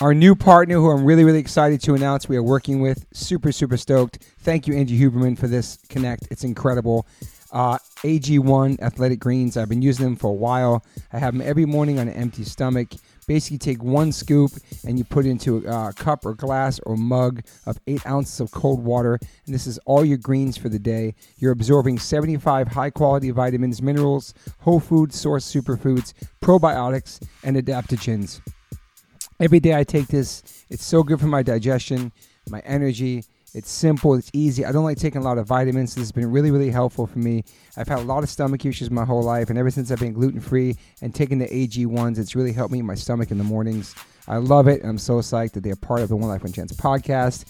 Our new partner, who I'm really, really excited to announce we are working with, super, super stoked. Thank you, Angie Huberman, for this connect. It's incredible. Uh, AG1 Athletic Greens, I've been using them for a while. I have them every morning on an empty stomach. Basically, take one scoop and you put it into a cup or glass or mug of eight ounces of cold water. And this is all your greens for the day. You're absorbing 75 high quality vitamins, minerals, whole food source superfoods, probiotics, and adaptogens. Every day I take this. It's so good for my digestion, my energy. It's simple, it's easy. I don't like taking a lot of vitamins. This has been really, really helpful for me. I've had a lot of stomach issues my whole life, and ever since I've been gluten free and taking the AG1s, it's really helped me in my stomach in the mornings. I love it, and I'm so psyched that they're part of the One Life One Chance podcast.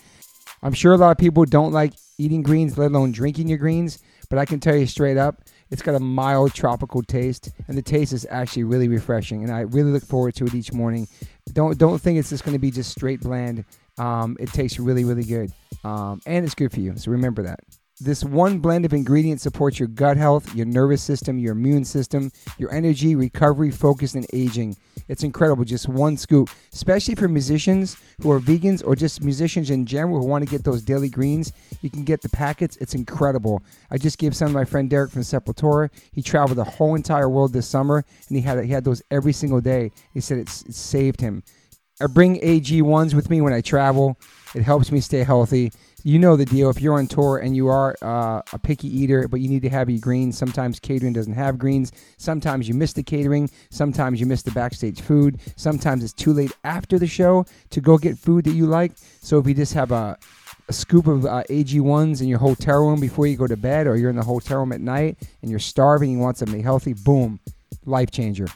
I'm sure a lot of people don't like eating greens, let alone drinking your greens, but I can tell you straight up, it's got a mild tropical taste, and the taste is actually really refreshing. And I really look forward to it each morning. Don't don't think it's just going to be just straight bland. Um, it tastes really really good, um, and it's good for you. So remember that. This one blend of ingredients supports your gut health, your nervous system, your immune system, your energy, recovery, focus, and aging. It's incredible. Just one scoop, especially for musicians who are vegans or just musicians in general who want to get those daily greens. You can get the packets. It's incredible. I just gave some to my friend Derrick from Sepultura. He traveled the whole entire world this summer, and he had he had those every single day. He said it saved him. I bring AG1s with me when I travel. It helps me stay healthy you know the deal. If you're on tour and you are uh, a picky eater, but you need to have your greens, sometimes catering doesn't have greens. Sometimes you miss the catering. Sometimes you miss the backstage food. Sometimes it's too late after the show to go get food that you like. So if you just have a, a scoop of uh, AG1s in your hotel room before you go to bed, or you're in the hotel room at night and you're starving, you want something healthy, boom, life changer.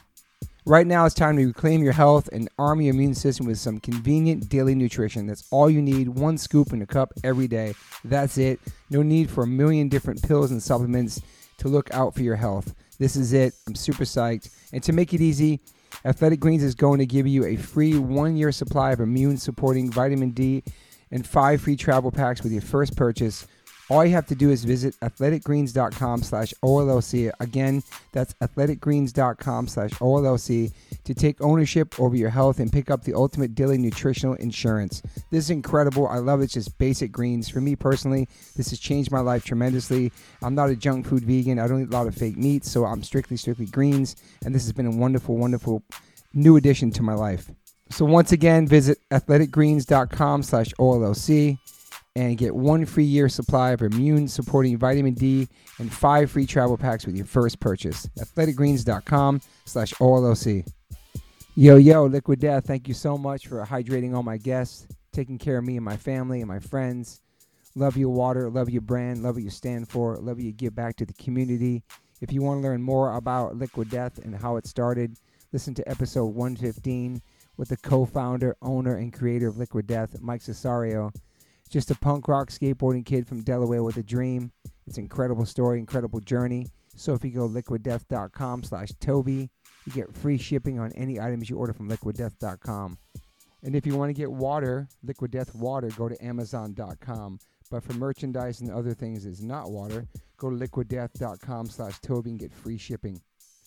Right now, it's time to reclaim your health and arm your immune system with some convenient daily nutrition. That's all you need one scoop in a cup every day. That's it. No need for a million different pills and supplements to look out for your health. This is it. I'm super psyched. And to make it easy, Athletic Greens is going to give you a free one year supply of immune supporting vitamin D and five free travel packs with your first purchase all you have to do is visit athleticgreens.com slash OLLC. Again, that's athleticgreens.com slash OLLC to take ownership over your health and pick up the ultimate daily nutritional insurance. This is incredible. I love it. It's just basic greens. For me personally, this has changed my life tremendously. I'm not a junk food vegan. I don't eat a lot of fake meats, so I'm strictly, strictly greens. And this has been a wonderful, wonderful new addition to my life. So once again, visit athleticgreens.com slash OLLC and get one free year supply of immune supporting vitamin D and five free travel packs with your first purchase. Athleticgreens.com slash OLOC. Yo, yo, Liquid Death, thank you so much for hydrating all my guests, taking care of me and my family and my friends. Love your water, love your brand, love what you stand for, love what you give back to the community. If you want to learn more about Liquid Death and how it started, listen to episode 115 with the co founder, owner, and creator of Liquid Death, Mike Cessario. Just a punk rock skateboarding kid from Delaware with a dream. It's an incredible story, incredible journey. So if you go liquiddeath.com slash Toby, you get free shipping on any items you order from liquiddeath.com. And if you want to get water, Liquid Death water, go to amazon.com. But for merchandise and other things that's not water, go to liquiddeath.com slash Toby and get free shipping.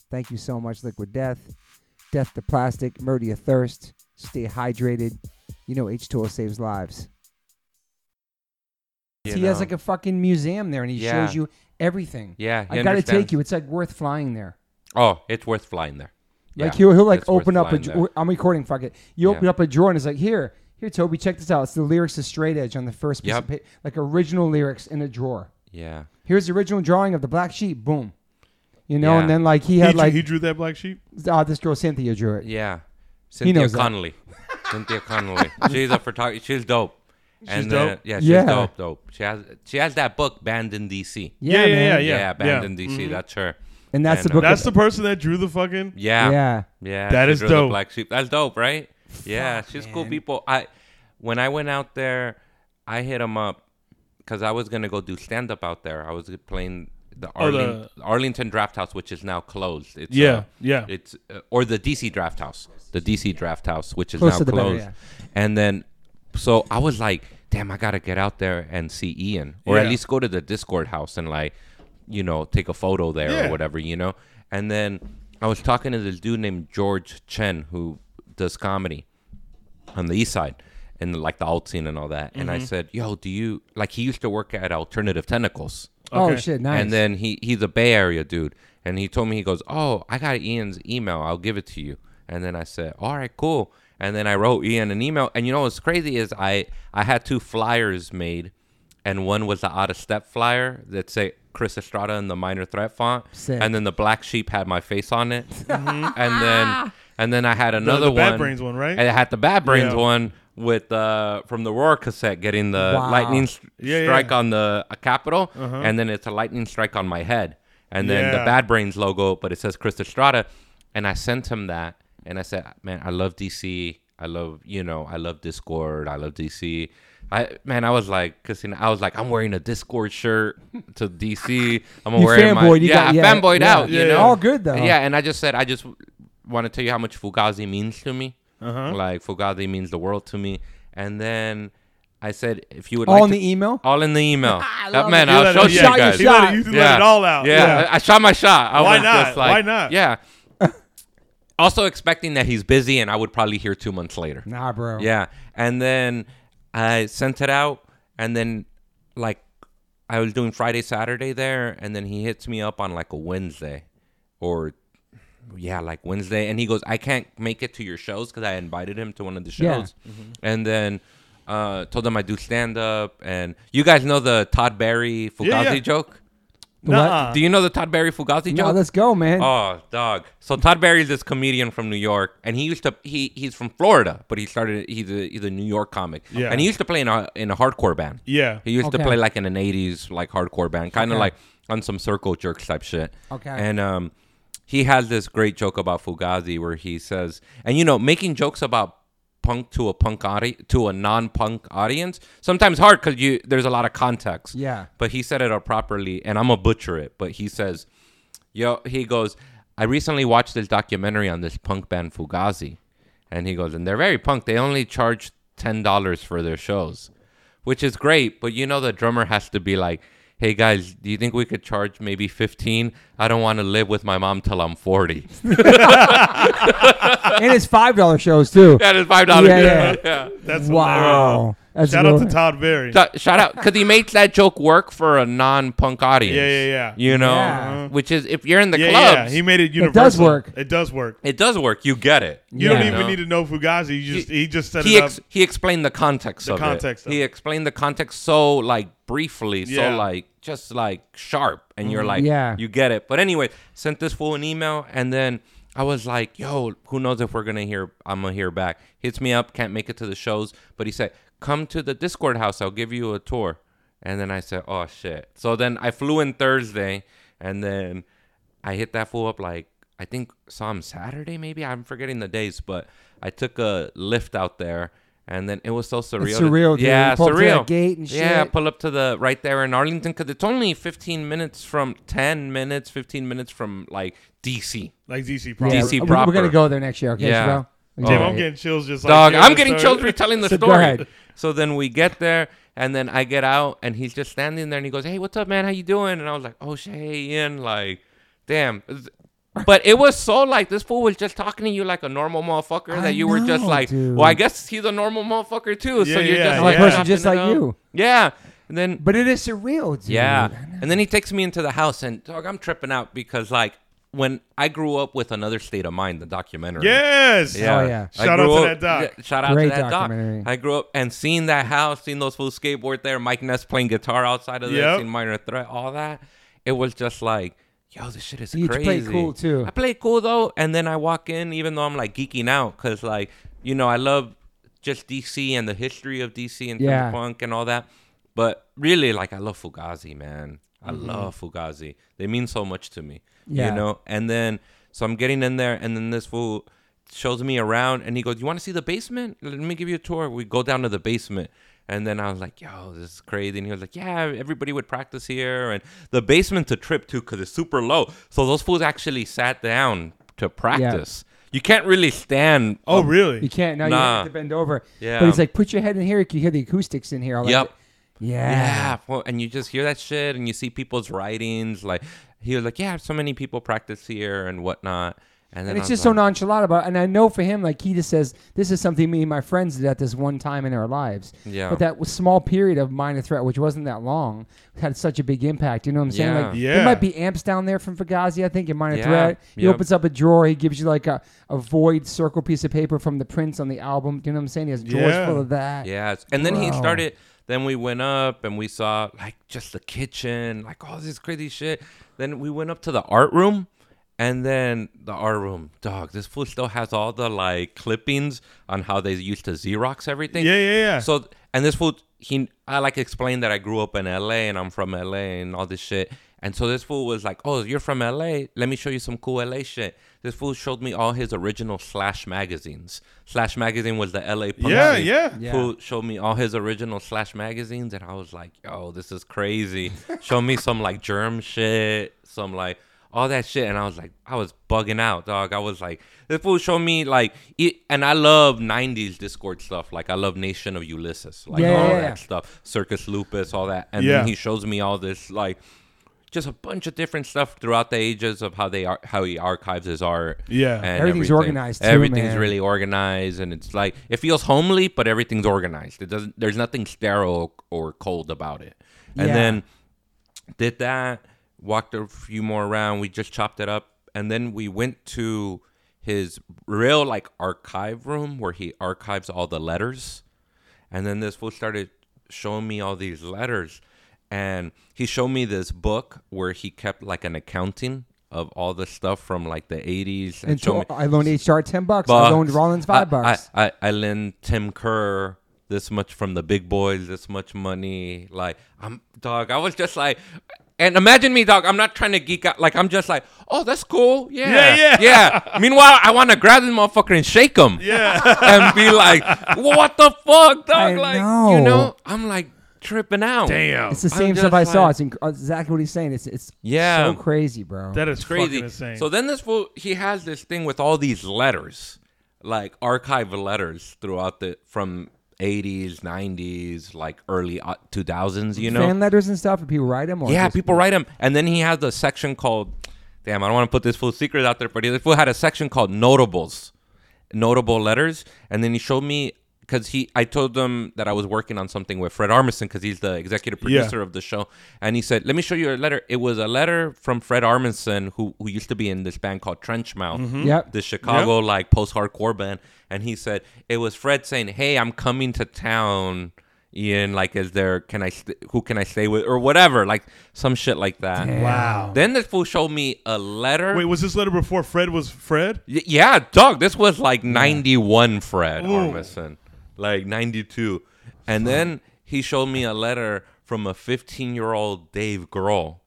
Thank you so much, Liquid Death. Death to plastic, murder your thirst, stay hydrated. You know H2O saves lives. You he has like a fucking museum there, and he Yeah. shows you everything. Yeah, he I gotta understands. take you. It's like worth flying there. Oh, it's worth flying there. Like Yeah, he'll, he'll like it's worth open up a. flying dra- there. I'm recording. Fuck it. You open Yeah. up a drawer and it's like here, here, Toby, check this out. It's the lyrics to Straight Edge on the first piece of Yep. pa- like original lyrics in a drawer. Yeah. Here's the original drawing of the black sheep. Boom. You know, Yeah. and then like he He, had drew, like he drew that black sheep. uh, this girl Cynthia drew it. Yeah. Cynthia knows that. Connolly. Cynthia Connolly. She's a photographer. She's dope. And dope? then- yeah, she's Yeah. dope, dope. She has she has that book banned in DC. Yeah, yeah, man. yeah, Yeah, banned yeah. in DC. Mhm. That's her. And that's And, the book. That's the person that drew the fucking. Yeah. yeah. Yeah. That she is drew the dope. Black sheep. That's dope, right? yeah, Fuck, she's cool people. I when I went out there, I hit him up because I was gonna go do stand up out there. I was playing the, Oh, the- Arlington Draft House, which is now closed. It's, Yeah, uh, yeah. It's uh, or the DC Draft House, the DC Draft House, which is Closer now the better, closed. yeah. And then, so I was like, damn, I gotta get out there and see Ian, or at least go to the Dischord house and like, you know, take a photo there Yeah. or whatever, you know. And then I was talking to this dude named George Chen who does comedy. on the east side, and like the alt scene and all that. And I mm-hmm. said, "Yo, do you like?" He used to work at Alternative Tentacles. Oh shit, nice. And then he he's a Bay Area dude, and he told me he goes, "Oh, I got Ian's email. I'll give it to you." And then I said, "All right, cool." And then I wrote Ian an email, and you know what's crazy is I I had two flyers made, and one was the out of step flyer that say Chris Estrada in the minor threat font, Sick. and then the black sheep had my face on it, and then and then I had another one the Bad Brains one, right? And I had the Bad Brains Yeah. one with uh from the Roar cassette, getting the Wow. lightning s- Yeah, strike yeah. on the uh, Capitol, Uh-huh. and then it's a lightning strike on my head, and then the Bad Brains logo, but it says Chris Estrada, and I sent him that, and I said, man, I love DC, I love you know, I love Dischord, I love DC. I man, I was like, cause you know, I was like, I'm wearing a Dischord shirt to DC. I'm You wearing my fanboyed, you yeah, got- I yeah, fanboyed yeah. out. You Yeah, know. All good, though. Yeah, and I just said, I just want to tell you how much Fugazi means to me. Uh-huh. Like Fugazi means the world to me. And then I said, if you would all like in to, the email. all in the email. I That love man, You I'll show you shot guys. You let, shot. it, you Yeah. let it all out. Yeah, I, I shot my shot. I Why was not? just like, Why not? Yeah. Also expecting that he's busy and I would probably hear two months later. Nah, bro. Yeah. And then I sent it out and then like I was doing Friday, Saturday there, and then he hits me up on like a Wednesday or yeah, like Wednesday, and he goes, "I can't make it to your shows because I invited him to one of the Yeah. shows," and then uh, told him I do stand up, and you guys know the Todd Barry Fugazi Yeah, yeah. joke. Nuh-uh. Do you know the Todd Barry Fugazi No, joke? let's go, man. Oh, dog. So Todd Barry is this comedian from New York, and he used to he he's from Florida, but he started he's a he's a New York comic. Yeah. And he used to play in a in a hardcore band. Yeah. He used to play like in an '80s like hardcore band, kind of Okay. like on some circle jerks type shit. Okay. And um, he has this great joke about Fugazi where he says, and you know, making jokes about punk to a punk audi- to a non-punk audience sometimes hard because you there's a lot of context. Yeah. But he said it up properly, and I'm gonna butcher it. But he says, "Yo," he goes, "I recently watched this documentary on this punk band Fugazi," and he goes, "And they're very punk. They only charge ten dollars for their shows, which is great. But you know, the drummer has to be like." Hey guys, do you think we could charge maybe 15? I don't want to live with my mom till I'm 40. and it's five dollar shows too. That is $5. Yeah, Yeah, yeah. yeah. That's Wow. That's Shout out to. Todd Barry. Sh- Shout out, because he makes that joke work for a non-punk audience. Yeah, yeah, yeah. You know, Yeah. Uh-huh. which is if you're in the yeah, clubs, yeah. He made it universal. It does work. It does work. it does work. You get it. You Yeah. don't even know? need to know Fugazi. You just he, just set he it ex- up. he explained the context The of context it. of he it. explained the context so like briefly, Yeah. so like just like sharp, and you're mm-hmm. like, Yeah. you get it. But anyway, sent this fool an email, and then I was like, yo, who knows if we're gonna hear? I'm gonna hear back. Hits me up, can't make it to the shows, but he said, come to the Dischord house. I'll give you a tour. And then I said, oh shit. So then I flew in Thursday, and then I hit that fool up like I think saw him Saturday maybe. I'm forgetting the days, but I took a lift out there, and then it was so surreal. It's surreal, dude. Yeah, You pull up to surreal. that gate and shit. Yeah, pull up to the right there in Arlington because it's only 15 minutes from 10 minutes, 15 minutes from like DC. like DC Yeah. DC we're, we're gonna go there next year. Okay, Yeah. bro. Tim. I'm getting chills just like Dog, you. I'm getting Sorry. chills retelling the So go story. ahead. So then we get there, and then I get out, and he's just standing there, and he goes, "Hey, what's up, man? How you doing?" And I was like, "Oh shit, hey, Ian, like, damn." But it was so like this fool was just talking to you like a normal motherfucker I that you were just know, like, dude. well, I guess he's a normal motherfucker too. so Yeah, you're yeah, just yeah. like I'm a person chopping just it like up. you. Yeah, and then But it is surreal, dude. yeah, and then he takes me into the house, and dog, I'm tripping out because like when I grew up with another state of mind, the documentary. Yes. Yeah. Oh, yeah. Shout out to up- that doc. yeah, shout out Great to that doc. I grew up and seeing that house, seeing those fools skateboard there, Mike Ness playing guitar outside of there, Yep. seeing Minor Threat, all that. It was just like, yo, this shit is You play cool, too. I play cool though, and then I walk in, even though I'm like geeking out, cause like you know I love just DC and the history of DC and Yeah. punk and all that. But really, like I love Fugazi, man. I Mm-hmm. love Fugazi. They mean so much to me. Yeah. You know, and then so I'm getting in there, and then this fool shows me around, and he goes, "You want to see the basement? Let me give you a tour." We go down to the basement, and then I was like, "Yo, this is crazy." And he was like, "Yeah, everybody would practice here, and the basement's a trip too because it's super low. So those fools actually sat down to practice. You can't really stand. Oh, up- really? You can't. No, you Nah. have to bend over. Yeah. But he's like, put your head in here. You can hear the acoustics in here. I'll Yep. you- Yeah. Yeah, well, and you just hear that shit, and you see people's writings. Like he was like, "Yeah, so many people practice here and whatnot." And then And it's was just so nonchalant about it. And I know for him, like he just says, this is something me and my friends did at this one time in our lives. Yeah. But that was small period of minor threat, which wasn't that long, had such a big impact. You know what I'm saying? Yeah. Like Yeah. there might be amps down there from Fugazi, I think, in minor Yeah. threat. He Yep. opens up a drawer, he gives you like a, a void circle piece of paper from the prints on the album. Do you know what I'm saying? He has drawers Yeah. full of that. Yes. And then he started then we went up and we saw like just the kitchen, like all this crazy shit. Then we went up to the art room and then the art room, dog, this fool still has all the like clippings on how they used to Xerox everything. Yeah, yeah, yeah. So and this fool he I like explained that I grew up in LA and I'm from LA and all this shit. And so this fool was like, "Oh, you're from LA? Let me show you some cool LA shit." This fool showed me all his original Slash magazines. Slash magazine was the LA punk yeah, scene. yeah. Yeah. Fool showed me all his original Slash magazines, and I was like, "Yo, this is crazy." Show me some like germ shit, some like all that shit, and I was like, I was bugging out, dog. I was like, this fool showed me like, it, and I love '90s Dischord stuff. Like, I love Nation of Ulysses, like Yeah, all yeah, yeah. that stuff, Circus Lupus, all that, and Yeah. then he shows me all this like. Just a bunch of different stuff throughout the ages of how they are, how he archives his art. Yeah. and Everything's everything. organized too, Everything's man. really organized, and it's like it feels homely, but everything's organized. It doesn't. There's nothing sterile or cold about it. And Yeah. then did that. Walked a few more around. We just chopped it up, and then we went to his real like archive room where he archives all the letters. And then this fool started showing me all these letters. And he showed me this book where he kept like an accounting of all the stuff from like the 80s. And showed to, I loaned HR ten bucks. I bucks. loaned Rollins five I- bucks. I, I, I lend Tim Kerr this much from the big boys, this much money. Like I'm dog. I was just like, and imagine me, dog. I'm not trying to geek out. Like I'm just like, oh, that's cool. Yeah, Yeah, yeah. yeah. Meanwhile, I want to grab this motherfucker and shake him. Yeah. and be like, what the fuck, dog? I like, know. you know, I'm like tripping out. Damn. it's the same stuff I saw. It's inc- uh, exactly what he's saying. It's it's Yeah. so crazy, bro. That is crazy. fucking insane. So then this fool, he has this thing with all these letters, like archive letters throughout the from 80s, 90s, like early uh, 2000s. You know, fan letters and stuff. And people write them. Or yeah, just- people write them, and then he has a section called. Damn, I don't want to put this full secret out there, but this fool had a section called notables, notable letters, and then he showed me because he, I told them that I was working on something with Fred Armisen because he's the executive Yeah. producer of the show, and he said, "Let me show you a letter." It was a letter from Fred Armisen, who who used to be in this band called Trenchmouth, Mm-hmm. Yep. the Chicago like post-hardcore band, and he said it was Fred saying, "Hey, I'm coming to town." Ian, like, is there? Can I? St- who can I stay with, or whatever? Like some shit like that. wow. Then this fool showed me a letter. Wait, was this letter before Fred was Fred? Y- yeah, dog. This was like '91 Fred Ooh. Armisen, like '92, and then he showed me a letter from a 15 year old Dave Grohl.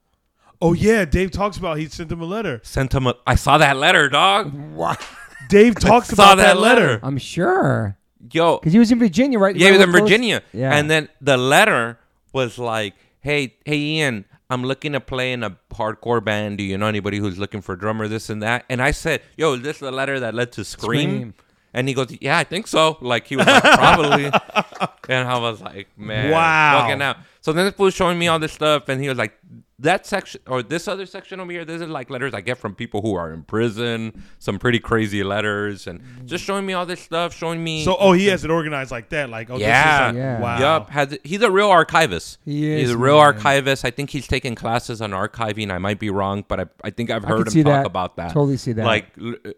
Oh yeah, Dave talks about he sent him a letter. Sent him. A, I saw that letter, dog. What? Dave talks saw about that that letter. letter. I'm sure Yo, because he was in Virginia, right? Yeah, he was in close- Virginia. Yeah. And then the letter was like, "Hey, hey, Ian, I'm looking to play in a hardcore band. Do you know anybody who's looking for a drummer? This and that." And I said, "Yo, is this the letter that led to Scream?" Scream. And he goes, "Yeah, I think so." Like he was like, "Probably." and I was like, "Man, Wow. fucking out." So then this fool was showing me all this stuff, and he was like, "That section or this other section over here, this is like letters I get from people who are in prison. Some pretty crazy letters, and just showing me all this stuff, showing me." So oh, he has it organized like that. Like oh, Yeah. this is Yeah. wow. yep. has he's a real archivist. He He's a real man. archivist. I think he's taken classes on archiving. I might be wrong, but I, I think I've heard could him see talk that. about that. Totally see that. Like,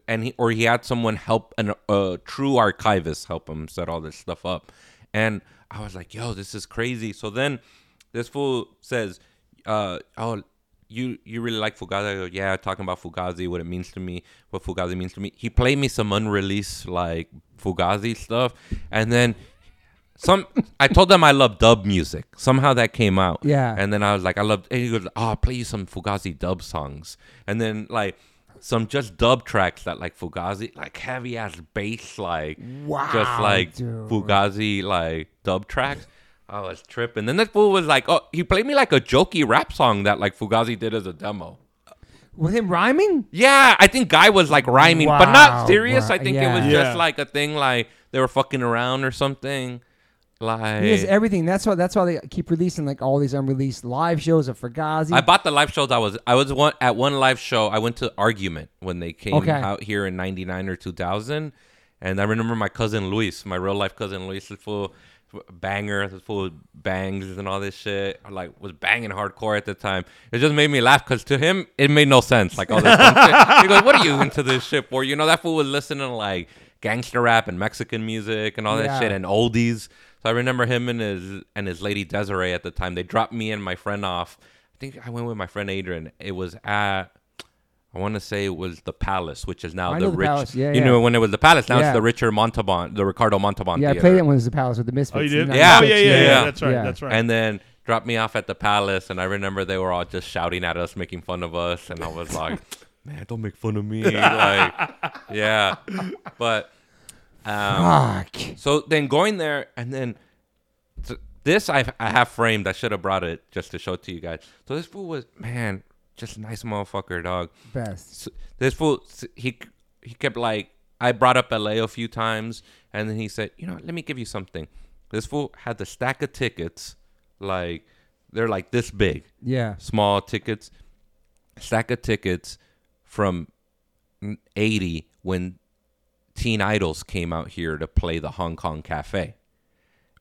and he or he had someone help an a true archivist help him set all this stuff up, and I was like, yo, this is crazy. So then this fool says, uh, oh. You you really like Fugazi? I go, yeah, talking about Fugazi, what it means to me, what Fugazi means to me. He played me some unreleased like Fugazi stuff, and then some I told them I love dub music. Somehow that came out. Yeah. And then I was like, I love. And he goes, "Oh, I'll play you some Fugazi dub songs." And then like some just dub tracks that like Fugazi, like heavy ass bass, like Wow, just like dude. Fugazi like dub tracks. I was tripping. Then that fool was like, "Oh, he played me like a jokey rap song that like Fugazi did as a demo." with him rhyming. Yeah, I think guy was like rhyming, but not serious. I think it was Yeah. just like a thing like they were fucking around or something. Like He has everything. That's why. That's why they keep releasing like all these unreleased live shows of Fugazi. I bought the live shows. I was I was one at one live show. I went to Argument when they came Okay. out here in '99 or 2000, and I remember my cousin Luis, my real life cousin Luis, is full banger, this full of bangs and all this shit. I, like was banging hardcore at the time. It just made me laugh because to him it made no sense. Like all this shit. He goes, "What are you into this shit for?" You know that fool was listening to like gangster rap and Mexican music and all that Yeah. shit and oldies. So I remember him and his and his lady Desiree at the time. They dropped me and my friend off. I think I went with my friend Adrian. It was at I want to say it was the Palace, which is now I the know the rich. Palace. Yeah, you yeah. know when it was the Palace. Now Yeah. it's the Richard Montalban, the Ricardo Montalban. yeah, I Theater. played it when it was the Palace with the Misfits. Oh, you in did? Yeah. Oh, yeah, yeah, yeah. Yeah. That's right. Yeah. That's right. And then dropped me off at the Palace, and I remember they were all just shouting at us, making fun of us, and I was like, "Man, don't make fun of me!" like, yeah. But um, Fuck. so then going there, and then so this I I have framed. I should have brought it just to show it to you guys. So this fool was man, just a nice motherfucker, dog. Best. So this fool he he kept like I brought up LA a few times and then he said, "You know, let me give you something." This fool had the stack of tickets like they're like this big, Yeah. small tickets, stack of tickets from 80 when Teen Idles came out here to play the Hong Kong Cafe.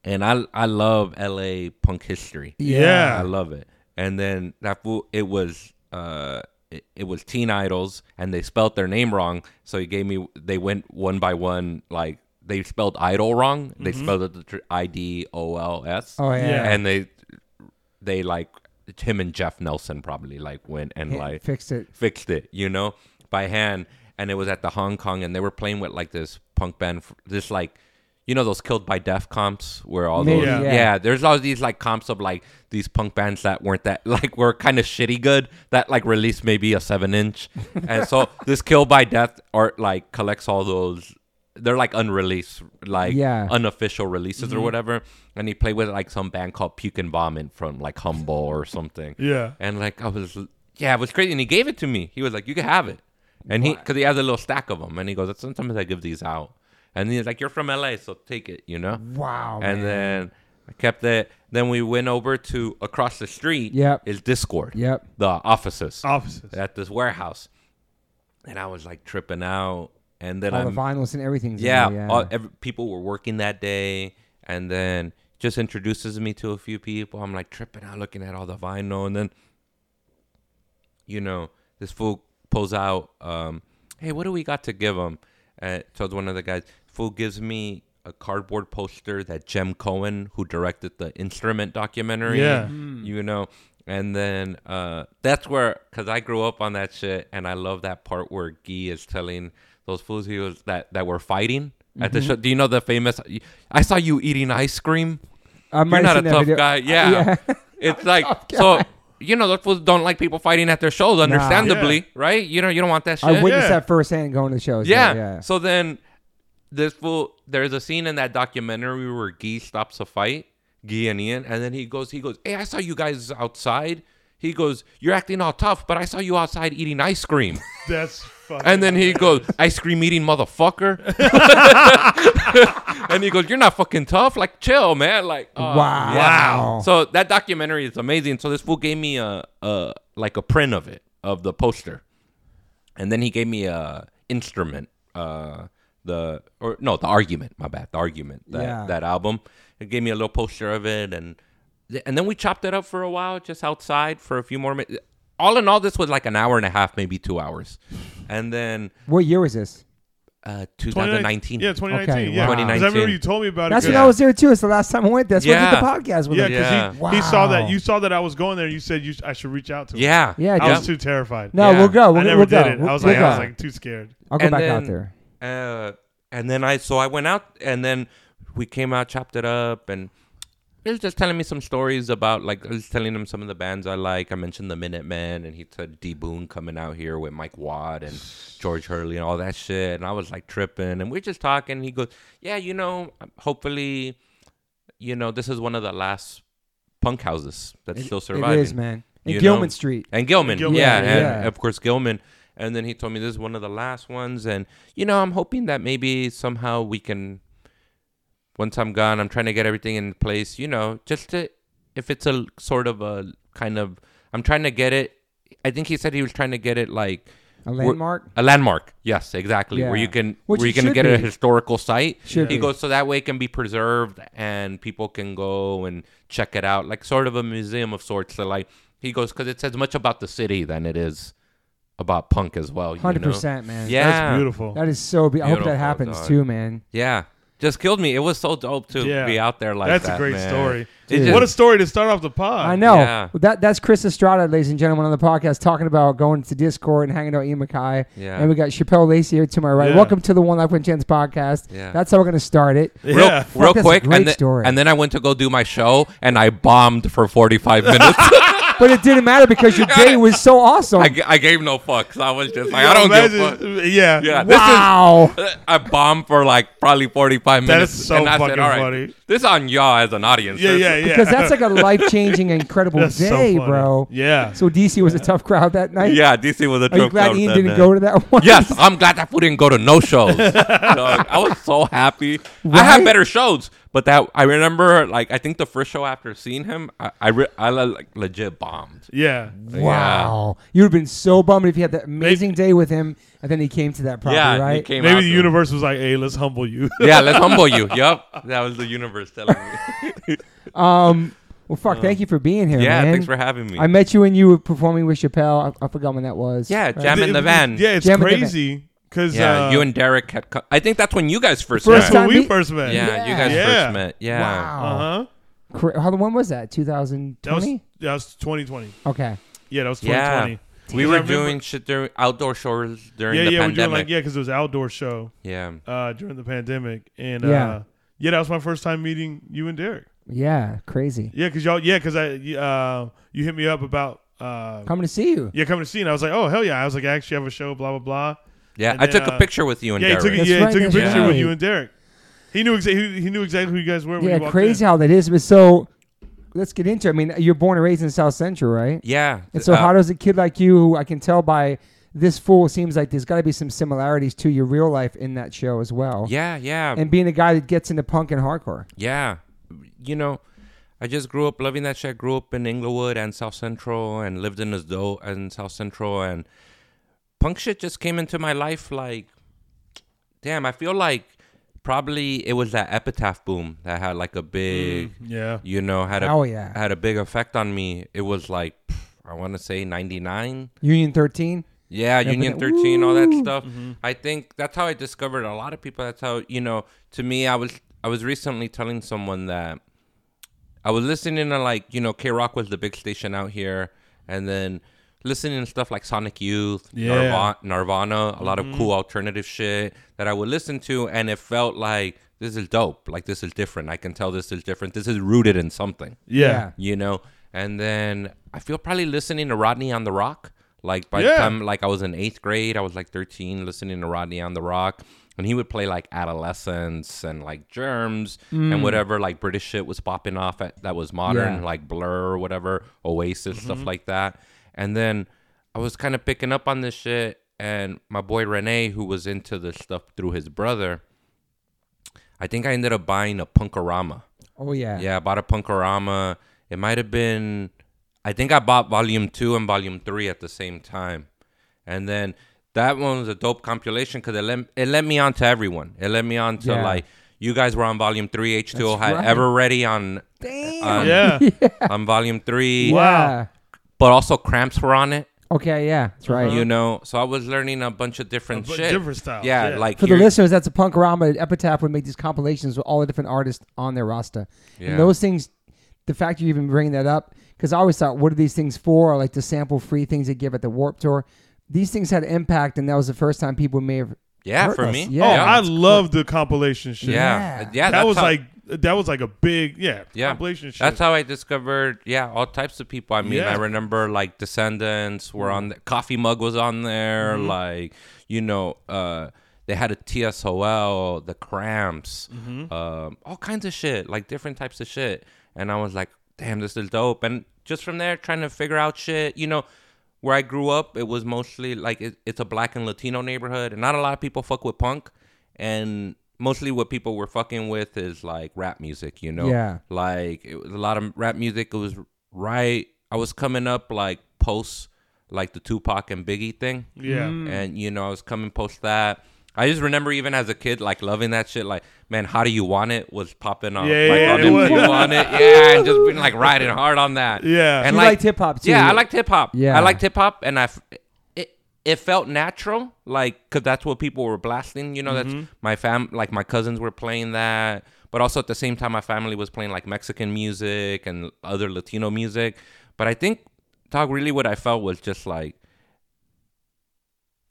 And I I love LA punk history. Yeah. I love it. And then that fool, it was uh, it, it was Teen Idles, and they spelled their name wrong. So he gave me. They went one by one, like they spelled idol wrong. They spelled it the tr- I D O L S. Oh yeah. Yeah. And they they like Tim and Jeff Nelson probably like went and Hit- like fixed it. fixed it, you know, by hand. And it was at the Hong Kong, and they were playing with like this punk band, this like, you know, those killed by death comps, where all Maybe, those, yeah. yeah. there's all these like comps of like these punk bands that weren't that like were kind of shitty good that like released maybe a seven inch, and so this killed by death art like collects all those. They're like unreleased, like Yeah. unofficial releases or mm-hmm. whatever. And he played with like some band called Puke and Vomit from like Humble or something. Yeah. And like I was, yeah, it was crazy. And he gave it to me. He was like, "You can have it," and he because he has a little stack of them, and he goes, "Sometimes I give these out." And he's like, "You're from LA, so take it," you know. Wow. and man. then I kept it. Then we went over to across the street. Yep. is Dischord. Yep. the offices Offices. at this warehouse, and I was like tripping out. And then all I'm the vinyls and everything. yeah, yeah. All, every, people were working that day, and then just introduces me to a few people. I'm like tripping out, looking at all the vinyl, and then, you know, this fool pulls out, um, "Hey, what do we got to give him?" And so one of the guys, fool gives me a cardboard poster that Jem Cohen, who directed the Instrument documentary, Yeah. you know. And then uh, that's where, because I grew up on that shit, and I love that part where Guy is telling those fools he was that that were fighting at the show. Do you know the famous? I saw you eating ice cream. I'm You're not a tough video. guy. Yeah, it's like so. You know, those fools don't like people fighting at their shows, understandably, Yeah. right? You know, you don't want that shit. I witnessed Yeah. that firsthand going to shows. Yeah. yeah. So then this fool there's a scene in that documentary where Guy stops a fight, Guy and Ian, and then he goes, he goes, Hey, I saw you guys outside. He goes, You're acting all tough, but I saw you outside eating ice cream. That's fucking. And then he goes, Ice cream eating motherfucker. and he goes, You're not fucking tough. Like, chill, man. Like, uh, Wow. yeah. Wow. So that documentary is amazing. So this fool gave me a, a like a print of it, of the poster. And then he gave me a instrument, uh, the or no, the argument. My bad, the argument. That Yeah. that album. It gave me a little poster of it, and and then we chopped it up for a while, just outside for a few more minutes. All in all, this was like an hour and a half, maybe two hours, and then What year was this? uh, 2019. 2019. Yeah, 2019. Okay, yeah. wow. 'Cause I remember you told me about it. That's when I was there too. It's the last time I went. That's when I did the podcast with Yeah, him. because Yeah. he, he saw that. You saw that I was going there. You said you I should reach out to him. Yeah, Yeah, I dude. was too terrified. No, Yeah. we'll go. We'll, I never we'll did go. it. We'll, I was we'll like, I was like too scared. I'll go And back out there. Uh, and then I so I went out and then we came out, chopped it up, and he was just telling me some stories about like I was telling him some of the bands I like. I mentioned the Minutemen, and he said D Boon coming out here with Mike Watt and George Hurley and all that shit. And I was like tripping, and we're just talking. He goes, "Yeah, you know, hopefully, you know, this is one of the last punk houses that's still surviving." It is, man. In you Gilman know? Street. and Gilman, Gilman, yeah, yeah, and yeah. of course Gilman. And then he told me this is one of the last ones, and you know I'm hoping that maybe somehow we can. once I'm gone, I'm trying to get everything in place. You know, just to if it's a sort of a kind of I'm trying to get it. I think he said he was trying to get it like A landmark. a landmark. Yes, exactly. Where you can Which where you can get a historical site. Should he be. goes so that way it can be preserved and people can go and check it out, like sort of a museum of sorts. So like he goes because it's as much about the city than it is about punk as well. Hundred percent, man. Yeah, That's beautiful. That is so. Be- I hope that happens dog. too, man. yeah. Just killed me. It was so dope to Yeah. be out there like That's that. That's a great man. story. Dude. just- What a story to start off the pod. I know. Yeah. That that's Chris Estrada, ladies and gentlemen, on the podcast talking about going to Dischord and hanging out with Ian MacKaye. Yeah. And we got Chappelle Lacey here to my right. Yeah. Welcome to the One Life One Chance podcast. Yeah. That's how we're gonna start it. Yeah. real, Fuck, real that's a quick, great and then, story. and then I went to go do my show, and I bombed for 45 minutes. but it didn't matter because your day was so awesome. I, g- I gave no fucks. I was just like, I don't give a fuck. Uh, yeah. Yeah, this is wow. I bombed for like probably 45 That minutes. is so and I fucking said, all right, funny. this on y'all as an audience. Yeah, This- yeah, yeah. because that's like a life changing, incredible That's so day, funny. bro. Yeah. So DC was a tough crowd that night. Yeah, DC was a tough Are you joke glad crowd Ian didn't night. go to that one? Yes, I'm glad that we didn't go to no shows. Dog, I was so happy. I Right? had better shows, but that I remember, like I think the first show after seeing him, I I, re- I like legit bombed. Yeah. Wow. You would have been so bummed if you had that amazing day with him and then he came to that property, yeah, right? he came Maybe out the to- universe was like, "Hey, let's humble you." Yeah, let's humble you. Yep, that was the universe telling me. Um, well, fuck, thank you for being here, yeah, man. thanks for having me. I met you when you were performing with Chappelle. I, I forgot when that was. yeah, Right? jam in the van. Yeah, it's Jam in the van. crazy because Yeah, uh, you and Derek had. Co- I think that's when you guys first First that's met. time when we first met. Yeah, you guys Yeah. first met. Yeah. Wow. Uh huh. Cra- How when was that? That 2020. that was 2020. Okay. Yeah, that was Yeah. 2020. We were doing shit during outdoor shows during Yeah, the yeah, we're pandemic. doing like yeah, because it was outdoor show yeah. uh, during the pandemic, and Yeah. uh, yeah, that was my first time meeting you and Derek. Yeah, crazy. Yeah, because y'all, yeah, because I, uh, you hit me up about, uh, Coming to see you. yeah, coming to see, and I was like, oh hell yeah, I was like, I actually have a show, blah blah blah. Yeah, And I then, took a uh, picture with you and yeah, he Derek. took, a- That's yeah, right, he took a that's picture with right. you and Derek. He knew exactly, he, he knew exactly who you guys were. When Yeah, he walked crazy in. how that is. But so, let's get into. it. I mean, you're born and raised in South Central, right? yeah. And so, uh, how does a kid like you, who I can tell by this fool, seems like there's got to be some similarities to your real life in that show as well. Yeah, yeah, And being a guy that gets into punk and hardcore. yeah. You know, I just grew up loving that shit. Grew up in Inglewood and South Central, and lived in Asdo and South Central, and punk shit just came into my life. Like, damn, I feel like probably it was that epitaph boom that had like a big, mm, Yeah, you know, had a Oh yeah. had a big effect on me. It was like I want to say '99. Union 13. Yeah, Yeah, Union but- 13, all that Woo! stuff. Mm-hmm. I think that's how I discovered a lot of people. That's how you know. To me, I was I was recently telling someone that I was listening to like you know KROQ was the big station out here, and then listening to stuff like Sonic Youth, Yeah. Nirvana, Nirvana, a lot of cool mm-hmm. alternative shit that I would listen to, and it felt like this is dope. Like this is different. I can tell this is different. This is rooted in something yeah, you know. And then I feel probably listening to Rodney on the ROQ. Like by the time like I was in eighth grade, I was like 13, listening to Rodney on the ROQ, and he would play like Adolescents and like Germs and mm. whatever like British shit was popping off at, that was modern, Yeah. like Blur or whatever, Oasis stuff mm-hmm. like that. And then I was kind of picking up on this shit, and my boy Rene, who was into this stuff through his brother, I think I ended up buying a Punk-O-Rama. Oh yeah. Yeah, I bought a Punk-O-Rama. It might have been, I think I bought volume two and volume three at the same time. And then that one was a dope compilation because it let, it let me on to everyone. It let me on to Yeah. like, you guys were on volume three. H2O That's had right. Everready on, Damn. on, yeah. on volume three. Yeah. But also Cramps were on it, Okay. Yeah. That's right. you know? So I was learning a bunch of different bu- shit. different styles, Yeah, yeah. like For the here- listeners, that's a punk rama. Epitaph would make these compilations with all the different artists on their roster. Yeah. And those things, the fact you even bring that up, because I always thought, what are these things for? Or like the sample free things they give at the Warp Tour. These things had impact, and that was the first time people may have. Yeah, heard for us. me. Yeah. oh, I love the compilation shit. Yeah. Yeah. Yeah. that that's was how- like that was like a big yeah, Yeah. compilation shit. That's how I discovered, yeah, all types of people. I mean, Yeah. I remember like Descendents were on the Coffee Mug was on there, Mm-hmm. like you know, uh, they had a TSOL, the Cramps, Mm-hmm. um, all kinds of shit, like different types of shit. And I was like, damn, this is dope. And just from there, trying to figure out shit, you know. Where I grew up, it was mostly like it, it's a black and Latino neighborhood, and not a lot of people fuck with punk. And mostly what people were fucking with is like rap music, you know. Yeah. Like it was a lot of rap music. It was right. I was coming up like post like the Tupac and Biggie thing. Yeah. Mm. and you know I was coming post that. I just remember even as a kid like loving that shit. Like, man, how do you want it was popping on Yeah, like yeah, on it was. MTV on it, yeah, and just being like riding hard on that. Yeah. and You like hip-hop, too. Yeah, I liked hip hop. Yeah. I liked hip hop, and I f- it it felt natural, like because that's what people were blasting. You know, Mm-hmm. that's my fam, like my cousins were playing that, but also at the same time, my family was playing like Mexican music and other Latino music. But I think, dog, really, what I felt was just like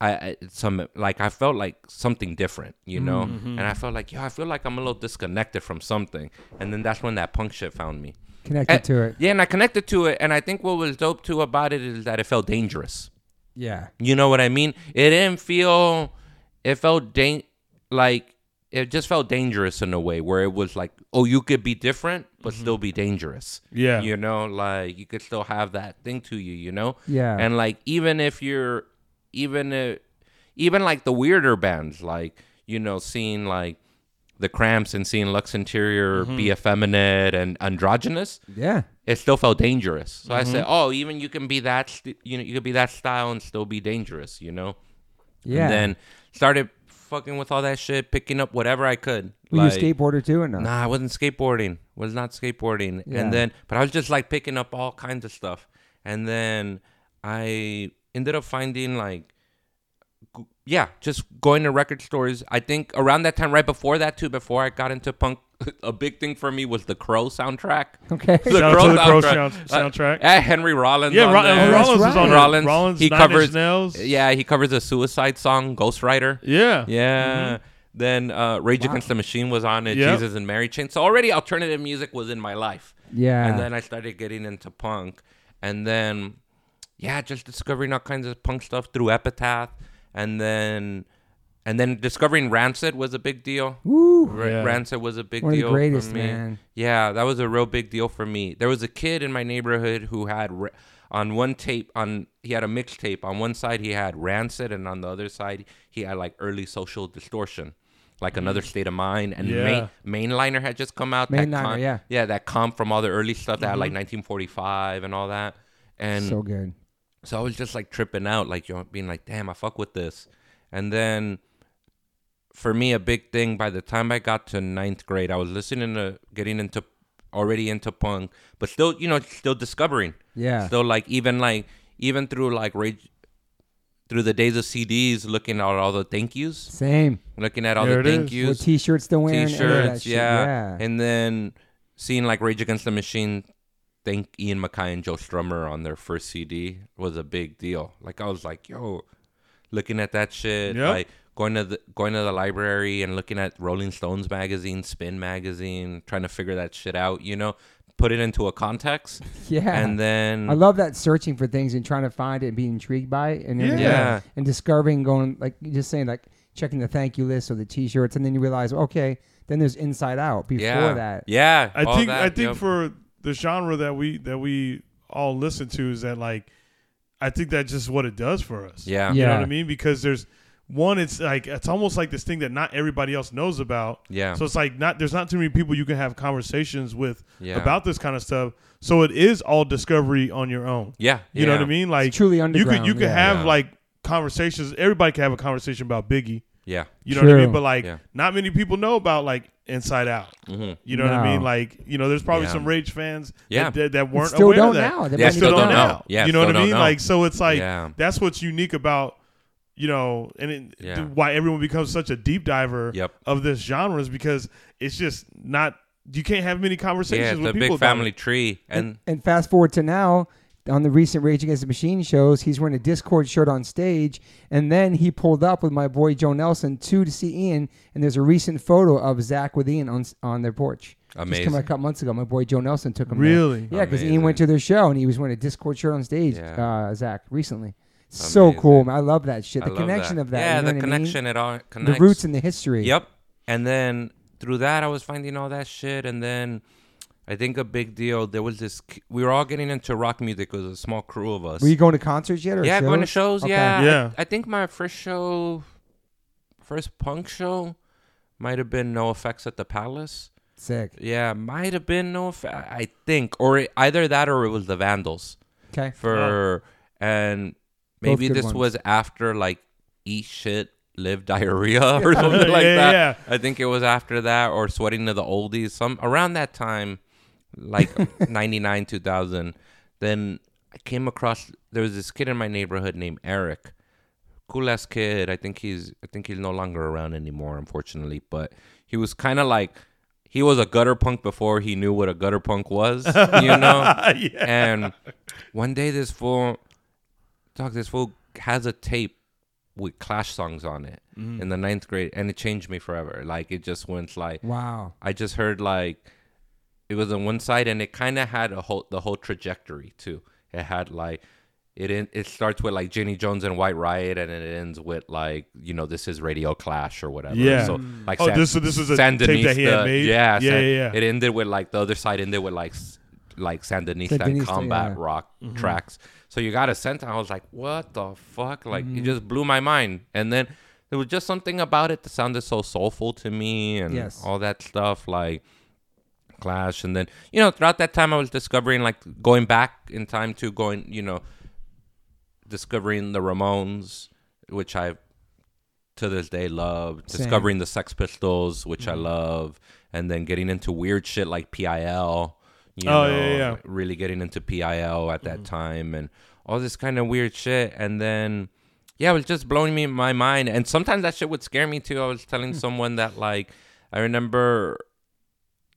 I, I some like I felt like something different, you know, Mm-hmm. and I felt like yo, I feel like I'm a little disconnected from something, and then that's when that punk shit found me. Connected And- to it. Yeah, and I connected to it, and I think what was dope too about it is that it felt dangerous. Yeah. You know what I mean? It didn't feel. It felt dang like it just felt dangerous in a way where it was like, oh, you could be different but mm-hmm. still be dangerous. Yeah. You know, like you could still have that thing to you. You know. Yeah. And like even if you're, even if, even like the weirder bands, like you know, seeing like the Cramps and seeing Lux Interior mm-hmm. be effeminate and androgynous Yeah. it still felt dangerous. So I said, mm-hmm. "Oh, even you can be that, st- you know, you could be that style and still be dangerous, you know." Yeah. And then started fucking with all that shit, picking up whatever I could. Were like, you a skateboarder too or no? Nah, I wasn't skateboarding. Was not skateboarding. Yeah. And then, but I was just like picking up all kinds of stuff. And then I ended up finding like, yeah, just going to record stores. I think around that time, right before that too, before I got into punk, a big thing for me was the Crow soundtrack. Okay. The Shout Crow to the Crow soundtrack. sound- soundtrack. Uh, Henry Rollins. Yeah, on Ro- there. Rollins that's was on Rollins. Rollins, he Nine Inch covers. Nails. Yeah, he covers a Suicide song, Ghost Rider. Yeah. Yeah. Then uh, Rage Against the Machine was on it. Yep. Jesus and Mary Chain. So already alternative music was in my life. Yeah. And then I started getting into punk, and then yeah, just discovering all kinds of punk stuff through Epitaph, and then and then discovering Rancid was a big deal. Woo. Ra- Yeah. Rancid was a big One of the deal greatest, for me. man. Yeah, that was a real big deal for me. There was a kid in my neighborhood who had ra- on one tape on he had a mixtape. On one side he had Rancid, and on the other side he had like early social distortion, like another state of mind. And Yeah. main, mainliner had just come out. that Mainliner, com- yeah. yeah, that comp from all the early stuff that had like mm-hmm. 1945 and all that. And so good. So I was just like tripping out, like you know, being like, "Damn, I fuck with this." And then, for me, a big thing. By the time I got to ninth grade, I was listening to getting into already into punk, but still, you know, still discovering. Yeah. Still, like even like even through like rage, through the days of CDs, looking at all the thank yous, Same. looking at all There the thank is. What yous, t-shirts still wearing? any of that t-shirts, yeah. yeah. and then seeing like Rage Against the Machine thank Ian MacKaye and Joe Strummer on their first CD was a big deal. Like I was like, yo, looking at that shit, Yep. like going to the going to the library and looking at Rolling Stones magazine, Spin magazine, trying to figure that shit out, you know, put it into a context, yeah. and then I love that searching for things and trying to find it and being intrigued by it and Yeah. and, Yeah. and discovering going like you just saying like checking the thank you list or the t-shirts and then you realize okay then there's inside out before yeah, that yeah, I think that, I think yep. for the genre that we that we all listen to is that like I think that's just what it does for us. yeah, You know what I mean? Because there's one, it's like it's almost like this thing that not everybody else knows about. yeah, So it's like not there's not too many people you can have conversations with Yeah. about this kind of stuff. So it is all discovery on your own. yeah, You know what I mean? Like it's truly you underground could you could yeah. have Yeah. like conversations. Everybody can have a conversation about Biggie. Yeah, You know what I mean? But like Yeah. not many people know about like Inside Out. hmm You know what I mean? Like you know, there's probably Yeah. some Rage fans Yeah. that, that, that weren't still aware don't of that. now. They Yeah, might still not don't know. now. Yeah, you know what I mean? know. Like so, it's like Yeah. that's what's unique about you know, and it, Yeah. why everyone becomes such a deep diver Yep. of this genre is because it's just not. You can't have many yeah, conversations it's with a people big family it. tree, and and, and fast forward to now on the recent Rage Against the Machine shows, he's wearing a Dischord shirt on stage, and then he pulled up with my boy Joe Nelson too to see Ian, and there's a recent photo of Zach with Ian on on their porch. Amazing. Just Amazing. come a couple months ago, my boy Joe Nelson took him. there. Really? Yeah, because Ian went to their show and he was wearing a Dischord shirt on stage. Yeah. Uh, Zach recently, so Amazing. cool. Man. I love that shit. The love connection of that. Yeah, you know the what I mean? connection. It all the roots and the history. Yep. And then through that, I was finding all that shit. And then I think a big deal. There was this. We were all getting into rock music. It was a small crew of us. Were you going to concerts yet? Or yeah, shows? going to shows. Okay. Yeah. Yeah. I, I think my first show, first punk show, might have been NOFX at the Palace. Sick. Yeah, might have been NOFX. I think, or it- either that or it was the Vandals Okay. for, and maybe this ones. was after like Eat Shit, Live Diarrhea or something like Yeah, that. yeah. I think it was after that or Sweating to the Oldies, some around that time, like 99, 2000. Then I came across there was this kid in my neighborhood named Eric, cool ass kid. I think he's I think he's no longer around anymore, unfortunately. But he was kind of like he was a gutter punk before he knew what a gutter punk was, you know. yeah. And one day this fool, dog, this fool has a tape with Clash songs on it Mm-hmm. in the ninth grade, and it changed me forever. Like it just went like Wow. I just heard like it was on one side, and it kind of had a whole the whole trajectory too. It had like it in, it starts with like Janie Jones and White Riot, and it ends with like you know this is Radio Clash or whatever. Yeah. So like Oh, San- this- so this was a tape that he had Sandinista- made? Yeah, Yeah, San- yeah, yeah. It ended with like the other side ended with like like Sandinista, and combat yeah. rock Mm-hmm. tracks. So you got a sense. I was like, what the fuck? Like Mm-hmm. it just blew my mind. And then there was just something about it that sounded so soulful to me and Yes. all that stuff. Like Clash, and then you know throughout that time I was discovering like going back in time to going you know discovering the Ramones, which I to this day love. Same. Discovering the Sex Pistols, which Mm-hmm. I love, and then getting into weird shit like PIL. You Oh, know, yeah, yeah, really getting into PIL at Mm-hmm. that time and all this kind of weird shit, and then. Yeah, it was just blowing me my mind, and sometimes that shit would scare me too. I was telling someone that like I remember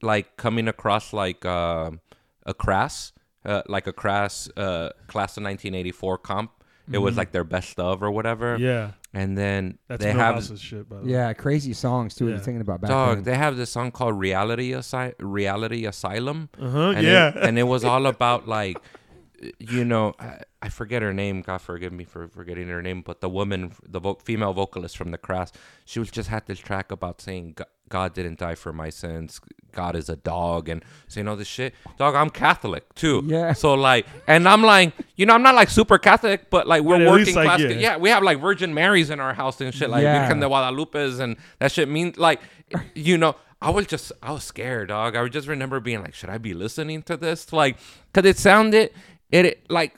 like coming across like uh, a crass uh, like a crass uh, class of 1984 comp it was like their best of or whatever Mm-hmm. Yeah. and then That's they have Millhouse's shit, by the way. Yeah, crazy songs too. Yeah. you're thinking about back dog then. they have this song called reality Asy- reality asylum Uh-huh. yeah. it, and it was all about like you know I, I forget her name god forgive me for forgetting her name but the woman the vo- female vocalist from the crass she was just had this track about saying god didn't die for my sins god is a dog and saying all this shit dog i'm catholic too Yeah. so like and i'm like you know i'm not like super catholic but like we're But working least, like, class yeah. yeah. we have like virgin marys in our house and shit like Yeah. Virgen de Guadalupe's and that shit means like you know I was just I was scared dog I would just remember being like should I be listening to this like cuz it sounded it like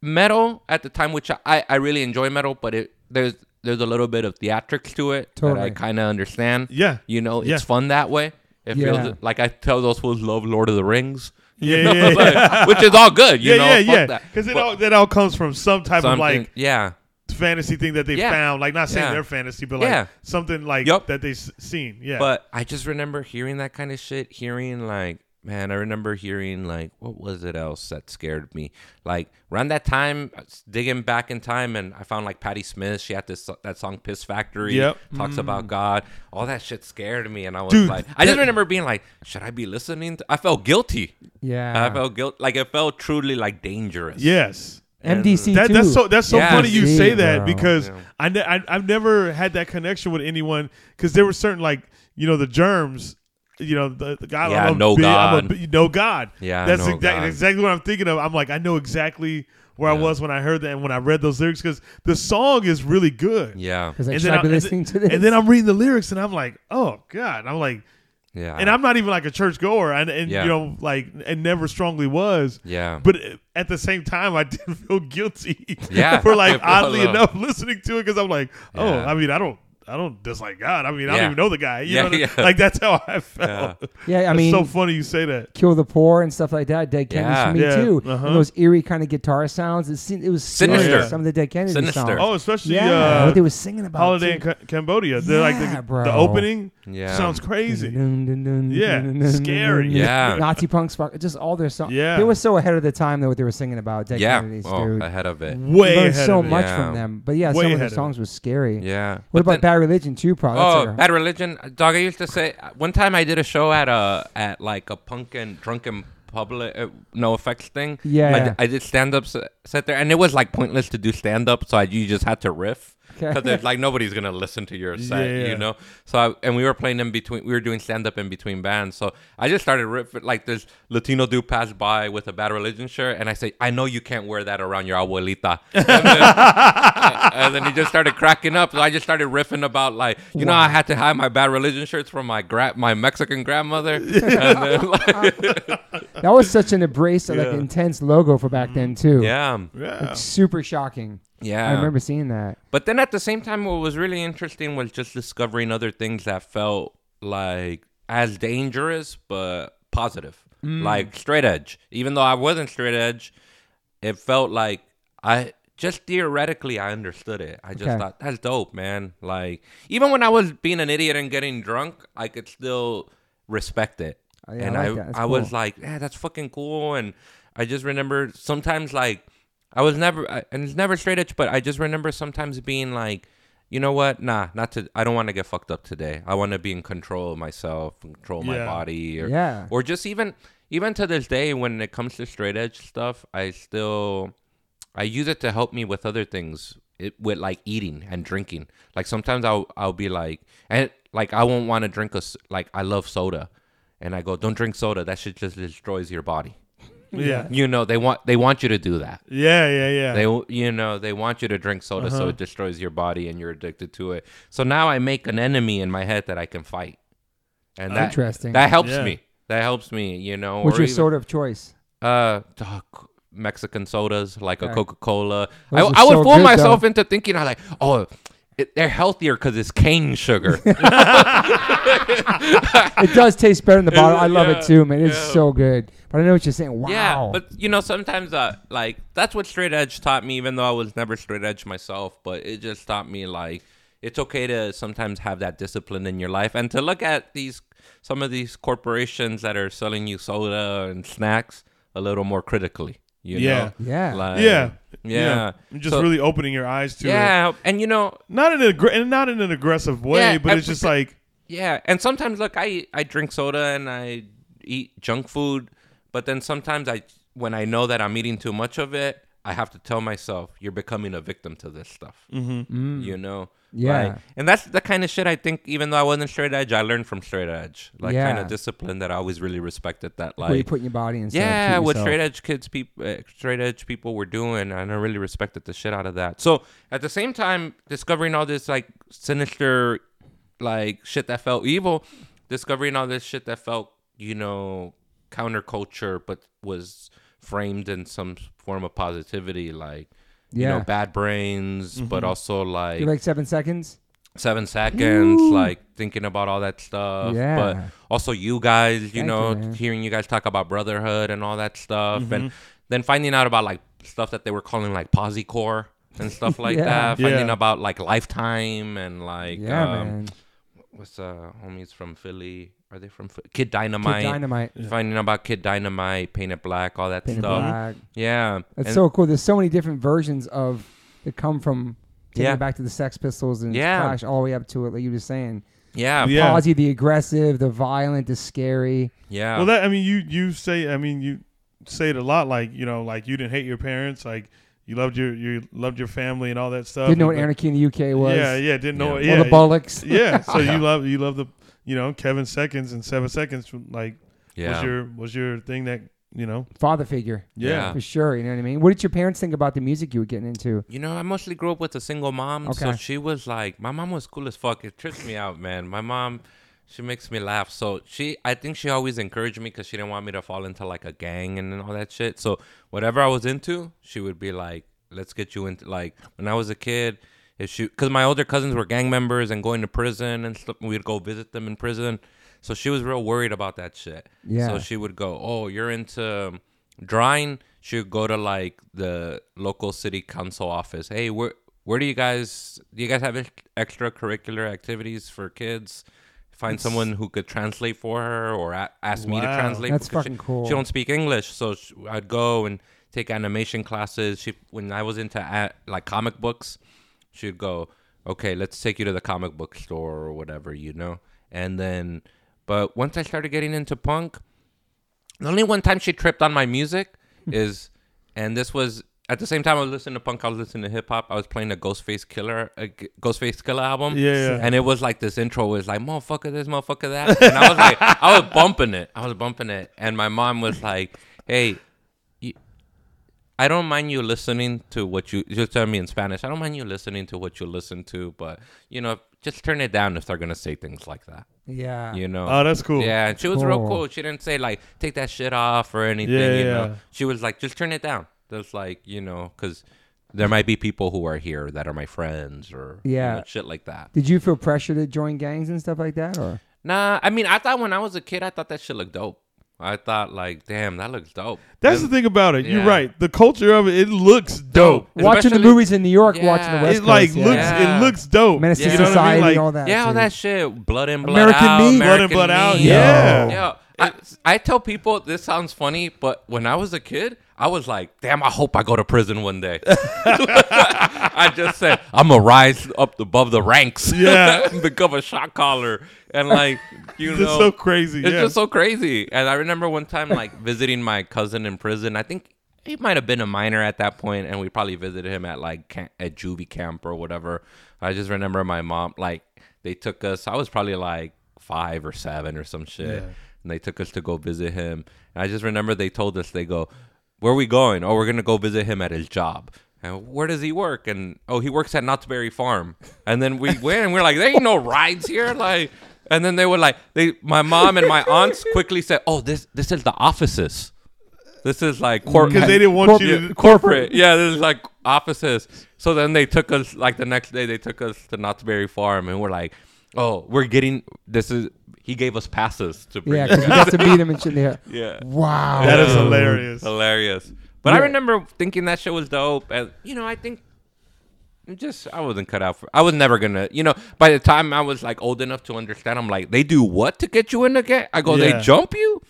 metal at the time which I I really enjoy metal but it there's there's a little bit of theatrics to it that Totally. I kind of understand Yeah. you know it's Yeah. fun that way it Yeah. feels like I tell those fools love Lord of the Rings Yeah, you know, yeah, yeah. which is all good you yeah, know yeah, fuck yeah. that. Because it But all that all comes from some type of like yeah fantasy thing that they Yeah. found. Like not saying Yeah. their fantasy, but like Yeah. something like Yup. that they s- seen. Yeah. But I just remember hearing that kind of shit, hearing like, man, I remember hearing like, what was it else that scared me? Like around that time, uh, I was digging back in time, and I found like Patti Smith. She had this that song "Piss Factory." Yep. talks mm. about God. All that shit scared me, and I was Dude, like, I just remember being like, should I be listening? To? I felt guilty. Yeah. I felt guilt, like it felt truly like dangerous. yes. MDC That, too. that's so that's so Yeah. funny you See, say that bro. because Yeah. I, ne- I I've never had that connection with anyone because there were certain like you know the germs you know the, the God Yeah, I'm a no big- I'm a God. no God Yeah, that's no exactly God. exactly what I'm thinking of I'm like I know exactly where I was when I heard that and when I read those lyrics because the song is really good yeah, Because like, and then I be I- and listening to this? and then I'm reading the lyrics and I'm like oh God I'm like yeah. and I'm not even like a church goer and, and Yeah. you know like and never strongly was yeah. but at the same time, I did feel guilty. Yeah. for like oddly uh, enough listening to it because I'm like, oh, Yeah. I mean, I don't, I don't dislike God. I mean, I don't even know the guy. You Yeah, know, what I- yeah. like that's how I felt. yeah, I mean, It's mean, so funny you say that. Kill the Poor and stuff like that. Dead Kennedys Yeah. for me Yeah, too. uh-huh. And those eerie kind of guitar sounds. It, seemed, it was Sinister. scary, Some of the Dead Kennedy Sinister. songs. Oh, especially yeah, uh, what they were singing about. Holiday in too. Ca- Cambodia. They're like Yeah, the, bro. the opening Yeah. sounds crazy. Yeah, scary. dun, dun. Yeah. Nazi punk spark, just all their songs. Yeah. they were so ahead of the time though. What they were singing about Dead yeah. Kennedys, Oh, dude. ahead of it. We Way learned ahead so of it. much Yeah. from them. But yeah, Way some of ahead their of it. songs was scary. Yeah. What But about then- Bad Religion too, bro? That's Oh, a- bad religion, dog. I used to say one time I did a show at a at like a punk and drunken public uh, NOFX thing. Yeah. I, did- I did stand up set there, and it was like pointless to do stand up, so I you just had to riff. Okay. because like nobody's gonna listen to your set, Yeah. you know. So I, and we were playing in between. We were doing stand up in between bands. So I just started ripping. Like this Latino dude passed by with a Bad Religion shirt, and I say, I know you can't wear that around your abuelita. And then, and then he just started cracking up. So I just started riffing about like, you know, I had to hide my Bad Religion shirts from my gra- my Mexican grandmother. And then, like, That was such an embrace, of, like intense logo for back then too. yeah, Yeah. Like, super shocking. Yeah. I remember seeing that. But then at the same time, what was really interesting was just discovering other things that felt like as dangerous but positive, Mm. like straight edge. Even though I wasn't straight edge, it felt like I just theoretically I understood it. I just Okay. thought that's dope, man. Like even when I was being an idiot and getting drunk, I could still respect it. Oh, yeah, I and like I, that. That's I was like, yeah, that's fucking cool. And I just remember sometimes like I was never, I- and it's never straight edge, but I just remember sometimes being like, you know what? Nah, not to. I don't want to get fucked up today. I want to be in control of myself, control my Yeah. body, or Yeah. or just even even to this day when it comes to straight edge stuff, I still I use it to help me with other things. It, with like eating and drinking. Like sometimes I'll I'll be like and like I won't want to drink a s- like I love soda, and I go don't drink soda. That shit just destroys your body. Yeah. You know they want they want you to do that. Yeah. Yeah. Yeah. They you know they want you to drink soda so Uh-huh. it destroys your body and you're addicted to it. So now I make an enemy in my head that I can fight, and that Interesting. that helps Yeah. me. That helps me. You know. What's or your even- soda of choice? uh dog, Mexican sodas like a Coca Cola. I, Those are I would so fool good, myself though. into thinking I like oh. It, they're healthier because it's cane sugar. It does taste better in the bottle. I love Yeah, it too, man. It's yeah. so good. But I know what you're saying. Wow. Yeah, but you know, sometimes uh, like that's what straight edge taught me. Even though I was never straight edge myself, but it just taught me like it's okay to sometimes have that discipline in your life and to look at these some of these corporations that are selling you soda and snacks a little more critically. You Yeah. know? yeah. Like, yeah. yeah, Just So- really opening your eyes to it. yeah, and you know, Not in an aggr- and not in an aggressive way, Yeah, but I- it's just like Yeah, and sometimes look, I I drink soda and I eat junk food, but then sometimes I when I know that I'm eating too much of it, I have to tell myself you're becoming a victim to this stuff. mm-hmm. You know, Mm. Yeah. Like, and that's the kind of shit I think. Even though I wasn't straight edge, I learned from straight edge, like Yeah. kind of discipline that I always really respected. That Where you like. put in your body and. Yeah, what yourself. straight edge kids, people, uh, straight edge people were doing, and I really respected the shit out of that. So at the same time, discovering all this like sinister, like shit that felt evil, discovering all this shit that felt, you know, counterculture, but was framed in some form of positivity, like you know, bad brains, but also like You like seven seconds? seven seconds, like thinking about all that stuff. Yeah. But also you guys, you Thank know, you, hearing you guys talk about brotherhood and all that stuff, Mm-hmm. and then finding out about like stuff that they were calling like Posicore and stuff like Yeah. that. Finding Yeah. about like Lifetime and like Yeah, um, man. what's uh homies from Philly? Are they from Philly? Kid Dynamite? Kid Dynamite. Finding about Kid Dynamite, Painted Black, all that Painted stuff. Black. Yeah, That's And- so cool. There's so many different versions of that come from taking Yeah. it back to the Sex Pistols and Yeah. Clash all the way up to it, like you were saying. yeah, Yeah. Posy, the aggressive, the violent, the scary. yeah. Well, that I mean, you you say I mean you say it a lot, like you know, like you didn't hate your parents, like you loved your you loved your family and all that stuff. Didn't know what But- anarchy in the UK was. Yeah, yeah, didn't know. Yeah. it. Or Yeah, the Bollocks. yeah. So you love you love the you know Kevin Seconds and Seven Seconds like yeah. was your was your thing that you know Father figure. Yeah. For sure. You know what I mean? What did your parents think about the music you were getting into? You know, I mostly grew up with a single mom, so she was like, my mom was cool as fuck. It trips me out, man. My mom, she makes me laugh. So she, I think she always encouraged me because she didn't want me to fall into like a gang and all that shit. So whatever I was into, she would be like, let's get you into like when I was a kid. If she, because my older cousins were gang members and going to prison and stuff, we'd go visit them in prison. So she was real worried about that shit. Yeah. So she would go, "Oh, you're into drawing." She would go to like the local city council office. Hey, where where do you guys do you guys have extracurricular activities for kids? Find someone who could translate for her, or a- ask me to Wow. translate. That's because she- fucking cool. She don't speak English, so sh I'd go and take animation classes. She when I was into a- like comic books, she'd go, "Okay, let's take you to the comic book store or whatever, you know." And then, but once I started getting into punk, the only one time she tripped on my music is, and this was at the same time I was listening to punk, I was listening to hip hop. I was playing a Ghostface Killah, a G- Ghostface Killah album. Yeah, yeah. And it was like this intro was like motherfucker this, motherfucker that, and I was like, I was bumping it, I was bumping it, and my mom was like, hey. You, I don't mind you listening to what you just tell me in Spanish. I don't mind you listening to what you listen to, but you know, just turn it down if they're gonna say things like that. Yeah. You know. Oh, that's cool. Yeah, and she was real Cool. cool. She didn't say like take that shit off or anything. Yeah, you yeah. know, she was like just turn it down. Just like you know, because there might be people who are here that are my friends or you Yeah. know, shit like that. Did you feel pressure to join gangs and stuff like that, or? Nah, I mean, I thought when I was a kid, I thought that shit looked dope. I thought like, damn, that looks dope. That's And- the thing about it. You're right. The culture of it, it looks dope. Watching the movies in New York, watching the West It Coast, like yeah. looks. Yeah. It looks dope. Menace to You know I mean? Society, Like, all that. Yeah, all too. that shit. Blood in, blood American out. Me. Blood in, American blood out. Me. Yeah. Yeah. I, I tell people this sounds funny, but when I was a kid, I was like, damn, I hope I go to prison one day. I just said, I'm going to rise up above the ranks. Yeah. become a shot caller. And like, you It's know. so crazy. It's yeah. just so crazy. And I remember one time like visiting my cousin in prison. I think he might have been a minor at that point, and we probably visited him at like camp, at juvie camp or whatever. I just remember my mom like they took us. I was probably like five or seven or some shit, Yeah. and they took us to go visit him. And I just remember they told us they go, "Where are we going? Oh, we're gonna go visit him at his job." And where does he work? And oh, he works at Knott's Berry Farm. And then we went and we're like, there ain't no rides here, like. And then they were like, they, my mom and my aunts quickly said, oh, this, this is the offices. This is like corporate. because they didn't want you to. corporate. Yeah, this is like offices. So then they took us like the next day. They took us to Knott's Berry Farm, and we're like, oh, we're getting this is. He gave us passes to bring. Yeah, you because you guys. got to meet him and shit there. yeah. Wow. That is hilarious. Hilarious. But I remember thinking that shit was dope. And, you know, I think just, I wasn't cut out for, I was never gonna, you know, by the time I was like old enough to understand, I'm like, they do what to get you in the game? I go, Yeah. they jump you?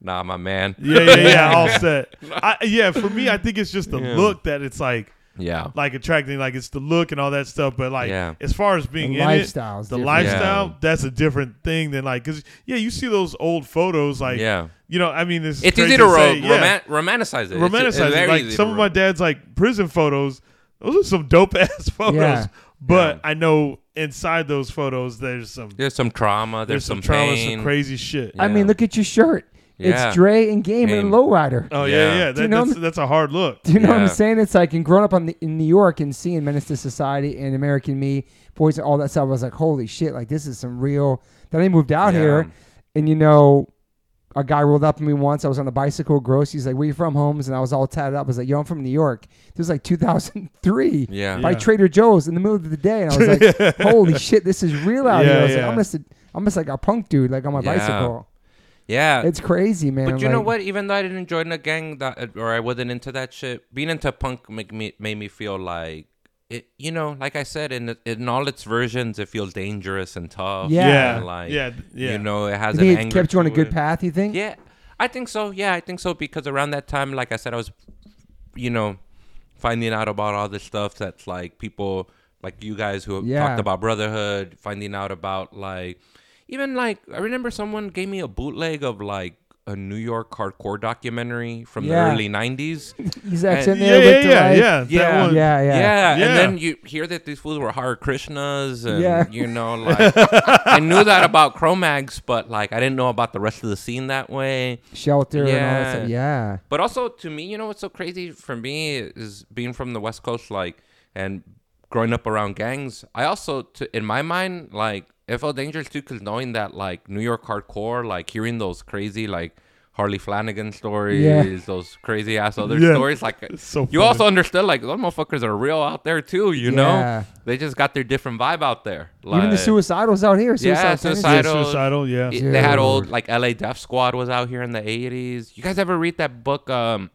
Nah, my man. Yeah, yeah, yeah. All set. I, yeah, for me, I think it's just the Yeah. look that it's like, Yeah. like attracting. Like it's the look and all that stuff. But like, Yeah. as far as being The in lifestyle's it, the different. lifestyle, Yeah. that's a different thing than like, cause yeah, you see those old photos, like, Yeah. you know, I mean, it's It's easy to ro- say, yeah, romanticize it. Romanticize it's it. Like some of my dad's like prison photos. Those are some dope ass photos. Yeah. But Yeah. I know inside those photos, there's some There's some trauma. There's, there's some, some, trauma, pain. some crazy shit. I mean, look at your shirt. Yeah. It's Dre and Game Game. and Lowrider. Oh yeah, Yeah. yeah. Do you know that's, that's a hard look. Do you know what I'm saying? It's like, and growing up on the, in New York and seeing Menace to Society and American Me, Boys, all that stuff, I was like, holy shit, like this is some real. Then I moved out Yeah. here, and you know, a guy rolled up to me once. I was on a bicycle, gross. He's like, "Where you from, Holmes?" And I was all tatted up. I was like, "Yo, I'm from New York." This was like 2003 Yeah. by Yeah. Trader Joe's in the middle of the day, and I was like, "Holy shit, this is real out Yeah, here." I was yeah. like, "I'm just, a, I'm just like a punk dude, like on my Yeah. bicycle." Yeah. It's crazy, man. But you know what? Even though I didn't join a gang, that uh, or I wasn't into that shit, being into punk make me made me feel like it. You know, like I said, in in all its versions, it feels dangerous and tough. Yeah. Yeah, and like yeah, yeah. you know, it You has an it anger kept you on a good it. path? You think? Yeah, I think so. Yeah, I think so because around that time, like I said, I was, you know, finding out about all this stuff that's like people like you guys who have Yeah. talked about brotherhood, finding out about like even like I remember someone gave me a bootleg of like a New York hardcore documentary from Yeah. the early '90s. He's actually in yeah, there yeah, yeah, like- yeah, that Yeah. one. yeah, yeah, Yeah, Yeah. and then you hear that these fools were Hare Krishnas, and Yeah. you know, like I knew that about Cro-Mags, but like I didn't know about the rest of the scene that way. Shelter and all that Yeah. Yeah. But also to me, you know what's so crazy for me is being from the West Coast, like, and growing up around gangs. I also, to, in my mind, like, it felt dangerous too, because knowing that, like, New York hardcore, like, hearing those crazy, like, Harley Flanagan stories, Yeah. those crazy ass other Yeah. stories, like, so you funny. also understood, like, those motherfuckers are real out there too, you Yeah. know? They just got their different vibe out there. Even the suicidals out here. Yeah, Suicide Tendencies. Yeah, Suicidal. suicidal. Yeah, it- they had old like LA Death Squad was out here in the eighties. You guys ever read that book um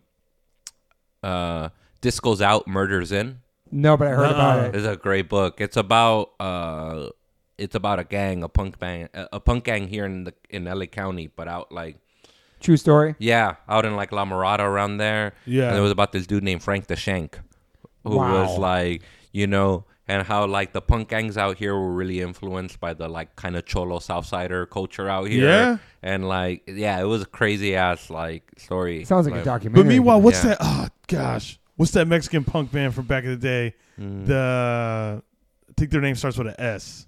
uh Disco's Out, Murders In? No, but I heard about it. It's a great book. It's about uh it's about a gang, a punk band a a punk gang here in the in LA County, but out like True story. yeah, out in like La Mirada around there. Yeah. And it was about this dude named Frank the Shank who Wow. was like, you know, and how like the punk gangs out here were really influenced by the like kind of cholo Southsider culture out here. Yeah. And like, yeah, it was a crazy ass like story. Sounds like Like, a documentary. But meanwhile, what's Yeah. that? Oh gosh, what's that Mexican punk band from back in the day? Mm. The I think their name starts with an S.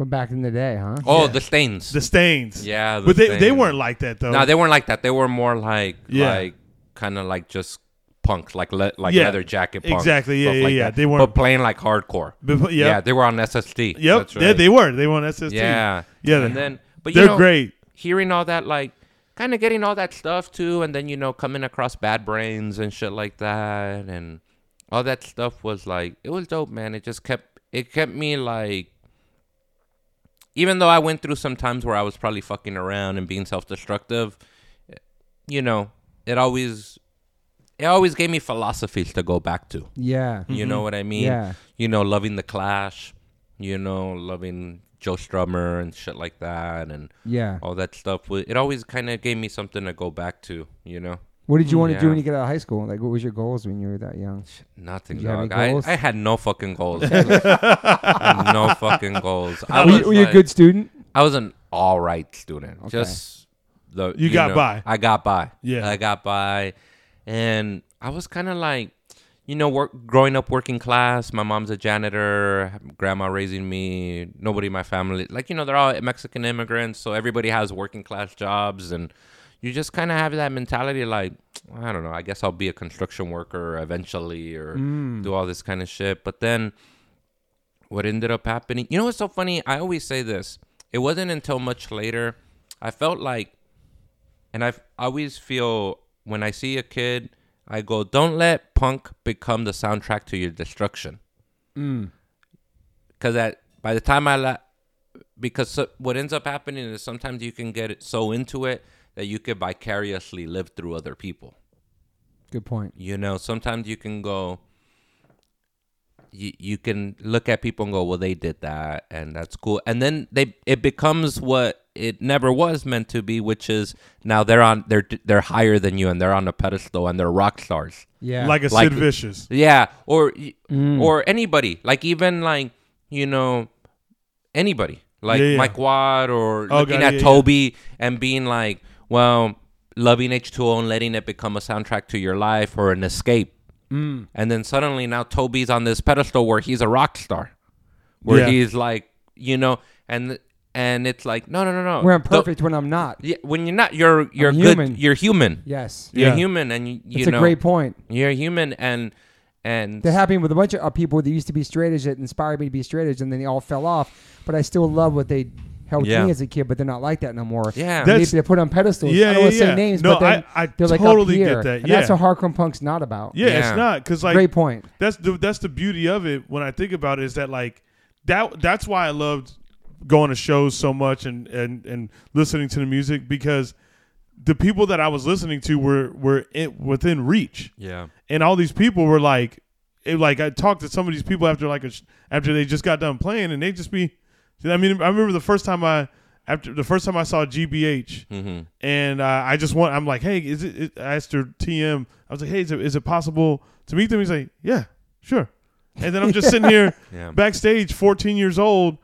From back in the day, huh? oh, yeah. the stains. The Stains. yeah, the but they they weren't like that though. No, they weren't like that. They were more like Yeah. like kind of like just punk, like le- like Yeah, leather jacket punk. exactly, yeah, yeah, like yeah. that. They weren't- but playing like hardcore. But, Yeah, yeah. they were on SST. Yep. That's Yeah, they were. They were on SST. Yeah, Yeah. and then but you they're know, great. hearing all that like kind of getting all that stuff too and then you know coming across bad brains and shit like that and all that stuff was like it was dope man it just kept it kept me like even though i went through some times where i was probably fucking around and being self-destructive you know it always it always gave me philosophies to go back to Yeah. you know mm-hmm. what i mean Yeah. you know, loving the Clash, you know, loving Joe Strummer and shit like that, and Yeah. all that stuff. It always kind of gave me something to go back to, you know. What did you hmm, want to do Yeah. when you get out of high school? Like, what was your goals when you were that young? Nothing, Did you have any dog. I, goals? I had no fucking goals. no fucking goals. I were was, you, were you a like- good student? I was an all right student. Okay. Just the You got know, by. I got by. Yeah. I got by, and I was kind of like, you know, work growing up working class. My mom's a janitor. Grandma raising me. Nobody in my family, like you know, they're all Mexican immigrants, so everybody has working class jobs, and you just kind of have that mentality, like I don't know. I guess I'll be a construction worker eventually, or Mm. do all this kind of shit. But then what ended up happening you know what's so funny i always say this it wasn't until much later i felt like and i always feel when i see a kid i go don't let punk become the soundtrack to your destruction Mm. because that by the time i let because so, what ends up happening is sometimes you can get so into it that you could vicariously live through other people Good point. you know, sometimes you can go. You, you can look at people and go, well, they did that, and that's cool. And then they it becomes what it never was meant to be, which is now they're on they're they're higher than you and they're on a pedestal and they're rock stars. Yeah. Like a Like- Sid Vicious. Yeah, or Mm. or anybody, like even like you know anybody, like Yeah, yeah. Mike Watt, or Oh, looking God, at yeah, yeah. Toby and being like, well, loving H2O and letting it become a soundtrack to your life or an escape. Mm. And then suddenly now Toby's on this pedestal where he's a rock star, where Yeah. he's like, you know, and and it's like, no, no, no, no. Where I'm Tho- perfect when I'm not. yeah, when you're not, you're you're I'm good. human. You're human. Yes. You're Yeah. human, and you, you It's a great point. you're human, and and That happened with a bunch of uh, people that used to be straight edge that inspired me to be straight edge, and then they all fell off. But I still love what they held Yeah. me as a kid, but they're not like that no more. yeah, Maybe That's- they're put on pedestals. Yeah, I don't want to yeah, say yeah. names, No, but then I- I they're like totally up get here. that, And that's what hardcore punk's not about. Yeah, Yeah. it's not because like Great point. that's the that's the beauty of it when I think about it is that like that that's why I loved going to shows so much and and and listening to the music because the people that I was listening to were were in, within reach yeah, and all these people were like it, like I talked to some of these people after like a sh- after they just got done playing and they just be I mean I remember the first time I after the first time I saw GBH mm-hmm. and uh, I just want I'm like, hey, is it? it I asked her TM. I was like, hey, is it, is it possible to meet them? He's like, yeah, sure. And then I'm just sitting here yeah, backstage, 14 years old,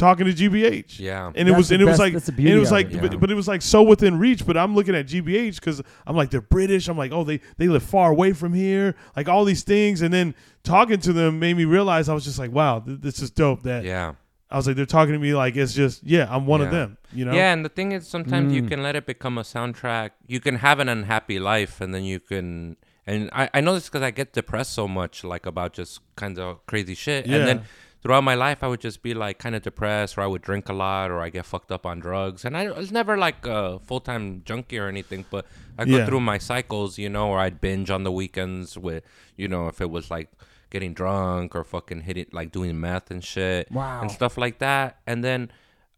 talking to GBH. yeah, And it That's was the and it was like that's the and it was like it, yeah. but, but it was like so within reach. But I'm looking at GBH because I'm like they're British. I'm like oh they they live far away from here. Like all these things. And then talking to them made me realize I was just like wow th- this is dope. That yeah. I was like they're talking to me like it's just yeah I'm one of them. You know Yeah, and the thing is, sometimes you Mm. can let it become a soundtrack. You can have an unhappy life, and then you can. And I, I know this because I get depressed so much, like about just kinds of crazy shit. Yeah. And then throughout my life, I would just be like kind of depressed, or I would drink a lot, or I get fucked up on drugs. And I was never like a full time junkie or anything, but I go Yeah. through my cycles, you know, or I'd binge on the weekends with, you know, if it was like getting drunk or fucking hitting, like doing meth and shit Wow. and stuff like that. And then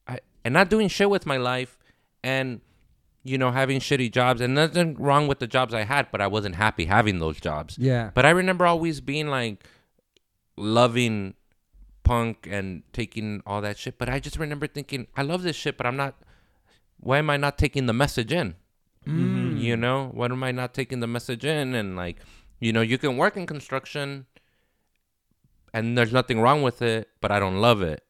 I and not doing shit with my life and you know having shitty jobs and nothing wrong with the jobs I had, but I wasn't happy having those jobs. Yeah. But I remember always being like loving punk and taking all that shit. But I just remember thinking, I love this shit, but I'm not. Why am I not taking the message in? Mm. You know, why am I not taking the message in? And like, you know, you can work in construction, and there's nothing wrong with it, but I don't love it.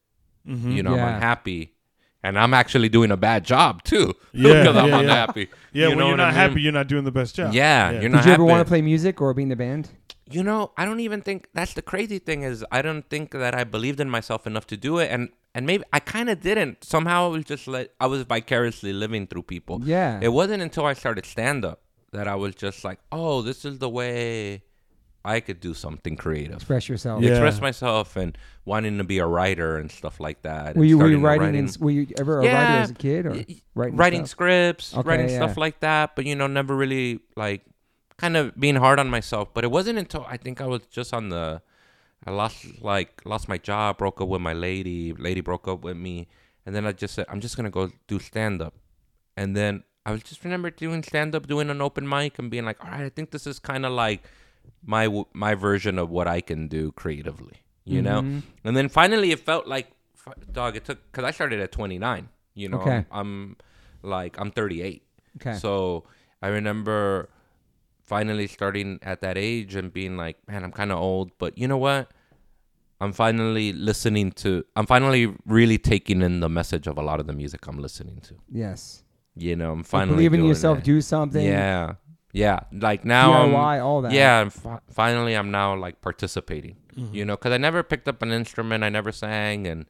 Mhm. You know, Yeah. I'm unhappy, and I'm actually doing a bad job too Yeah, because I'm yeah, yeah. unhappy. Yeah, You when know you're what I not happy, you're not doing the best job. Yeah, you're not Did you ever happy. want to play music or be in the band? you know, I don't even think that's the crazy thing is I don't think that I believed in myself enough to do it, and and maybe I kind of didn't. Somehow I was just let I was vicariously living through people. Yeah. It wasn't until I started stand up that I was just like, oh, this is the way I could do something creative. Express yourself. Yeah. Express myself and wanting to be a writer and stuff like that. Were you, were you starting to writing? In, were you ever a writer as a kid or Y- y- writing? writing scripts, Okay, writing yeah. stuff like that, but you know, never really like kind of being hard on myself. But it wasn't until I think I was just on the I lost like lost my job, broke up with my lady, lady broke up with me, and then I just said I'm just gonna go do stand up, and then I was just remember doing stand up, doing an open mic, and being like, all right, I think this is kind of like my my version of what I can do creatively, you know. Mhm. And then finally, it felt like, dog. It took because I started at 29. You know, Okay. I'm, I'm like I'm 38. Okay. So I remember finally starting at that age and being like, man, I'm kind of old, but you know what? I'm finally listening to. I'm finally really taking in the message of a lot of the music I'm listening to. yes. You know, I'm Like, finally believe in doing yourself. it. Do something. Yeah, yeah. Like now, I'm- DIY. all that. yeah, and fi- finally I'm now like participating. Mm-hmm. You know, because I never picked up an instrument, I never sang, and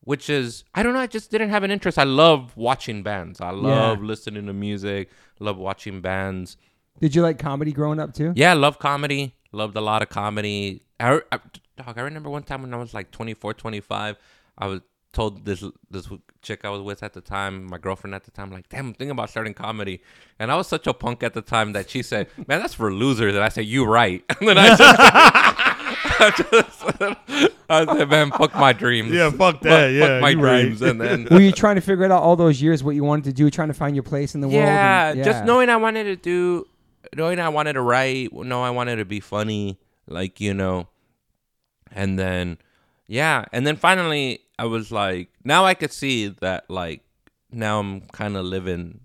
which is I don't know, I just didn't have an interest. I love watching bands. I love listening to music. Love watching bands. Did you like comedy growing up too? Yeah, I love comedy. Loved a lot of comedy. I, I, dog, I remember one time when I was like 24, 25, I was told this this chick I was with at the time, my girlfriend at the time, like, damn, I'm thinking about starting comedy. And I was such a punk at the time that she said, man, that's for losers. And I said, you right. And then I just, I, just, I said, man, fuck my dreams. Yeah, fuck Fuck- that. yeah, fuck my you right. dreams. And then Were you trying to figure it out all those years what you wanted to do, trying to find your place in the world? yeah, just knowing I wanted to do, knowing I wanted to write, know I wanted to be funny, like you know, and then yeah, and then finally I was like, now I could see that like now I'm kind of living,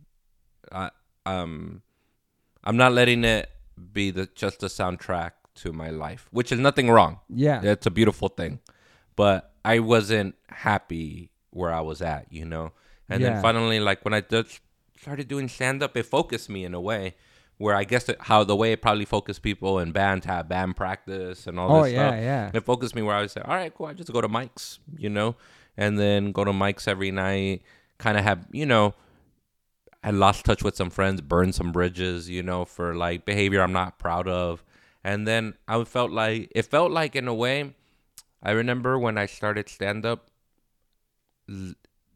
I um, I'm not letting it be the just a soundtrack to my life, which is nothing wrong. Yeah. It's a beautiful thing. But I wasn't happy where I was at, you know? And Yeah. then finally, like when I just started doing stand up, it focused me in a way where I guess how the way it probably focused people in band to have band practice and all Oh, this yeah, stuff. yeah. It focused me where I would say, all right, cool, I just go to mics, you know? And then go to mics every night, kind of have, you know, I lost touch with some friends, burned some bridges, you know, for like behavior I'm not proud of. And then I felt like it felt like in a way, I remember when I started stand up,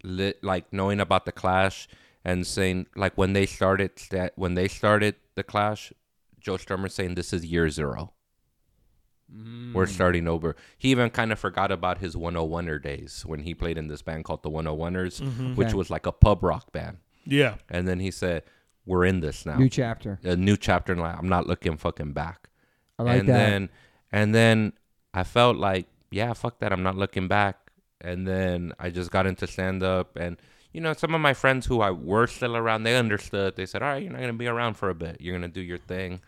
li- like knowing about the Clash and saying like when they started sta- when they started the Clash, Joe Strummer saying this is year zero. Mm. We're starting over. He even kind of forgot about his 101er days when he played in this band called the 101ers, mm-hmm. which Okay. was like a pub rock band. Yeah. And then he said, "We're in this now. New chapter. a new chapter in life. I'm not looking fucking back." I like and that. then and then I felt like, yeah, fuck that. I'm not looking back. And then I just got into stand up and you know, some of my friends who I were still around, they understood. They said, "All right, you're not to be around for a bit. You're to do your thing."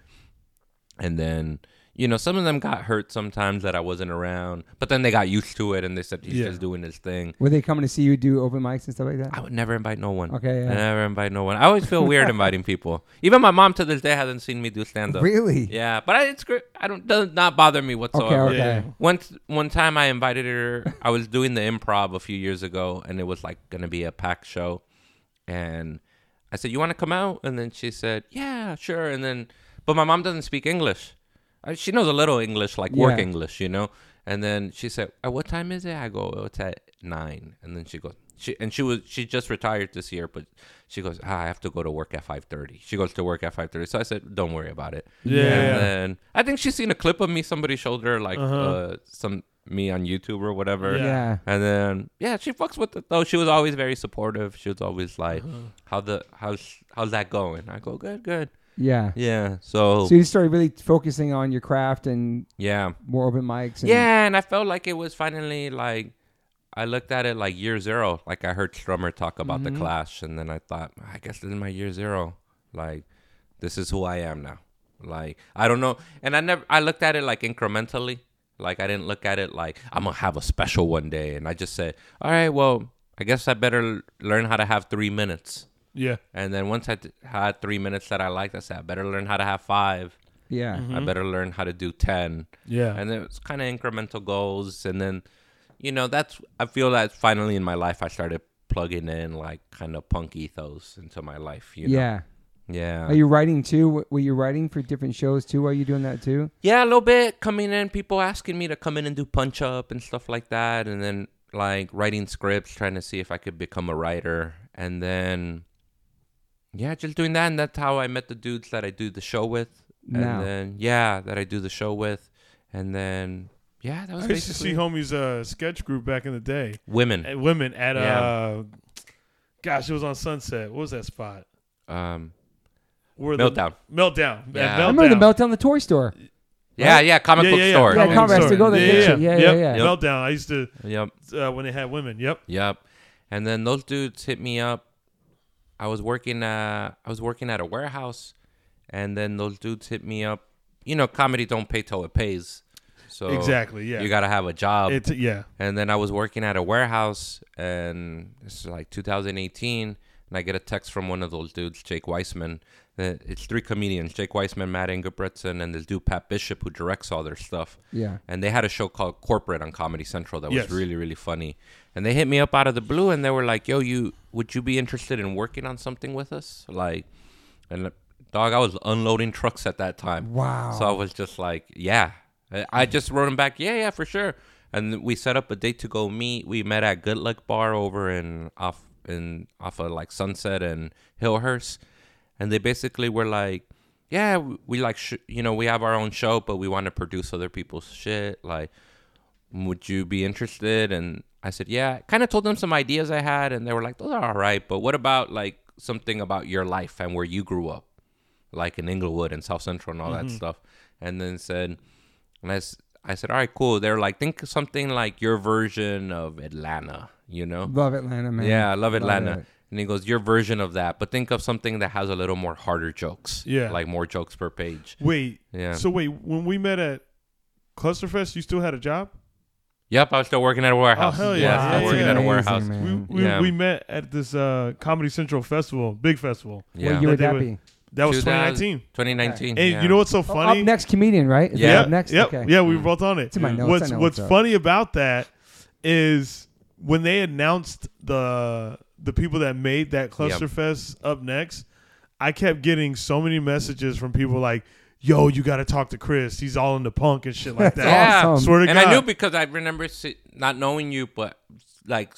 And then, you know, some of them got hurt sometimes that I wasn't around, but then they got used to it and they said he's Yeah. just doing his thing. Were they coming to see you do open mics and stuff like that? I would never invite no one. Okay, yeah. I never invite no one. I always feel weird inviting people. Even my mom to this day hasn't seen me do stand up. Really? Yeah, but I, it's great. I don't does not bother me Okay. whatsoever. Okay. Yeah. Once one time I invited her. I was doing the improv a few years ago, and it was like gonna be a packed show, and I said, "You want to come out?" And then she said, "Yeah, sure." And then, but my mom doesn't speak English. Uh, She knows a little English, like work Yeah. English, you know. And then she said, "At what time is it?" I go, "Oh, "It's at 9. And then she goes, "She and she was she just retired this year, but she goes, ah, I have to go to work at 5:30." She goes to work at 5:30, so I said, "Don't worry about it." Yeah. And then I think she's seen a clip of me. Somebody showed her like Uh-huh. uh, some me on YouTube or whatever. Yeah. Yeah. And then yeah, she fucks with it though. She was always very supportive. She was always like, Uh-huh. "How the how's how's that going?" I go, "Good, good." Yeah. Yeah. So, So you started really focusing on your craft and yeah, more open mics. And, yeah, and I felt like it was finally like I looked at it like year zero. Like I heard Strummer talk about Mm-hmm. the Clash, and then I thought, I guess this is my year zero. Like this is who I am now. Like I don't know, and I never I looked at it like incrementally. Like I didn't look at it like I'm gonna have a special one day, and I just said, all right, well, I guess I better learn how to have three minutes. Yeah. And then once I t- had three minutes that I liked, I said, I better learn how to have five. Yeah. I mm-hmm. better learn how to do 10. Yeah. And it was kind of incremental goals. And then, you know, that's, I feel that finally in my life, I started plugging in like kind of punk ethos into my life. You know? Yeah. Yeah. Are you writing too? Were you writing for different shows too? Are you doing that too? Yeah, a little bit coming in, people asking me to come in and do punch up and stuff like that, and then like writing scripts, trying to see if I could become a writer, and then yeah, just doing that, and that's how I met the dudes that I do the show with, and Now. then yeah, that I do the show with, and then yeah, that was I used to see basically homies uh, sketch group back in the day. women. And women at Yeah. uh, gosh, it was on Sunset. What was that spot? Um, Where Meltdown. The, meltdown. Yeah. At I remember the Meltdown. Meltdown, the toy store. yeah, yeah, comic Yeah, book yeah, yeah. store. Yeah, Comic comic book book store. store. Yeah, Yeah, yeah, yeah, Yep. yeah. Meltdown. I used to Yep. uh, when they had women. Yep. Yep. And then those dudes hit me up. I was working uh I was working at a warehouse and then those dudes hit me up. You know, comedy don't pay till it pays. So Exactly. Yeah. you gotta have a job. It's yeah. and then I was working at a warehouse and this is like 2018 and I get a text from one of those dudes, Jake Weisman. Uh, It's three comedians, Jake Weisman, Matt Ingebretson, and this dude Pat Bishop who directs all their stuff Yeah. and they had a show called Corporate on Comedy Central that was Yes. really really funny. And they hit me up out of the blue and they were like, "Yo, you would you be interested in working on something with us?" Like, and uh, dog, I was unloading trucks at that time. Wow. So I was just like, "Yeah." I- I just wrote him back, "Yeah, yeah, for sure." And we set up a date to go meet. We met at Good Luck Bar over in off in off of like Sunset and Hillhurst, and they basically were like, "Yeah, we, we like sh- you know we have our own show, but we want to produce other people's shit. Like, would you be interested?" And I said, "Yeah." Kind of told them some ideas I had, and they were like, "Those are all right, but what about like something about your life and where you grew up, like in Inglewood and South Central and all that mm-hmm. stuff?" And then said, and I, I said, "All right, cool." They're like, "Think of something like your version of Atlanta, you know?" Love Atlanta, man. Yeah, I love Atlanta. it. And he goes, Your version of that, but think of something that has a little more harder jokes. Yeah. Like more jokes per page. Wait. Yeah. So wait, when we met at Clusterfest, you still had a job? Yep, I was still working at a warehouse. Oh, hell yeah, yeah. still Yeah, working yeah. at a warehouse. man. We we, Yeah. we met at this uh, Comedy Central festival, big festival. Yeah. What year would They that would- be? That was 2000 2019. 2019. And yeah. you know what's so Oh, funny? up next comedian, right? Is Yeah. Yep, Up next. Yep. Okay. Yeah, we were both on it. It's in my notes. What's I know What's what's funny about that is when they announced the the people that made that Clusterfest up next, I kept getting so many messages from people like, "Yo, you got to talk to Chris. He's all into punk and shit like that." Yeah. awesome. Swear to and God. I knew because I remember see, not knowing you, but like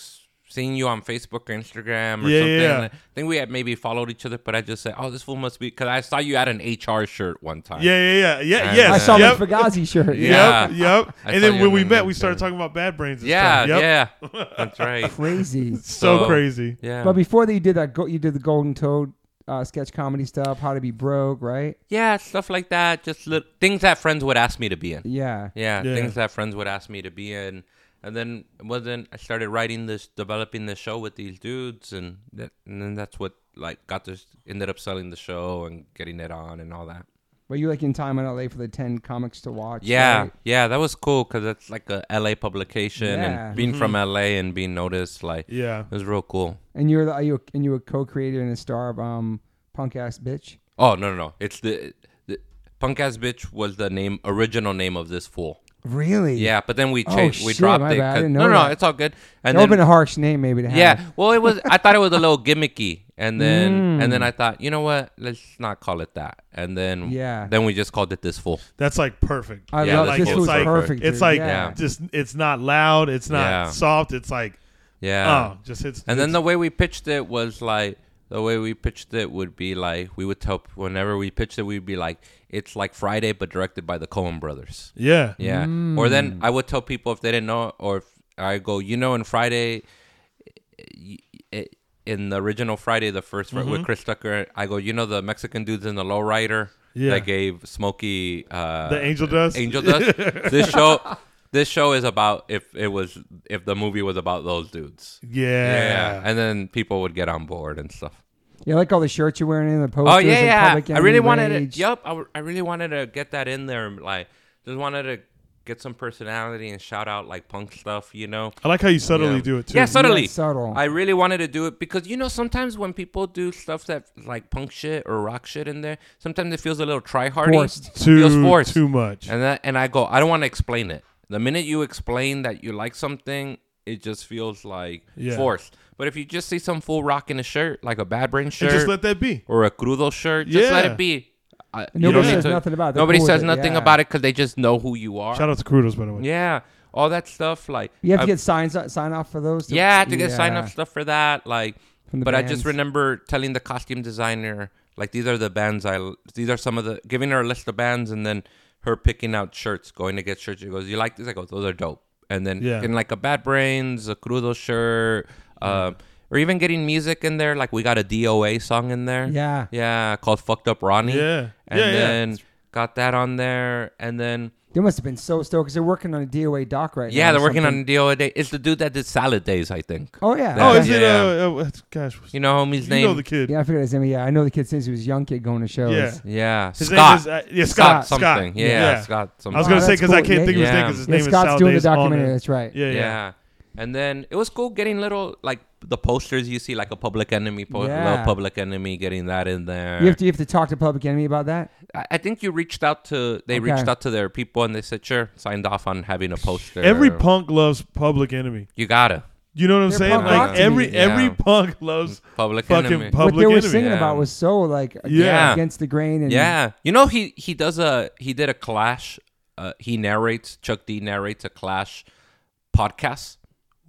seeing you on Facebook or Instagram or Yeah, something. yeah. I think we had maybe followed each other, but I just said, "Oh, this fool must be," because I saw you at an HR shirt one time. Yeah, yeah, yeah, yeah. And, Yes, I saw yep. the Fugazi shirt. Yeah. Yep, yep. I and then when we met, we started talking about bad brains. And yeah, stuff. Yep. yeah. That's right. Crazy. So So- crazy. Yeah. But before that, you did that. Go, you did the Golden Toad uh, sketch comedy stuff. How to be broke, right? Yeah, stuff like that. Just li- things that friends would ask me to be in. Yeah. Yeah, Yeah. things that friends would ask me to be in. And then well then I started writing this, developing the show with these dudes, and that, and then that's what like got this ended up selling the show and getting it on and all that. Were you like in time in LA for the ten comics to watch? Yeah, right? yeah, that was cool because it's like a LA publication, Yeah. and being from LA and being noticed, like Yeah. it was real cool. And you're the are you and you were co-creator and a star of um Punk Ass Bitch. Oh no, no, no! It's the, the punk ass bitch was the name original name of this fool. Really? Yeah, but then we Oh, changed, we shit, dropped my it. bad. I 'cause- didn't no, know no, that. it's all good. And That would have then been a harsh name maybe to have. Yeah, well, it was. I thought it was a little gimmicky, and then Mm. and then I thought, you know what? Let's not call it that. And then Yeah. then we just called it this fool. That's like perfect. I Yeah, love like, this it's like- perfect. It's dude. like yeah. just it's not loud, it's not Yeah. soft, it's like Yeah. oh, just it's and then the way we pitched it was like the way we pitched it would be like we would tell whenever we pitched it we'd be like it's like Friday but directed by the Coen brothers. yeah. Yeah. Or Mm. then I would tell people if they didn't know, or if I go, you know, in Friday, y- i- in the original Friday, the 1st Mm-hmm. with Chris Tucker, I go, you know, the Mexican dudes in the lowrider Yeah. that gave Smokey uh, The angel dust? Angel dust. this show, this show is about if it was if the movie was about those dudes. Yeah. yeah. and then people would get on board and stuff. Yeah, I like all the shirts you're wearing in the posters. Oh yeah, yeah. Public I really wanted Rage. it. Yup, I, w- I really wanted to get that in there. Like, just wanted to get some personality and shout out like punk stuff, you know. I like how you subtly Yeah. do it too. Yeah, subtly. Yeah, subtle. I really wanted to do it because you know sometimes when people do stuff that like punk shit or rock shit in there, sometimes it feels a little try hardy. Forced. too feels forced. too much. And that and I go, I don't want to explain it. The minute you explain that you like something, it just feels like Yeah. forced. But if you just see some fool rocking a shirt, like a Bad Brain And shirt just let that be. or a Crudo shirt, just let it be. I- Nobody says to- nothing about it. They're Nobody cool with says it, nothing yeah. about it because they just know who you are. Shout out to Crudos, by the way. Yeah, all that stuff. Like You have to I- get signs sign off for those. to- yeah, I had to get sign Yeah. up stuff for that. Like, From the but I bands. just remember telling the costume designer, like, these are the bands I, these are some of the, giving her a list of bands, and then her picking out shirts, going to get shirts. She goes, "You like this?" I go, "Those are dope." And then Yeah. getting like a Bad Brains, a Crudo shirt, uh, or even getting music in there. Like we got a DOA song in there. Yeah. Yeah, called "Fucked Up Ronnie." Yeah. And yeah, yeah. then got that on there, and then They must have been so stoked because they're working on a DOA doc right now. yeah, they're working something. on a DOA day. It's the dude that did Salad Days, I think. Oh yeah. Oh, Yeah. is it? Yeah. Uh, uh, gosh, You know, homie's you name. know the kid. Yeah, I forget his name. Yeah, I know the kid since he was a young kid going to shows. Yeah. Yeah, His Scott. name is uh, yeah Scott. Scott Scott. something. Yeah, yeah. Scott something. I was Oh, gonna say that's because I can't Yeah, think of his yeah. name because his Yeah, name is Scott's doing the Days on documentary. That's right. Yeah, yeah. yeah. And then it was cool getting little like the posters you see like a Public Enemy po- Yeah. little Public Enemy getting that in there. You have to you have to talk to Public Enemy about that. I, I think you reached out to they Okay. reached out to their people and they said sure signed off on having a poster. Every punk loves Public Enemy. you gotta You know what I'm They're saying? Like every me. every punk loves Public fucking Enemy. Public what they were Enemy. singing Yeah. about was so like Yeah. against the grain and yeah, you know he he does a he did a Clash. Uh, he narrates Chuck D narrates a Clash podcast.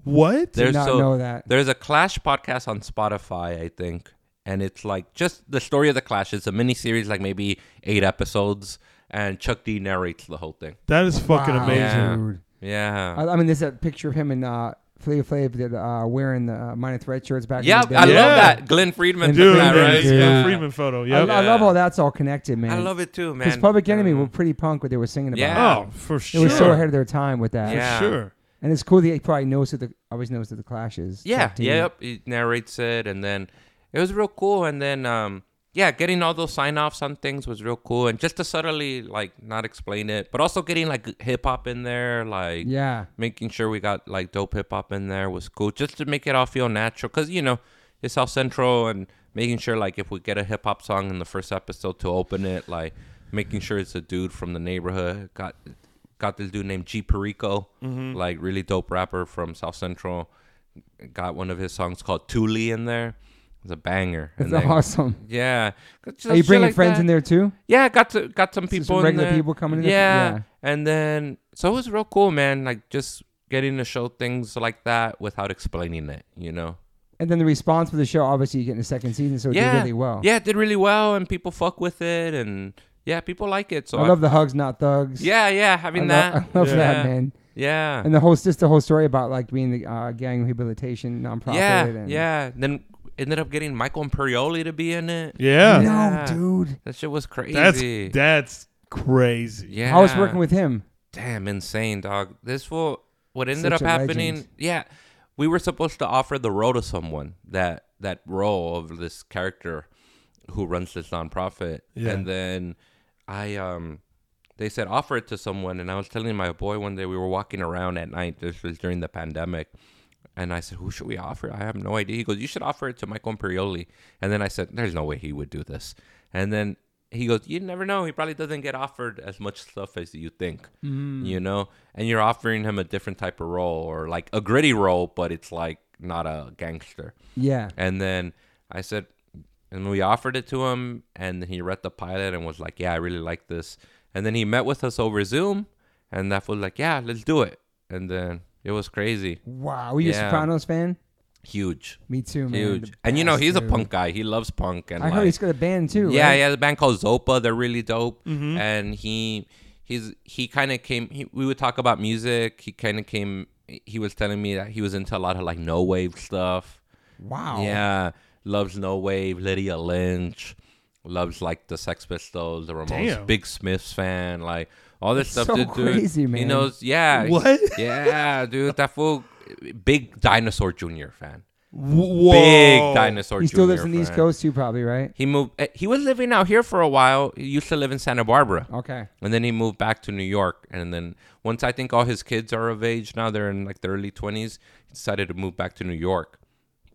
What? did There's not so know that. There's a Clash podcast on Spotify, I think, and it's like just the story of the Clash. It's a mini series, like maybe eight episodes, and Chuck D narrates the whole thing. That is fucking Wow, amazing. Yeah. Yeah, I, I mean, there's a picture of him and uh, Flavor Flav that uh, wearing the uh, minor threat shirts back. yeah, in the I day. Yeah. love that Glen Friedman. Dude, took that, Friedman, right? yeah, dude. yeah. Friedman photo. I, Yep. I love Yeah. all that's all connected, man. I love it too, man. Because Public Enemy Yeah. were pretty punk what they were singing about. Yeah. Oh, for sure. It sure. was so ahead of their time with that. For Yeah. sure. And it's cool that he probably knows that the always knows that the Clash is. Yeah, yeah, yep. He narrates it, and then it was real cool. And then, um, yeah, getting all those sign offs on things was real cool, and just to subtly like not explain it, but also getting like hip hop in there, like Yeah. making sure we got like dope hip hop in there was cool, just to make it all feel natural. Cause you know it's South Central, and making sure like if we get a hip hop song in the first episode to open it, like making sure it's a dude from the neighborhood. Got got this dude named G Perico, Mm-hmm. like really dope rapper from South Central. Got one of his songs called Thule in there. It's a banger. That's And then- awesome. Yeah. Just Are you bringing like friends that. in there too? Yeah, got to got some So some people in regular people coming in there? Yeah. Yeah. and then so it was real cool, man. Like just getting to show things like that without explaining it, you know. And then the response for the show, obviously, you get in the second season, so it yeah, did really well. Yeah, it did really well, and people fuck with it, and yeah, people like it. So I love the hugs, not thugs. Yeah, yeah, I, having lo- that. I love Yeah. that, man. Yeah. And the whole, just the whole story about like being the uh, gang rehabilitation nonprofit. yeah, and yeah. Then ended up getting Michael Imperioli to be in it. Yeah. No, Yeah. dude. That shit was crazy. That's that's crazy. yeah. I was working with him. damn insane dog this fool what ended Such up happening legend. yeah we were supposed to offer the role to someone that that role of this character who runs this nonprofit Yeah. and then i um they said offer it to someone and i was telling my boy one day we were walking around at night this was during the pandemic and I said, "Who should we offer?" I have no idea. He goes, "You should offer it to Michael Imperioli." And then I said, "There's no way he would do this." And then he goes, "You never know. He probably doesn't get offered as much stuff as you think, Mm. you know. And you're offering him a different type of role, or like a gritty role, but it's like not a gangster." Yeah. And then I said, and we offered it to him, and he read the pilot and was like, "Yeah, I really like this." And then he met with us over Zoom, and that was like, "Yeah, let's do it." And then it was crazy, Wow. Were you Yeah. a Sopranos fan? huge. Me too, man. huge. The And you know best, he's a punk guy. He loves punk and I like, heard he's got a band too. yeah, right? yeah. The band called Zopa. They're really dope. Mm-hmm. And he he's he kind of came. He, we would talk about music. He kind of came. He was telling me that he was into a lot of like no wave stuff. Wow. Yeah, loves no wave. Lydia Lunch loves like the Sex Pistols, the Ramones. Damn. Big Smiths fan. Like all this That's stuff. so do. crazy, He man. knows. Yeah. What? Yeah, dude. That fool. Big Dinosaur Jr. fan. Whoa. Big dinosaur. He still lives in the East. Coast too, probably, right? He moved. eh, He was living out here for a while. He used to live in Santa Barbara, Okay. and then he moved back to New York. And then once I think all his kids are of age now, they're in like their early twenties. He decided to move back to New York,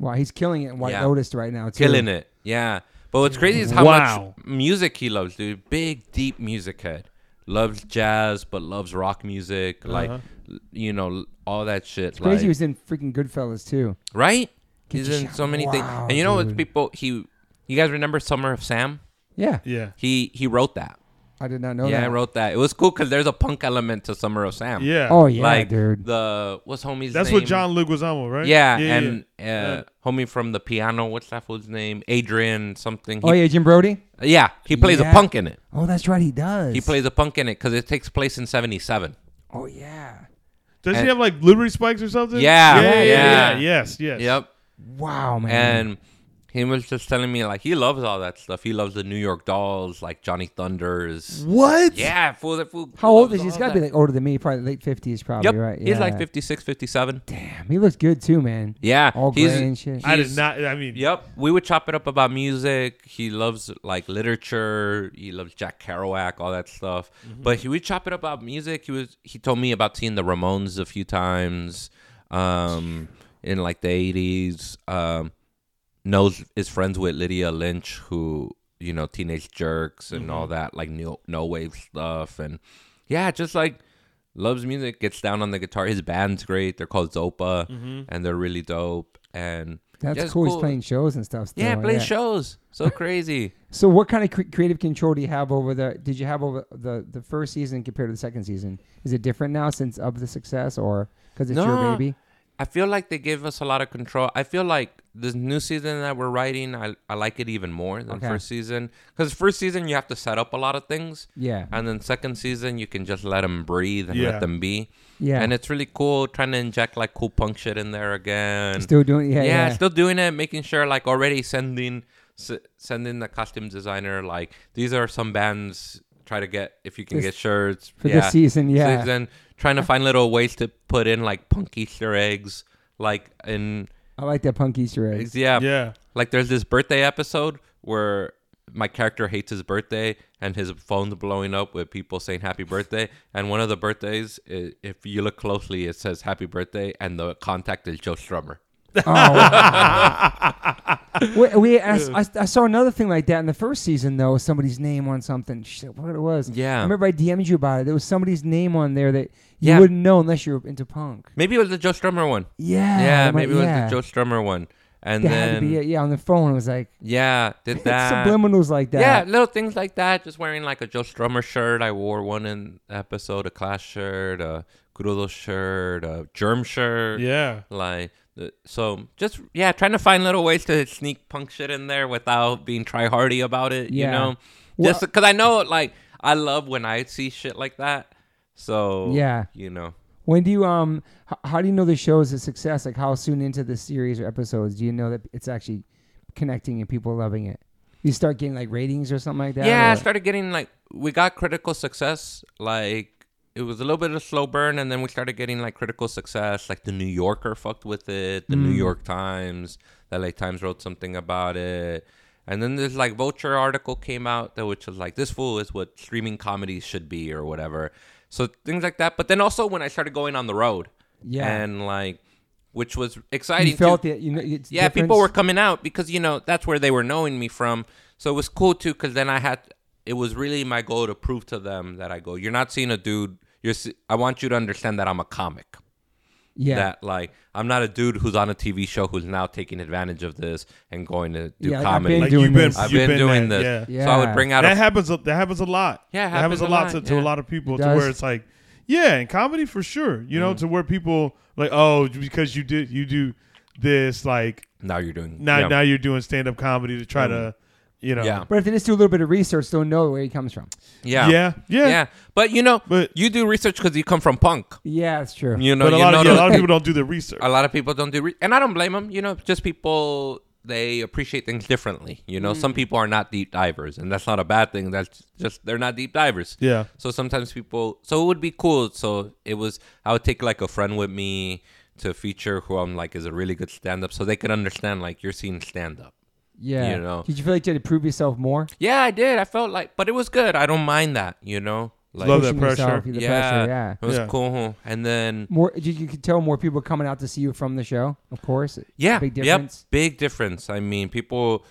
Wow, he's killing it in White Yeah. Lotus right now too. killing it. Yeah. But what's crazy is how Wow. much music he loves, dude. Big, deep music head. Loves jazz, but loves rock music. Like, Uh-huh. l- you know, all that shit. Crazy, like, he was in freaking Goodfellas too. right? Get He's in shot. so many things. Wow, And you know what? dude. People, he, you guys remember Summer of Sam? Yeah, Yeah. He he wrote that. I did not know yeah, that. I wrote that. It was cool because there's a punk element to Summer of Sam. Yeah. Oh yeah, like dude. the what's homie's That's name? what John Leguizamo, right? Yeah, yeah and yeah. Uh, homie from the piano. What's that fool's name? Adrian something. oh yeah, Jim Brody. yeah. He plays Yeah. a punk in it. Oh, that's right, he does. He plays a punk in it because it takes place in '77. Oh yeah. Does he have like blueberry Spikes or something? Yeah, Yeah. yeah, yeah. yeah. Yes. Yes. Yep. Wow, man. And he was just telling me like he loves all that stuff. He loves the New York Dolls, like Johnny Thunders. What? Yeah, fool. That fool. how old is he? He's all got to be like older than me, probably late fifties, probably, Yep. right? Yeah. He's like Yeah. 56, 57. Damn, he looks good too, man. Yeah. All he's, gray and shit. I did not. I mean, Yep. We would chop it up about music. He loves like literature. He loves Jack Kerouac, all that stuff. Mm-hmm. But he would chop it up about music. He was he told me about seeing the Ramones a few times um in like the 80s. Um knows is friends with Lydia Lunch who, you know, Teenage Jerks and all Mm-hmm. that like no no wave stuff and yeah, just like loves music, gets down on the guitar. His band's great. They're called Zopa Mm-hmm. and they're really dope and That's yeah, it's cool. He's playing shows and stuff. Still. yeah, play shows. So crazy. So, what kind of cre- creative control do you have over the? Did you have over the the first season compared to the second season? Is it different now since of the success, or because it's your baby? I feel like they give us a lot of control. I feel like this new season that we're writing, I, I like it even more than Okay. first season. Because first season you have to set up a lot of things, Yeah, and then second season you can just let them breathe and Yeah. let them be. yeah. And it's really cool trying to inject like cool punk shit in there again. still doing. Yeah, yeah, yeah. still doing it, making sure like already sending s- sending the costume designer like these are some bands. Try to get if you can This- get shirts for yeah. this season. Yeah, Season, trying to find little ways to put in like punk Easter eggs, like in I like that punk Easter eggs. yeah, Yeah. like there's this birthday episode where my character hates his birthday and his phone's blowing up with people saying happy birthday. And one of the birthdays, i- if you look closely, it says happy birthday, and the contact is Joe Strummer. Oh, we, we I, I, I saw another thing like that in the first season though. Somebody's name on something. Shit, what it was? Yeah. I remember I DM'd you about it. There was somebody's name on there that you Yeah. wouldn't know unless you're into punk. Maybe it was the Joe Strummer one. Yeah, Yeah, it might- maybe it was yeah. the Joe Strummer one. And That had to then be it. Yeah, on the phone it was like yeah, did that. subliminals like that. Yeah, little things like that. Just wearing like a Joe Strummer shirt. I wore one in episode, a Clash shirt, a Crudo shirt, a Germ shirt. Yeah. Like, the- so just, yeah, trying to find little ways to sneak punk shit in there without being try hardy about it, you know? Well- Just because I know, like, I love when I see shit like that. So, Yeah. you know. When do you um? H- how do you know the show is a success? Like how soon into the series or episodes do you know that it's actually connecting and people loving it? You start getting like ratings or something like that. Yeah, I started getting like we got critical success. Like it was a little bit of a slow burn, and then we started getting like critical success. Like the New Yorker fucked with it. The New Mm. York Times, the LA Times wrote something about it. And then this like Vulture article came out that which was like this fool is what streaming comedy should be or whatever. So things like that. But then also when I started going on the road, Yeah. and like which was exciting. you felt too. it. You know, Yeah, people were coming out because you know that's where they were knowing me from. So it was cool too because then I had it was really my goal to prove to them that I go, you're not seeing a dude. You're. I want you to understand that I'm a comic. Yeah. That like I'm not a dude who's on a TV show who's now taking advantage of this and going to do Yeah, like, I've comedy. been Like doing you've been, this. I've you've been, doing that, this. Yeah. Yeah. So I would bring out That a happens. That happens a lot. Yeah, it that happens happens a a lot, lot, to, to a lot of people. It To does. where it's like, yeah, in comedy for sure. You Mm. know, to where people like, oh, because you did you do this, like now you're doing now yeah. now you're doing stand up comedy to try to, you know, yeah But if they just do a little bit of research, they'll know where he comes from. yeah yeah, yeah. yeah. But you know, But you do research because you come from punk. Yeah, that's true. You know, but a you lot know of yeah, a lot of people don't do the research. a lot of people don't do re- and i don't blame them you know just people they appreciate things differently you know Mm. some people are not deep divers and that's not a bad thing that's just they're not deep divers Yeah, so sometimes people so it would be cool so it was i would take like a friend with me to feature who I'm like is a really good stand up, so they could understand like you're seeing stand up. Yeah. You know. Did you feel like you had to prove yourself more? Yeah, I did. I felt like, but it was good. I don't mind that. You know, like Love that Pushing yourself, pressure. The yeah, pressure, yeah. it was Yeah. cool. And then More, you, you could tell more people coming out to see you from the show. Of course. yeah, Big difference. yep, difference. big difference. I mean, people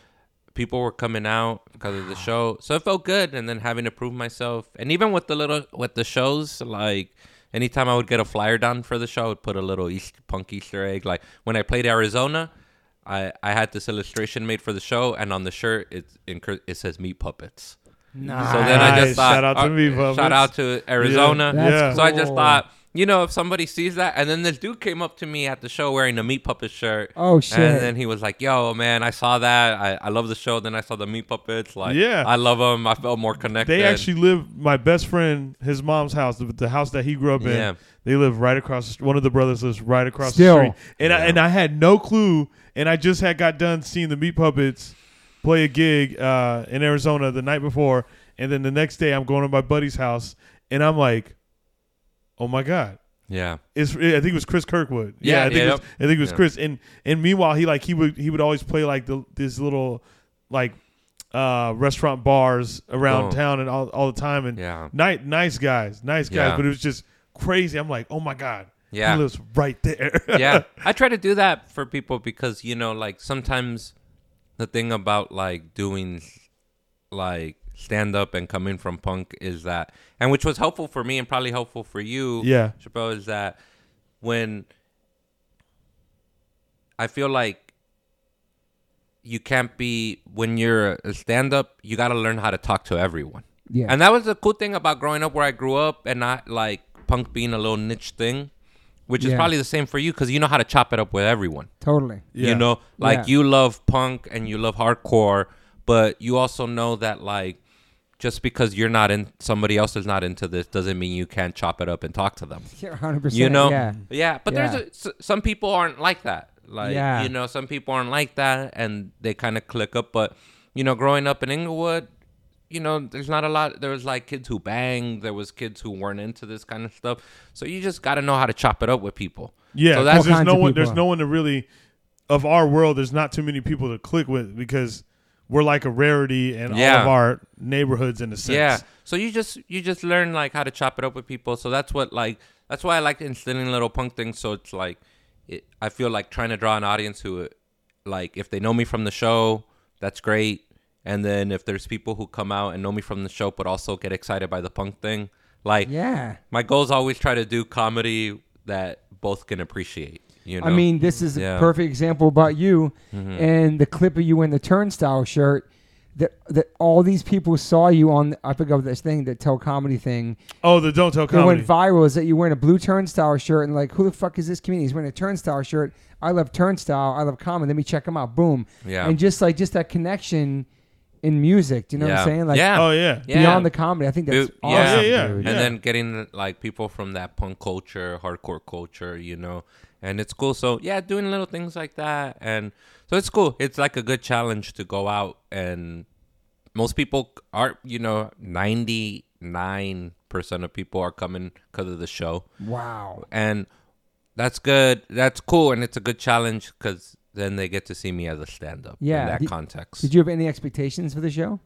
people were coming out because of the show, so it felt good. And then having to prove myself, and even with the little with the shows, like anytime I would get a flyer done for the show, I would put a little Easter, punk Easter egg. Like when I played Arizona. I, I had this illustration made for the show, and on the shirt it it says meat puppets. Nice. So then I just thought, Shout out to uh, Meat Puppets. shout out to Arizona. That's Yeah. So I just thought, you know, if somebody sees that, and then this dude came up to me at the show wearing a Meat Puppet shirt. Oh, shit. And then he was like, "Yo, man, I saw that. I, I love the show. Then I saw the Meat Puppets. Like, Yeah. I love them. I felt more connected. They actually live. My best friend, his mom's house, the, the house that he grew up in. Yeah. They live right across. One of the brothers lives right across Still. the street. And I and I had no clue. And I just had got done seeing the Meat Puppets play a gig uh, in Arizona the night before, and then the next day I'm going to my buddy's house, and I'm like, oh my god. yeah, It's, I think it was Chris Kirkwood. Yeah, I think yeah, it was, yep. I think it was Yeah. Chris. And and meanwhile, he like he would he would always play like the this little like uh restaurant bars around Oh. town and all, all the time. And yeah, nice nice guys, nice guys. Yeah. But it was just crazy. I'm like, oh my god, Yeah. he lives right there. yeah. I try to do that for people because you know, like sometimes the thing about like doing like stand up and coming from punk is that, and which was helpful for me and probably helpful for you, Yeah. Chappelle, is that when I feel like you can't be when you're a stand up, you got to learn how to talk to everyone. Yeah. And that was the cool thing about growing up where I grew up and not like punk being a little niche thing, which is probably the same for you because you know how to chop it up with everyone. totally. Yeah. You know, like Yeah. you love punk and you love hardcore, but you also know that like just because you're not in somebody else is not into this doesn't mean you can't chop it up and talk to them. Yeah, 100%. You know, Yeah. yeah. But Yeah. there's a, s- some people aren't like that. Like Yeah. you know, some people aren't like that, and they kind of click up. But you know, growing up in Inglewood, you know, there's not a lot. There was like kids who banged. There was kids who weren't into this kind of stuff. So you just got to know how to chop it up with people. Yeah, So that's there's no of one. There's no one to really of our world. There's not too many people to click with because we're like a rarity in all of our neighborhoods in a sense. Yeah. So you just you just learn like how to chop it up with people. So that's what like that's why I like instilling little punk things. So it's like it, I feel like trying to draw an audience who like if they know me from the show, that's great. And then if there's people who come out and know me from the show but also get excited by the punk thing, like Yeah. my goal is always try to do comedy that both can appreciate. You know. I mean, this is a Yeah. Mm-hmm. perfect example about you and the clip of you in the turnstile shirt. That that all these people saw you on. I forgot what this thing, that tell comedy thing. Oh, the don't tell That comedy. went viral. Is that you wearing a blue turnstile shirt and like, who the fuck is this comedian? He's wearing a turnstile shirt. I love turnstile. I love comedy. Let me check him out. Boom. Yeah. And just like just that connection in music. Do you know what I'm saying? Like Yeah. oh yeah. Yeah. beyond the comedy. I think that's Dude, awesome. yeah. Yeah, yeah, dude. and then getting like people from that punk culture, hardcore culture, you know, and it's cool. So yeah, doing little things like that, and so it's cool. It's like a good challenge to go out, and most people are, you know, ninety nine percent of people are coming because of the show, Wow. and that's good. That's cool, and it's a good challenge because then they get to see me as a stand up. Yeah. in that Did- context. Did you have any expectations for the show?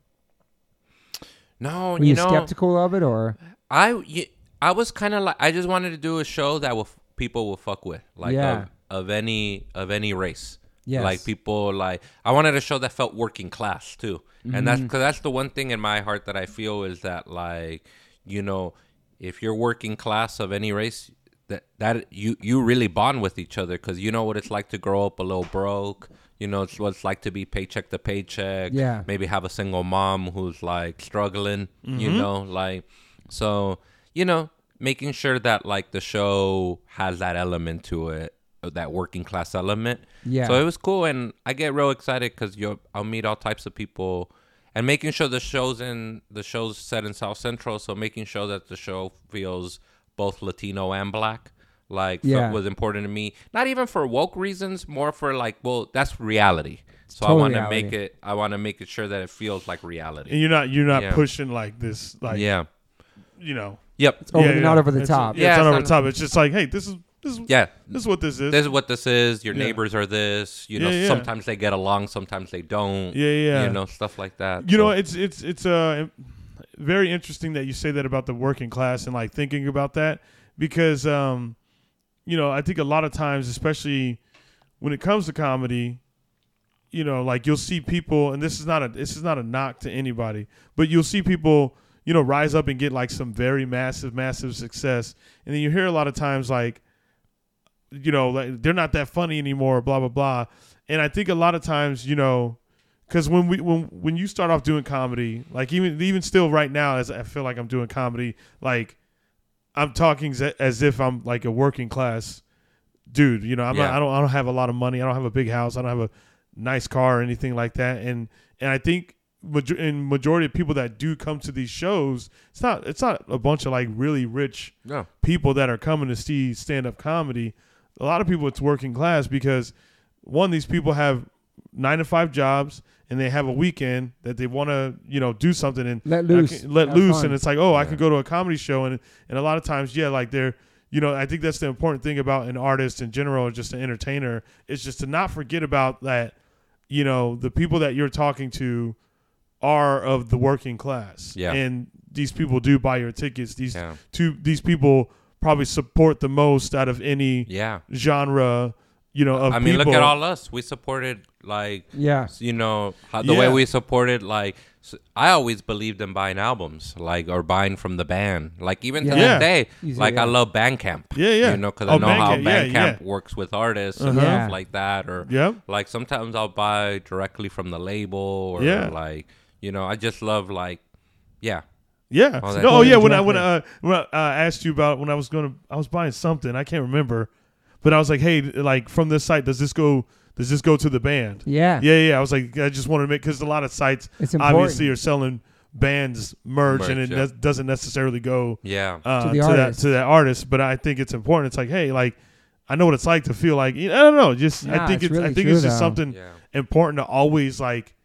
no, Were you you, know, skeptical of it or? I? I was kind of like I just wanted to do a show that will people will fuck with, like Yeah. of, of any of any race. Yes. Like people like I wanted a show that felt working class too, and that's Mm-hmm. because that's the one thing in my heart that I feel is that like you know if you're working class of any race that that you you really bond with each other because you know what it's like to grow up a little broke. You know it's what it's like to be paycheck to paycheck. Yeah. Maybe have a single mom who's like struggling. You know, like so you know making sure that like the show has that element to it, uh, that working class element. Yeah. So it was cool, and I get real excited because you I'll meet all types of people, and making sure the shows in the shows set in South Central, so making sure that the show feels both Latino and Black. Like felt- Yeah. was important to me. Not even for woke reasons, more for like, well, that's reality. So I want to make it. I want to make it sure that it feels like reality. And you're not you're not Yeah. pushing like this like yeah. you know Yep. Over yeah, the- not over the It's- top. Yeah, Yeah, it's it's not over not- the top. It's just like hey, this is this, is- Yeah. this is what this is. This is what this is. Your Yeah. neighbors are this. You know, Yeah, yeah. sometimes they get along, sometimes they don't. yeah, yeah. You know, stuff like that. You know, it's it's it's uh very interesting that you say that about the working class and like thinking about that because um you know, I think a lot of times especially when it comes to comedy, you know, like you'll see people and this is not a this is not a knock to anybody, but you'll see people, you know, rise up and get like some very massive massive success and then you hear a lot of times like you know, like they're not that funny anymore, blah blah blah. And I think a lot of times, you know, because when we when when you start off doing comedy, like even even still right now, as I feel like I'm doing comedy, like I'm talking as, as if I'm like a working class dude. You know, I'm not, I don't I don't have a lot of money. I don't have a big house. I don't have a nice car or anything like that. And and I think major- in majority of people that do come to these shows, it's not it's not a bunch of like really rich no. people that are coming to see stand up comedy. A lot of people it's working class because one, these people have nine to five jobs and they have a weekend that they want to, you know, do something and Let loose. can- let Have loose. fun. And it's like, oh, I can go to a comedy show and and a lot of times, yeah, like they're, you know, I think that's the important thing about an artist in general, just an entertainer, is just to not forget about that. You know, the people that you're talking to are of the working class, Yeah. and these people do buy your tickets. These Yeah. two these people probably support the most out of any Yeah. genre, you know, of I mean, people. look at all us. We supported like Yeah. you know how, the way Yeah. we supported like I always believed in buying albums like or buying from the band like even to Yeah. this day Easy, like I love Bandcamp Yeah, yeah. you know because Oh, I know how Bandcamp, yeah, Bandcamp yeah. works with artists and Uh-huh. stuff Yeah. like that or Yep. like sometimes I'll buy directly from the label or Yeah. like you know I just love like yeah Yeah. No, oh yeah. When I when I uh, when I uh, asked you about when I was going to I was buying something I can't remember, but I was like, hey, like from this site, does this go? Does this go to the band? Yeah. Yeah, yeah. I was like, I just wanted to make because a lot of sites It's obviously are selling bands merch, and it yeah. ne- doesn't necessarily go yeah uh, To to, that to that artist. But I think it's important. It's like, hey, like I know what it's like to feel like I don't know. Just Nah, I think it's it's, I think true, it's just though. something yeah important to always like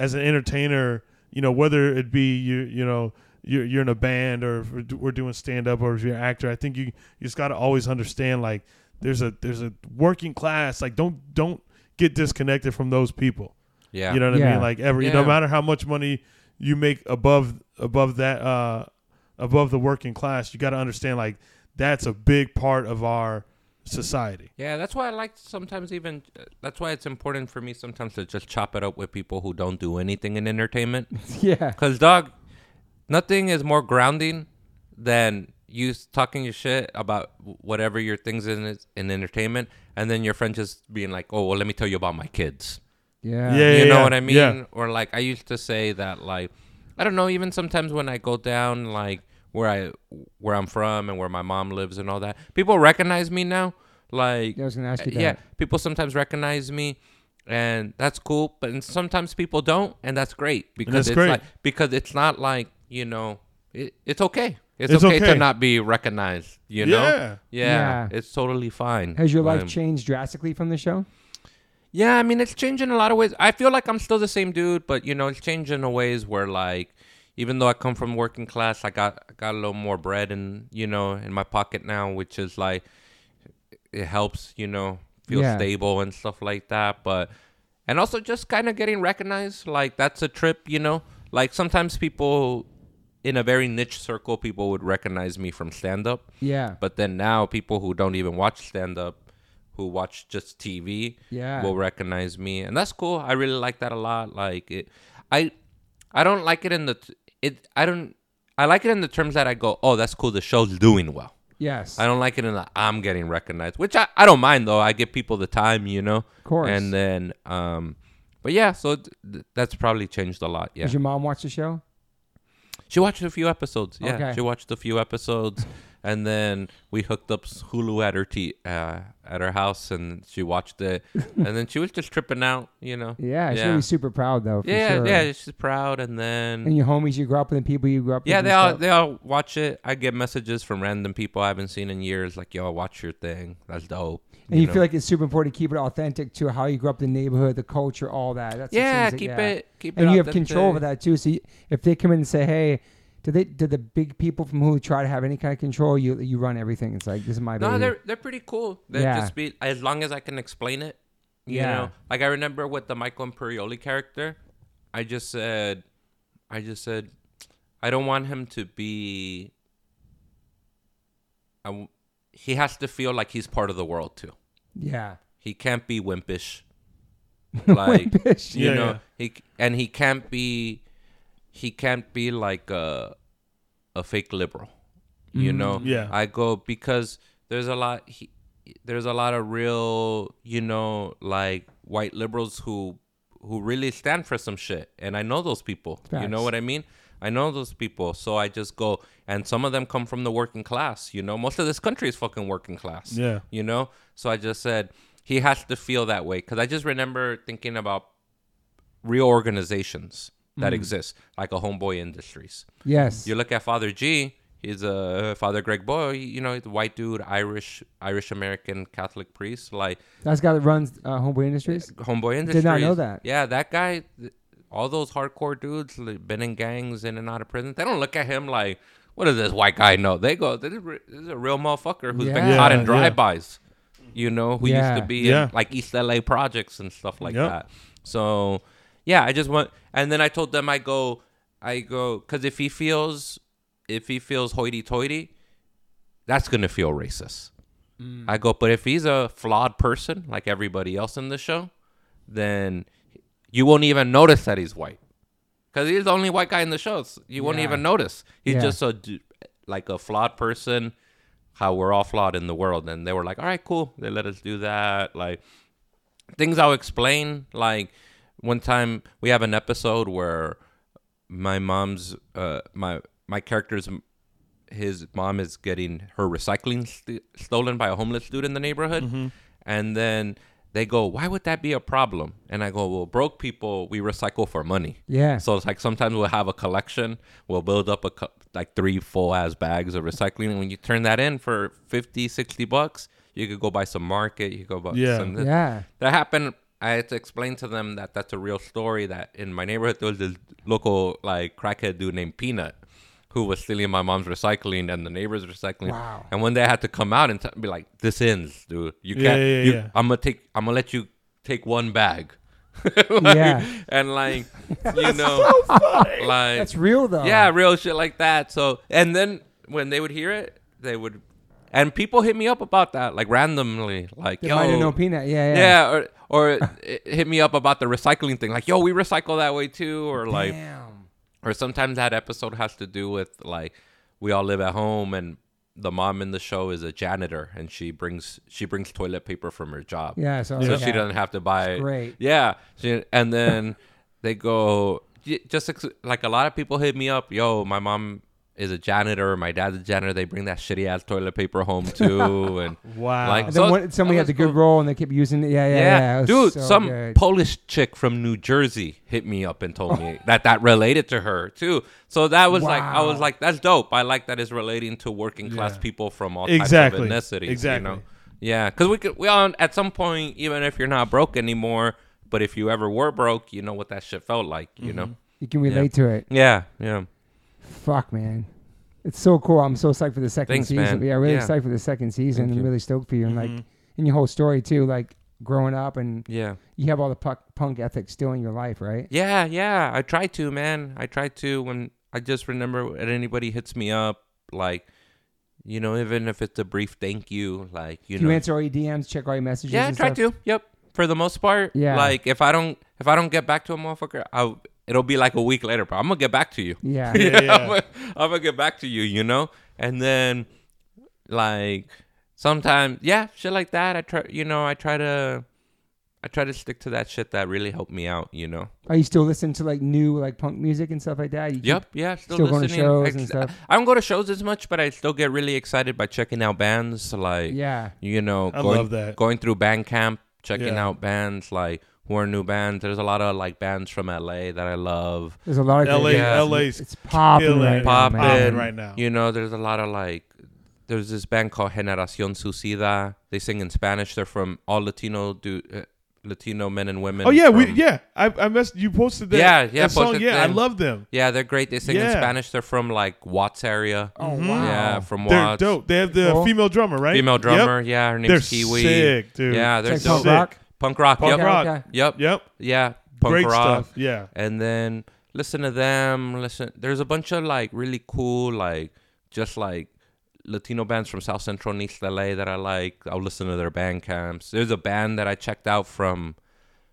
as an entertainer you know whether it be you you know you're, you're in a band or we're doing stand up or if you're an actor i think you you just got to always understand like there's a there's a working class like don't don't get disconnected from those people. Yeah. You know what i mean? Like every no matter how much money you make above above that uh above the working class you got to understand like that's a big part of our society Yeah, that's why I like sometimes even. Uh, that's why it's important for me sometimes to just chop it up with people who don't do anything in entertainment. Yeah. Cause dog, nothing is more grounding than you talking your shit about whatever your things in is in entertainment, and then your friend just being like, "Oh, well, let me tell you about my kids." Yeah. Yeah. you know what I mean? yeah. Or like I used to say that like I don't know, even sometimes when I go down like where I where I'm from and where my mom lives and all that, people recognize me now. Like Yeah, I was gonna ask you yeah, people sometimes recognize me and that's cool, but and sometimes people don't and that's great because that's it's great. like because it's not like, you know, it, it's okay. It's, It's okay, okay. to not be recognized, you know? Yeah. Yeah, Yeah. it's totally fine. Has your life Um, changed drastically from the show? yeah, I mean it's changed in a lot of ways. I feel like I'm still the same dude, but you know, it's changed in a ways where like even though I come from working class, I got I got a little more bread in you know in my pocket now, which is like it helps you know feel Yeah. stable and stuff like that. But and also just kind of getting recognized, like that's a trip, you know. Like sometimes people in a very niche circle, people would recognize me from stand up. Yeah. But then now people who don't even watch stand up, who watch just TV, Yeah. will recognize me, and that's cool. I really like that a lot. Like it, I, I don't like it in the it. I don't. I like it in the terms that I go, oh, that's cool. The show's doing well. Yes. I don't like it in the I'm getting recognized, which I, I don't mind though. I give people the time, you know. Of course. And then, um, but yeah, so th- th- that's probably changed a lot. Yeah. Does your mom watch the show? She watched a few episodes. Yeah, Okay. she watched a few episodes, and then we hooked up Hulu at her t- uh, at her house, and she watched it, and then she was just tripping out, you know. Yeah. Yeah. gonna be super proud though. For yeah, sure. yeah, she's proud, and then And your homies you grew up with, and people you grew up with. yeah, and they all stuff. they all watch it. I get messages from random people I haven't seen in years, like "Yo, watch your thing. That's dope." And you, know? feel like it's super important to keep it authentic to how you grew up in the neighborhood, the culture, all that. That's yeah, things that- keep yeah. it keep it. And you have control over that too. So you, if they come in and say, "Hey, Do they? Do the big people from Hulu try to have any kind of control? You you run everything. It's like this is my No, baby. they're they're pretty cool. They Yeah. just be as long as I can explain it. You Yeah. know, like I remember with the Michael Imperioli character, I just said, I just said, I don't want him to be. I w- he has to feel like he's part of the world too. yeah. He can't be wimpish. Like Wimpish. you Yeah, know, yeah. he and he can't be, he can't be like a, a fake liberal. You mm-hmm. know, Yeah. I go because there's a lot. He, there's a lot of real, you know, like white liberals who who really stand for some shit, and I know those people. You know what I mean? I know those people, so I just go, and some of them come from the working class. You know, most of this country is fucking working class. Yeah. You know, so I just said he has to feel that way because I just remember thinking about real organizations that exists, like a Homeboy Industries. Yes. You look at Father G. He's a Father Greg Boyle. You know, he's white dude, Irish, Irish American Catholic priest. Like That's the guy that runs uh, Homeboy Industries. Homeboy Industries. Did not know that. Yeah, that guy. All those hardcore dudes, like, been in gangs, in and out of prison. They don't look at him like, "What does this white guy know?" They go, "This is, re- this is a real motherfucker who's been caught in yeah. drive-bys." You know, who Yeah. used to be Yeah. in like East LA projects and stuff like Yep. that. So, yeah, I just want. And then I told them, I go, I go, because if he feels, if he feels hoity-toity, that's gonna feel racist. Mm. I go, but if he's a flawed person like everybody else in the show, then you won't even notice that he's white, because he's the only white guy in the show. so You won't Yeah. even notice. He's Yeah. just a d- like a flawed person. How we're all flawed in the world, and they were like, "All right, cool." They let us do that. Like things I'll explain. Like one time we have an episode where my mom's uh my my character's his mom is getting her recycling st- stolen by a homeless dude in the neighborhood and then they go why would that be a problem and i go well broke people we recycle for money Yeah. so it's like sometimes we'll have a collection we'll build up a cou- like three full ass bags of recycling and when you turn that in for 50 60 bucks you could go buy some market you could go buy Yeah. some yeah. that happened. I had to explain to them that that's a real story. That in my neighborhood there was this local like crackhead dude named Peanut, who was stealing my mom's recycling and the neighbors' recycling. Wow. And one day I had to come out and t- be like, "This ends, dude. You can't. yeah, you, yeah. I'm gonna take. I'm gonna let you take one bag." Yeah. And like, you know, like That's real though. yeah, real shit like that. So, and then when they would hear it, they would, and people hit me up about that, like randomly, like, They yo, might known Peanut. Yeah. Yeah. yeah, or or it hit me up about the recycling thing, like, yo, we recycle that way too, or like, Damn. or sometimes that episode has to do with like we all live at home and the mom in the show is a janitor and she brings she brings toilet paper from her job. Yeah. So, So she doesn't have to buy it. great. Yeah. She, and then they go just like a lot of people hit me up, yo, my mom is a janitor, my dad's a janitor. They bring that shitty ass toilet paper home too, and Wow. Like, And So then one, somebody had the good cool. role and they kept using it. Yeah. Yeah. yeah, yeah. It dude, so some good. Polish chick from New Jersey hit me up and told me that that related to her too. So that was like, I was like, that's dope. I like that it's relating to working class Yeah. people from all Exactly. types of ethnicities. Exactly. You know? Yeah, because we could, we all at some point, even if you're not broke anymore, but if you ever were broke, you know what that shit felt like. You know. Mm-hmm. You can relate to it. Yeah, yeah. Fuck, man. It's so cool. I'm so psyched for the second Thanks, season. man. Yeah, really Yeah. excited for the second season. I'm really stoked for you and Mm-hmm. like in your whole story too. Like growing up and Yeah. you have all the punk, punk ethic still in your life, right? Yeah, yeah. I try to, man. I try to when I just remember when anybody hits me up, like, you know, even if it's a brief thank you, like, you Do you answer all your DMs, check all your messages? yeah, I try stuff? to. Yep. For the most part. Yeah. Like if I don't if I don't get back to a motherfucker, I it'll be like a week later, but I'm gonna get back to you. Yeah. Yeah, yeah. I'm, gonna, I'm gonna get back to you, you know? And then like sometimes yeah, shit like that. I try you know, I try to I try to stick to that shit that really helped me out, you know. Are you still listening to like new like punk music and stuff like that? You Yep, yeah, still, still going to listening. shows I, and stuff? I don't go to shows as much, but I still get really excited by checking out bands like Yeah. you know, I going, love that. going through Bandcamp, checking Yeah. out bands like who are new bands. There's a lot of like bands from LA that I love. There's a lot of LA, great Yeah. LA's It's popping killing right it. now, Poppin'. popping right now. You know, there's a lot of like there's this band called Generación Suicida. They sing in Spanish. They're from all Latino dude uh, Latino men and women. Oh yeah, we yeah. I I messed you posted that. Yeah, yeah, that song. posted Yeah, I love them. Yeah, they're great. They sing in Spanish. They're from like Watts area. Oh wow. Yeah, from Watts. They're Watts. dope. They have the Cool. female drummer, right? Female Yep. drummer. Yeah, her name's They're Kiwi. sick, dude. Yeah, they're It's dope. like punk rock. Punk yep. rock. Okay. Yep. Yep. Yeah. Punk Great rock. stuff. Yeah. And then listen to them. Listen. There's a bunch of like really cool, like just like Latino bands from South Central and East LA that I like. I'll listen to their band camps. There's a band that I checked out from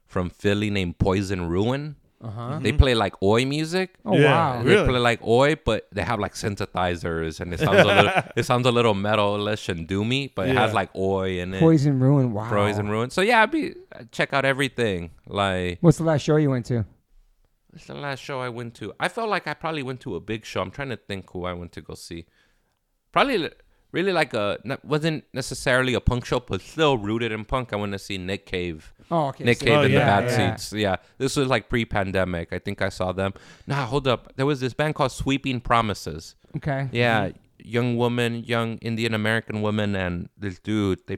from Philly named Poison Ruin. Uh huh. They play like oi music. Oh Yeah. wow. Really? They play like oi, but they have like synthesizers, and it sounds a little it sounds a little metalish and doomy, but it has like oi in it. Poison Ruin. Wow. Poison Ruin. So yeah, I'd be check out everything. Like What's the last show you went to? what's the last show I went to? I felt like I probably went to a big show. I'm trying to think who I went to go see. Probably really like a wasn't necessarily a punk show, but still rooted in punk. I went to see Nick Cave. Oh, okay. Nick so- Cave Oh, in yeah, the Bad yeah. Seats. Yeah, this was like pre-pandemic. I think I saw them. Nah, hold up. There was this band called Sweeping Promises. Okay. Yeah, young woman, young Indian American woman, and this dude. They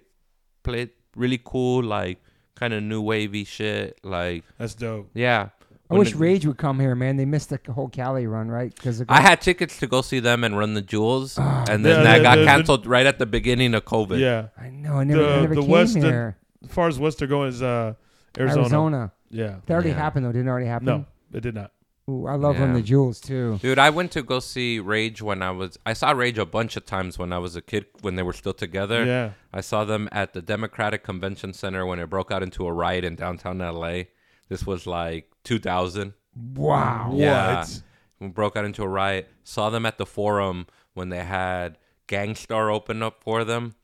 played really cool, like kind of new wavy shit. Like, That's dope. yeah. I wish it- Rage would come here, man. They missed the whole Cali run, right? Because I had tickets to go see them and run the jewels, Ah, and then Yeah, that the- got the- the- canceled right at the beginning of COVID. Yeah. I know. I never, I never the came Western- here. As far as west they're going is uh, Arizona. Arizona. Yeah. That already Yeah. happened though. Didn't it already happen? No, it did not. Ooh, I love Run Yeah. the Jewels too. Dude, I went to go see Rage when I was. I saw Rage a bunch of times when I was a kid when they were still together. Yeah. I saw them at the Democratic Convention Center when it broke out into a riot in downtown LA. This was like 2000. Wow. Yeah. What? We broke out into a riot. Saw them at the Forum when they had Gang Starr open up for them,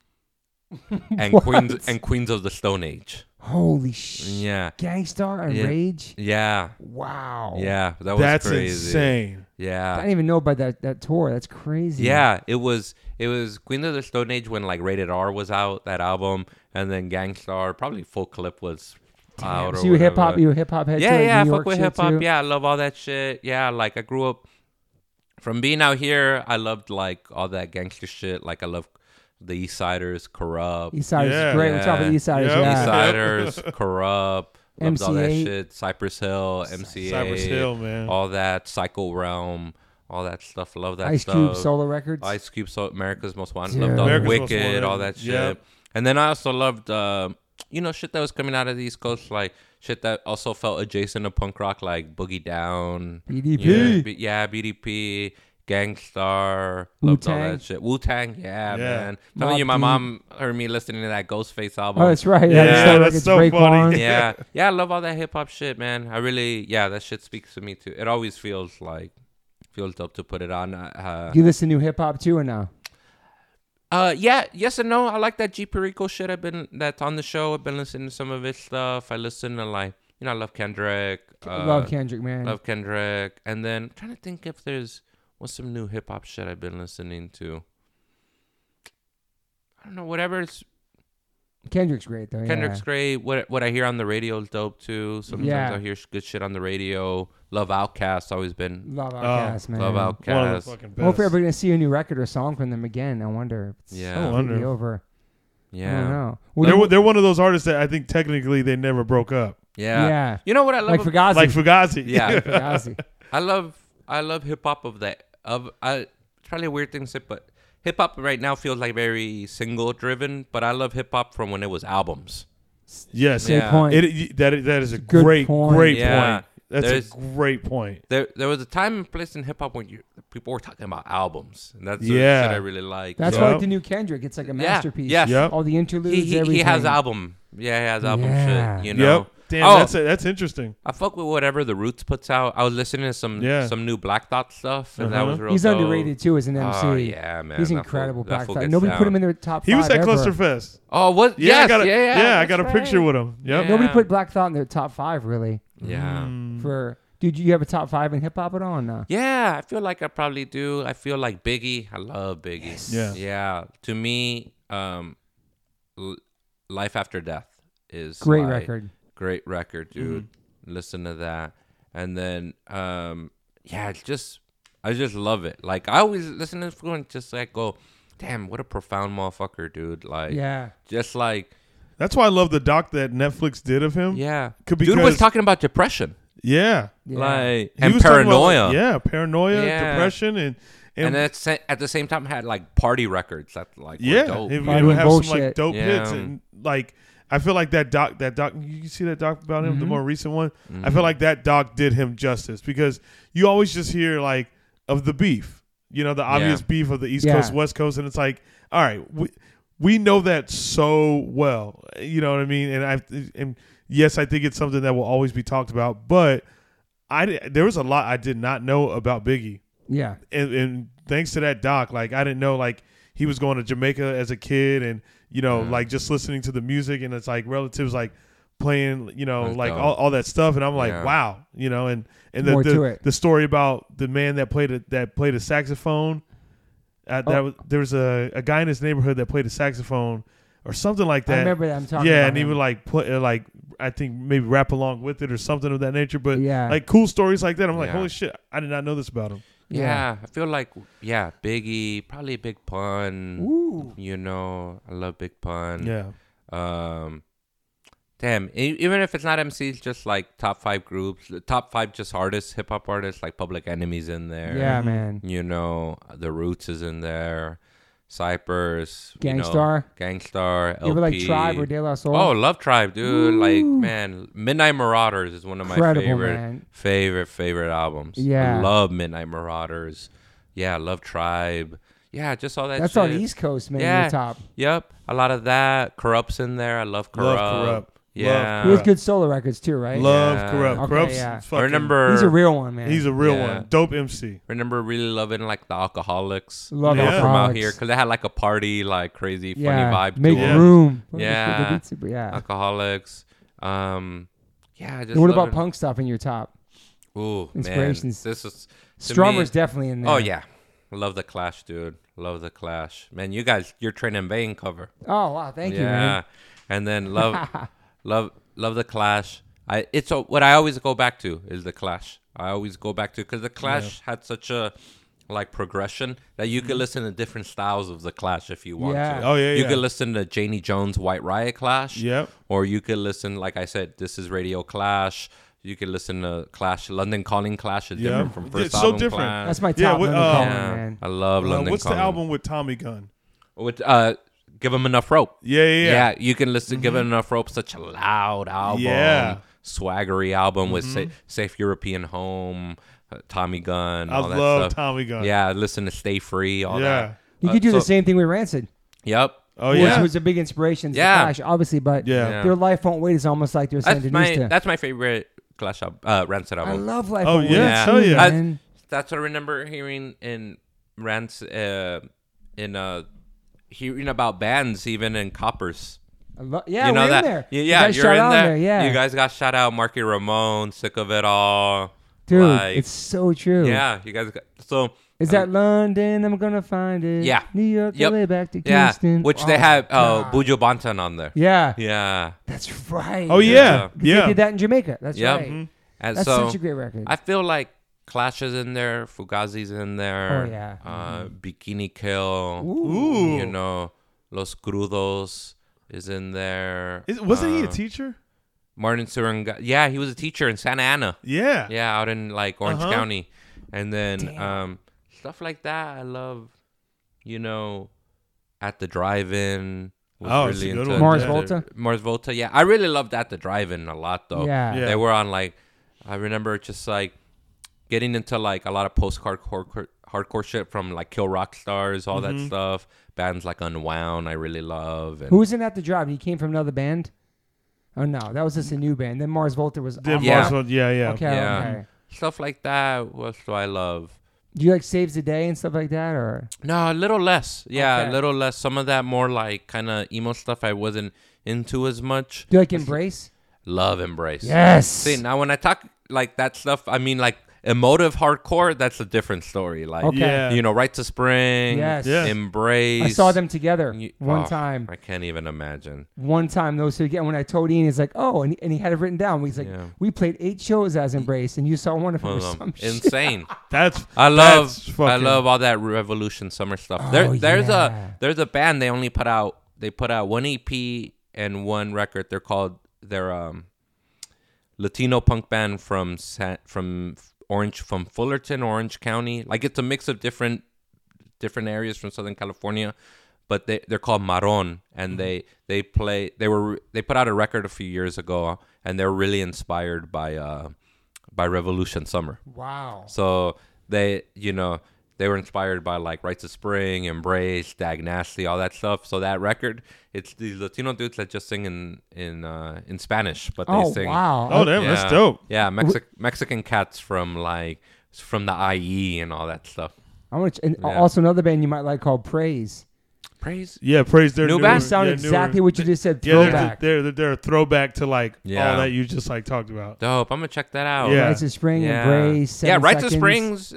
and What? Queens and Queens of the Stone Age. Holy sh! Yeah, Gang Starr and Yeah. Rage. yeah, Wow. yeah. That was That's crazy. insane. Yeah. I Yeah, didn't even know about that that tour. That's crazy. yeah. It was it was Queen of the Stone Age when like Rated R was out that album, and then Gang Starr probably Full Clip was out. or So you hip hop, whatever. you a hip hop head. yeah, too, yeah, I New fuck York with shit, hip hop. too? Yeah, I love all that shit. Yeah, like I grew up from being out here. I loved like all that gangster shit. Like I love the East Siders, Kurupt, East Side Yeah. is great. What's up with Yeah. East Siders? Yep. Yeah. East Siders, Kurupt. Loved all that shit. Cypress Hill, MCA, Cypress Hill, man. all that Psycho Realm, all that stuff. Love that Ice stuff. Cube solo records. Ice Cube, so America's Most Wanted. Dude. Loved all America's Most Wicked, all that shit. Yep. And then I also loved, uh, you know, shit that was coming out of the East Coast, like shit that also felt adjacent to punk rock, like Boogie Down, BDP. yeah, B- yeah BDP, Gang Starr, loved all Wu-Tang. that shit. Wu Tang, yeah, Yeah. man. Telling Mobb you, my Deep. mom heard me listening to that Ghostface album. Oh, that's right. Yeah, Yeah, the that's so Raekwon. funny. yeah, yeah, I love all that hip hop shit, man. I really, yeah, that shit speaks to me too. It always feels like feels dope to put it on. Uh, Do you listen to new hip hop too or no? Uh, yeah, yes and no. I like that G Perico shit. I've been that's on the show. I've been listening to some of his stuff. I listen to like you know, I love Kendrick. Uh, love Kendrick, man. Love Kendrick. And then I'm trying to think if there's what's some new hip hop shit I've been listening to. I don't know. Whatever. It's Kendrick's great though. Kendrick's yeah. great. What what I hear on the radio is dope too. Sometimes Yeah. I hear good shit on the radio. Love Outkast. Always been Love oh, Outkast, man. love One of the Outkast. fucking best. Well, if we're ever gonna see a new record or song from them again, I wonder. If it's Yeah. I wonder. over. Yeah, I don't know. Well, they're, they're one of those artists that I think technically they never broke up. Yeah. yeah. You know what I love? Like Fugazi. Like Fugazi. Yeah. Fugazi. I love I love hip hop of that of I it's probably a weird thing to say, but hip hop right now feels like very single driven. But I love hip hop from when it was albums. yes. Yeah. point. It, that, that is a Good great, point. great Yeah. point. That's There's- a great point. There there was a time and place in hip hop when you people were talking about albums, and that's Yeah. shit I really like. That's Yeah. why like the new Kendrick. It's like a Yeah. masterpiece. Yes. Yep. All the interludes. he he, he has album. Yeah, he has album Yeah. shit. You know. Yep. Damn, Oh. that's that's interesting. I fuck with whatever the Roots puts out. I was listening to some Yeah. some new Black Thought stuff, and that Uh-huh. was real. He's dope. underrated too as an MC. Oh yeah, man. He's that fool- incredible. Black fool Thought. gets Nobody put him in their top He five was at ever. Cluster Oh, what? Yeah, I got a, yeah, yeah. I that's got a picture right. with him. Yep. Yeah. Nobody put Black Thought in their top five really. Yeah. Mm. For dude, you have a top five in hip hop at all? or No. Yeah, I feel like I probably do. I feel like Biggie. I love Biggie. Yeah. Yeah. To me, um, L- Life After Death is Great my- record. Great record, dude. Listen to that, and then um, yeah, it's just I just love it. Like I always listen to this and just like go, damn, what a profound motherfucker, dude. Like Yeah. just like That's why I love the doc that Netflix did of him. Yeah. Could- be Dude was talking about depression. Yeah. Yeah. Like He and was talking about, paranoia. yeah, paranoia, Yeah. depression, and and, And at, sa- at the same time had like party records that like were yeah, dope. he, he would have some like dope Yeah. hits, and like I feel like that doc, that doc, you see that doc about him, the Mhm. more recent one. Mm-hmm. I feel like that doc did him justice because you always just hear like of the beef, you know, the obvious beef of the East Yeah. Coast West Coast, and it's like, all right, we we know that so well, you know what I mean? And I and yes, I think it's something that will always be talked about, but I there was a lot I did not know about Biggie Yeah. and, and thanks to that doc, like I didn't know like he was going to Jamaica as a kid, and you know, Yeah. like just listening to the music, and it's like relatives like playing, you know, That's like all, all that stuff, and I'm like, Yeah. wow, you know, and and the the, the story about the man that played a, that played a saxophone. Uh, that Oh. was there was a, a guy in his neighborhood that played a saxophone or something like that. I remember that. I'm talking yeah, about and he would like put uh, like I think maybe rap along with it or something of that nature. But Yeah. like cool stories like that, I'm like, Yeah. holy shit, I did not know this about him. Yeah. I feel like yeah, Biggie, probably Big Pun. Ooh. You know, I love Big Pun. Yeah. Um, damn, even if it's not MCs, just like top five groups, top five just artists, hip hop artists, like Public Enemies in there. Yeah, man. You know, The Roots is in there. Cypress, you know, Gang Starr. Gangstar, You ever like LP. Tribe or De La Soul? Oh, love Tribe, dude. Like, man, Midnight Marauders is one of my Incredible, favorite, man. favorite, favorite albums. Yeah. I love Midnight Marauders. Yeah, love Tribe. Yeah, just all that. That's shit. on East Coast, man. Yeah. Your top. Yep, a lot of that. Kurupt's in there. I love Kurupt. Love Kurupt. Yeah. He has good solo records too, right? Love Yeah. Kurupt. Okay, Kurupt's yeah. fucking, I remember. He's a real one, man. He's a real Yeah. one. Dope MC. remember really loving like the Alkaholiks. Love Yeah. They from out here because they had like a party, like crazy, funny yeah. vibe Make to Yeah. them. room. Yeah. The beats, yeah. Alkaholiks. Um, yeah. Just And what about punk stuff in your top? Ooh, Inspirations? Man, this is to Strummer's me- definitely in there. Oh yeah, love the Clash, dude. Love the Clash, man. You guys, your Train in Vain cover. Oh wow, thank yeah. you, man. and then love, love, love the Clash. I it's a, what I always go back to is the Clash. I always go back to because the Clash had such a like progression that you could listen to different styles of the Clash if you want Yeah. to. Oh, yeah, You yeah. could listen to Janie Jones White Riot Clash. Yep. Or you could listen, like I said, this is Radio Clash. You could listen to Clash. London Calling Clash is Yeah. different from first It's so different. Clash. That's my top Yeah, yeah, what, London uh, Calling, yeah, man. I love Uh, London what's Calling. the album with Tommy Gun? With uh, give him enough rope. Yeah, yeah, Yeah, yeah. you can listen. Give him enough rope. Such a loud album. Yeah. swaggery album with sa- Safe European Home, uh, Tommy Gun. I all that love stuff. Tommy Gun. Yeah, listen to Stay Free. All Yeah. that. You Uh, could do the same thing with Rancid, Yep. Oh which yeah. was a big inspiration. to Yeah. Clash, obviously, but Yeah. Yeah. their life won't wait is almost like they're saying That's my to. that's my favorite Clash album, uh, Rancid album. I love life. Oh, won't yeah, wait Yeah. yeah. man. That's what I remember hearing in Rancid uh, in uh, hearing about bands even in Coppers. Lo- yeah, you know we're that? in there. Yeah, You yeah, guys you're in out there. Yeah, You guys got shout out Marky Ramone, sick of it all. dude, like- it's so true. Yeah, you guys got so Is that London? I'm gonna find it. Yeah. New York, Yep. LA, back to yeah, Kingston. which they Oh, have uh, God. Buju Banton on there. Yeah, Yeah, that's right. oh yeah. They Yeah. did that in Jamaica. That's Yep. right. and That's so such a great record. I feel like Clash is in there, Fugazi's in there. Oh, yeah. uh, Bikini Kill. Ooh. You know, Los Crudos is in there. Is, wasn't he a Uh, teacher? Martin Sorrondeguy. Yeah, he was a teacher in Santa Ana. Yeah. Yeah, out in like Orange Uh-huh. County, and then Damn. um, stuff like that. I love, you know, at the drive-in. was Oh, it's a good one. Mars the- Volta? Mars Volta. Yeah, I really loved at the drive-in a lot though. yeah. Yeah. They were on like, I remember just like getting into like a lot of post hardcore hardcore shit from like Kill Rock Stars, all Mm-hmm. that stuff. Bands like Unwound, I really love. And Who was in at the drive? He came from another band. Oh no, that was just a new band. Then Mars Volta was. Did off Yeah. Mars Volta- yeah, yeah. Okay, Yeah. okay. stuff like that. What do I love? Do you like Saves the Day and stuff like that, or No, a little less. Yeah, Okay. a little less. Some of that more like kind of emo stuff I wasn't into as much. do you like Embrace? Love Embrace. Yes. See, now when I talk like that stuff, I mean like emotive hardcore, that's a different story. Like, Okay. Yeah. you know, Rites of Spring, Yes. Yeah. Embrace. I saw them together You- one oh, time. I can't even imagine. One time those two again. When I told Ian, he's like, "Oh," and he, and he had it written down. He's like, Yeah. "We played eight shows as Embrace, and you saw one of them One or of them. some shit." Insane. That's I love That's I fucking- love all that Revolution summer stuff. Oh, there there's yeah. a there's a band they only put out they put out one EP and one record. They're called they're um Latino punk band from Sa- from Orange from Fullerton, Orange County. Like it's a mix of different different areas from Southern California, but they they're called Maron, and they they play they were they put out a record a few years ago, and they're really inspired by uh by Revolution Summer. Wow. So they, you know, they were inspired by like Rites of Spring, Embrace, Dag Nasty, all that stuff. So that record, it's these Latino dudes that just sing in in uh, in Spanish, but they Oh sing. wow. Oh, damn, Yeah. that's dope. Yeah, Mexi- Mexican cats from like from the IE and all that stuff. I want to, and Yeah. also another band you might like called Praise. Praise. Yeah, praise their New newer- band? They sound yeah, exactly newer- what you just said. Yeah, they're, Throwback. they're, they're they're a throwback to like Yeah. all that you just like talked about. Dope. I'm gonna check that out. Yeah. Rites of Spring, Yeah. Embrace. yeah, Seven Rites of Springs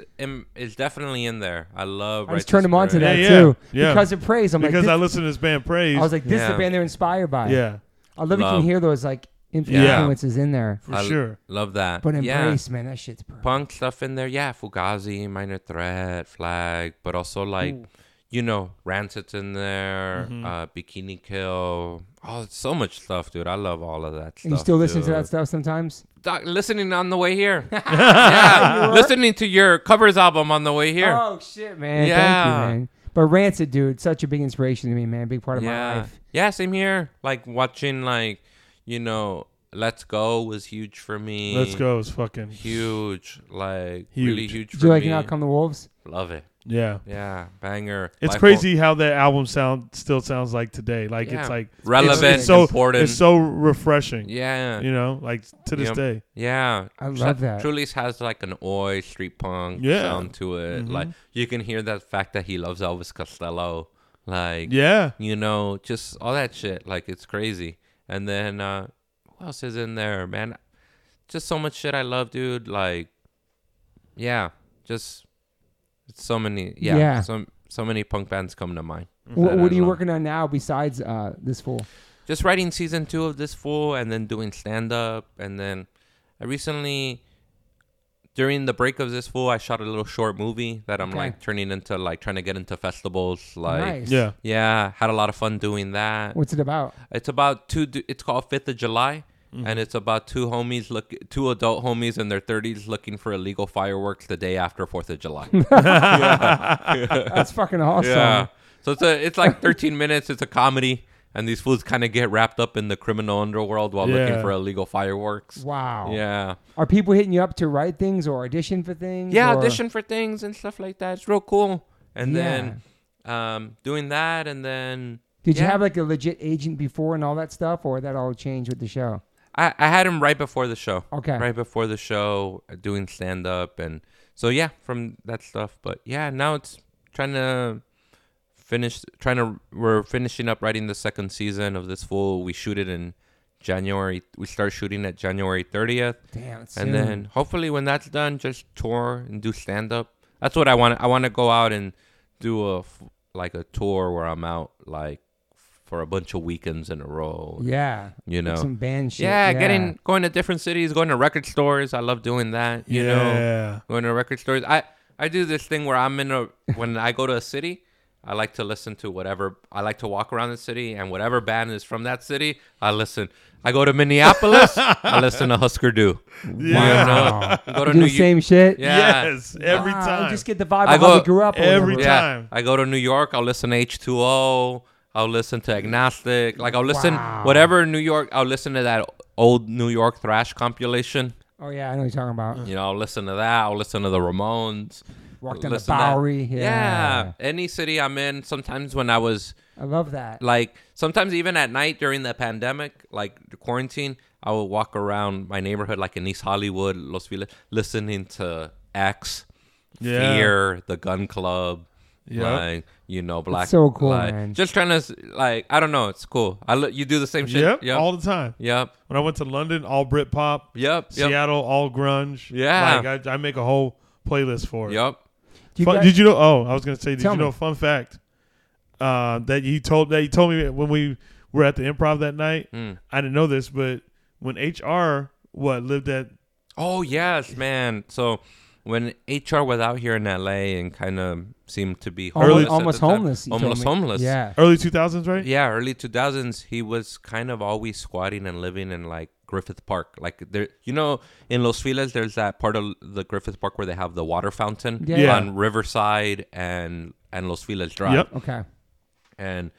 is definitely in there. I love. I Rites just turned of them on to that Yeah, yeah, too yeah. because of Praise. I'm because like, I this, listened to this band Praise. I was like, this is the band they're inspired by. yeah, I love you can hear those like inf- Yeah. influences in there. for I- sure. Love that. But yeah. Embrace, man, that shit's perfect. punk stuff in there. Yeah, Fugazi, Minor Threat, Flag, but also like Ooh. You know, Rancid's in there, Mhm. uh, Bikini Kill. Oh, it's so much stuff, dude. I love all of that stuff. You still listen to that stuff sometimes? Doc, listening on the way here. yeah, listening to your covers album on the way here. Oh shit, man! Yeah. Thank you, man. But Rancid, dude, such a big inspiration to me, man. Big part of my life. yeah, same here. Like watching, like you know, Let's Go was huge for me. Let's go. was fucking Huge, like really Huge. huge Did for you like me. Out Come the Wolves? Love it. Yeah. Yeah, banger. It's Life crazy how that album sound still sounds like today. Like Yeah. it's like relevant, it's, it's so important. it's so refreshing. yeah, You know, like to this Yep. day. yeah. I love that. Truly's has like an oi street punk Yeah. sound to it. Mhm. Like you can hear that fact that he loves Elvis Costello. Like Yeah. you know, just all that shit. Like it's crazy. And then uh who else is in there, man? Just so much shit I love, dude. Like yeah, just it's so many yeah, Yeah. so so many punk bands come to mind. What, that what are you love. working on now besides uh, this fool? just writing season two of this fool and then doing stand up and then I recently during the break of this fool I shot a little short movie that I'm Okay. like turning into like trying to get into festivals like nice. Yeah. yeah had a lot of fun doing that What's it about? it's about two du- it's called Fifth of July Mm-hmm. and it's about two homies look two adult homies in their 30s looking for illegal fireworks the day after 4th of July That's fucking awesome. yeah. So it's a it's like 13 minutes. It's a comedy, and these fools kind of get wrapped up in the criminal underworld while looking for illegal fireworks. Wow. Yeah. Are people hitting you up to write things or audition for things? Yeah, or- audition for things and stuff like that. It's real cool. And Yeah. then um, doing that, and then Did you have like a legit agent before and all that stuff, or that all changed with the show? I, I had him right before the show. Okay. Right before the show, uh, doing stand up, and so yeah, from that stuff. But yeah, now it's trying to finish. Trying to we're finishing up writing the second season of this Fool. We shoot it in January. We start shooting at January thirtieth. Damn. And soon. then hopefully when that's done just tour and do stand up that's what i want i want to go out and do a like a tour where i'm out like for a bunch of weekends in a row yeah, you know some band shit. yeah, getting going to different cities going to record stores i love doing that you know yeah. going to record stores i i do this thing where i'm in a when i go to a city I like to listen to whatever. I like to walk around the city, and whatever band is from that city, I listen. I go to Minneapolis, I listen to Husker Du. Yeah. Wow. You know, go to do New the same shit. Yeah. Yes. Every Wow, time. Just get the vibe I of how go we grew up. every whatever. Yeah, time. I go to New York. I'll listen to H2O. I'll listen to Agnostic. Like I'll listen Wow. whatever New York. I'll listen to that old New York thrash compilation. Oh yeah, I know what you're talking about. You know, I'll listen to that. I'll listen to the Ramones. Walk down the listen to that. Bowery. Yeah. Yeah. Any city I'm in. Sometimes when I was I love that. like, sometimes even at night during the pandemic, like the quarantine, I would walk around my neighborhood, like in East Hollywood, Los Feliz, listening to X, Yeah. Fear, The Gun Club. Yeah. Like you know, black. so cool, like, man. Just trying to like, I don't know. It's cool. I li- you do the same shit. Yep. Yep. All the time. yep. When I went to London, all Brit pop. Yep. Yep. Seattle, all grunge. Yeah. Like I, I make a whole playlist for it. Yep. You Fun- guys- did you know? Oh, I was gonna say. Did Tell you me. know? Fun fact. Uh, that he told that he told me when we were at the improv that night. Mm. I didn't know this, but when HR what lived at Oh yes, man. So when HR was out here in LA and kind of seemed to be Almost, Early- almost time. homeless. Almost homeless. Yeah. Early 2000s, right? Yeah, early 2000s, he was kind of always squatting and living in like Griffith Park. Like there, you know, in Los Feliz, there's that part of the Griffith Park where they have the water fountain Yeah. Yeah. on Riverside and and Los Feliz Drive. Yep. Okay. And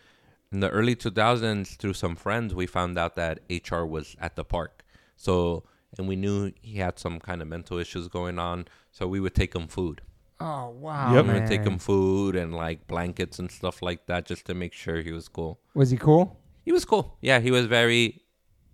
in the early 2000s, through some friends, we found out that HR was at the park. So, and we knew he had some kind of mental issues going on. So we would take him food. Oh wow. Yep. We would take him food and like blankets and stuff like that just to make sure he was cool. Was he cool? He was cool. Yeah, he was very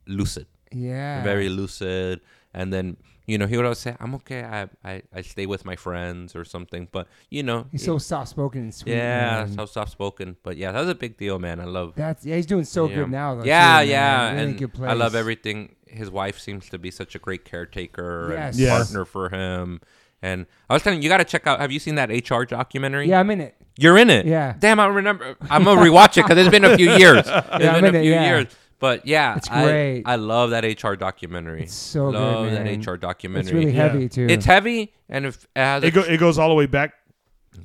lucid. Yeah. very lucid and then you know he would always say i'm okay i i, I stay with my friends or something but you know He's so soft spoken and sweet. yeah man. so soft spoken but yeah that was a big deal man i love That's yeah. He's doing so yeah. good now. Though, yeah too, yeah Really and good i love everything his wife seems to be such a great caretaker Yes. and Yes. partner for him and i was telling you you got to check out have you seen that hr documentary Yeah, I'm in it. you're in it Yeah. damn i remember i'm gonna rewatch it because it's been a few years It's Yeah, I'm been a in it, few yeah. years but yeah It's I- great. I, love that hr documentary It's so good, love man. that hr documentary It's really Yeah. heavy too. it's heavy, and if it It, go, it goes all the way back.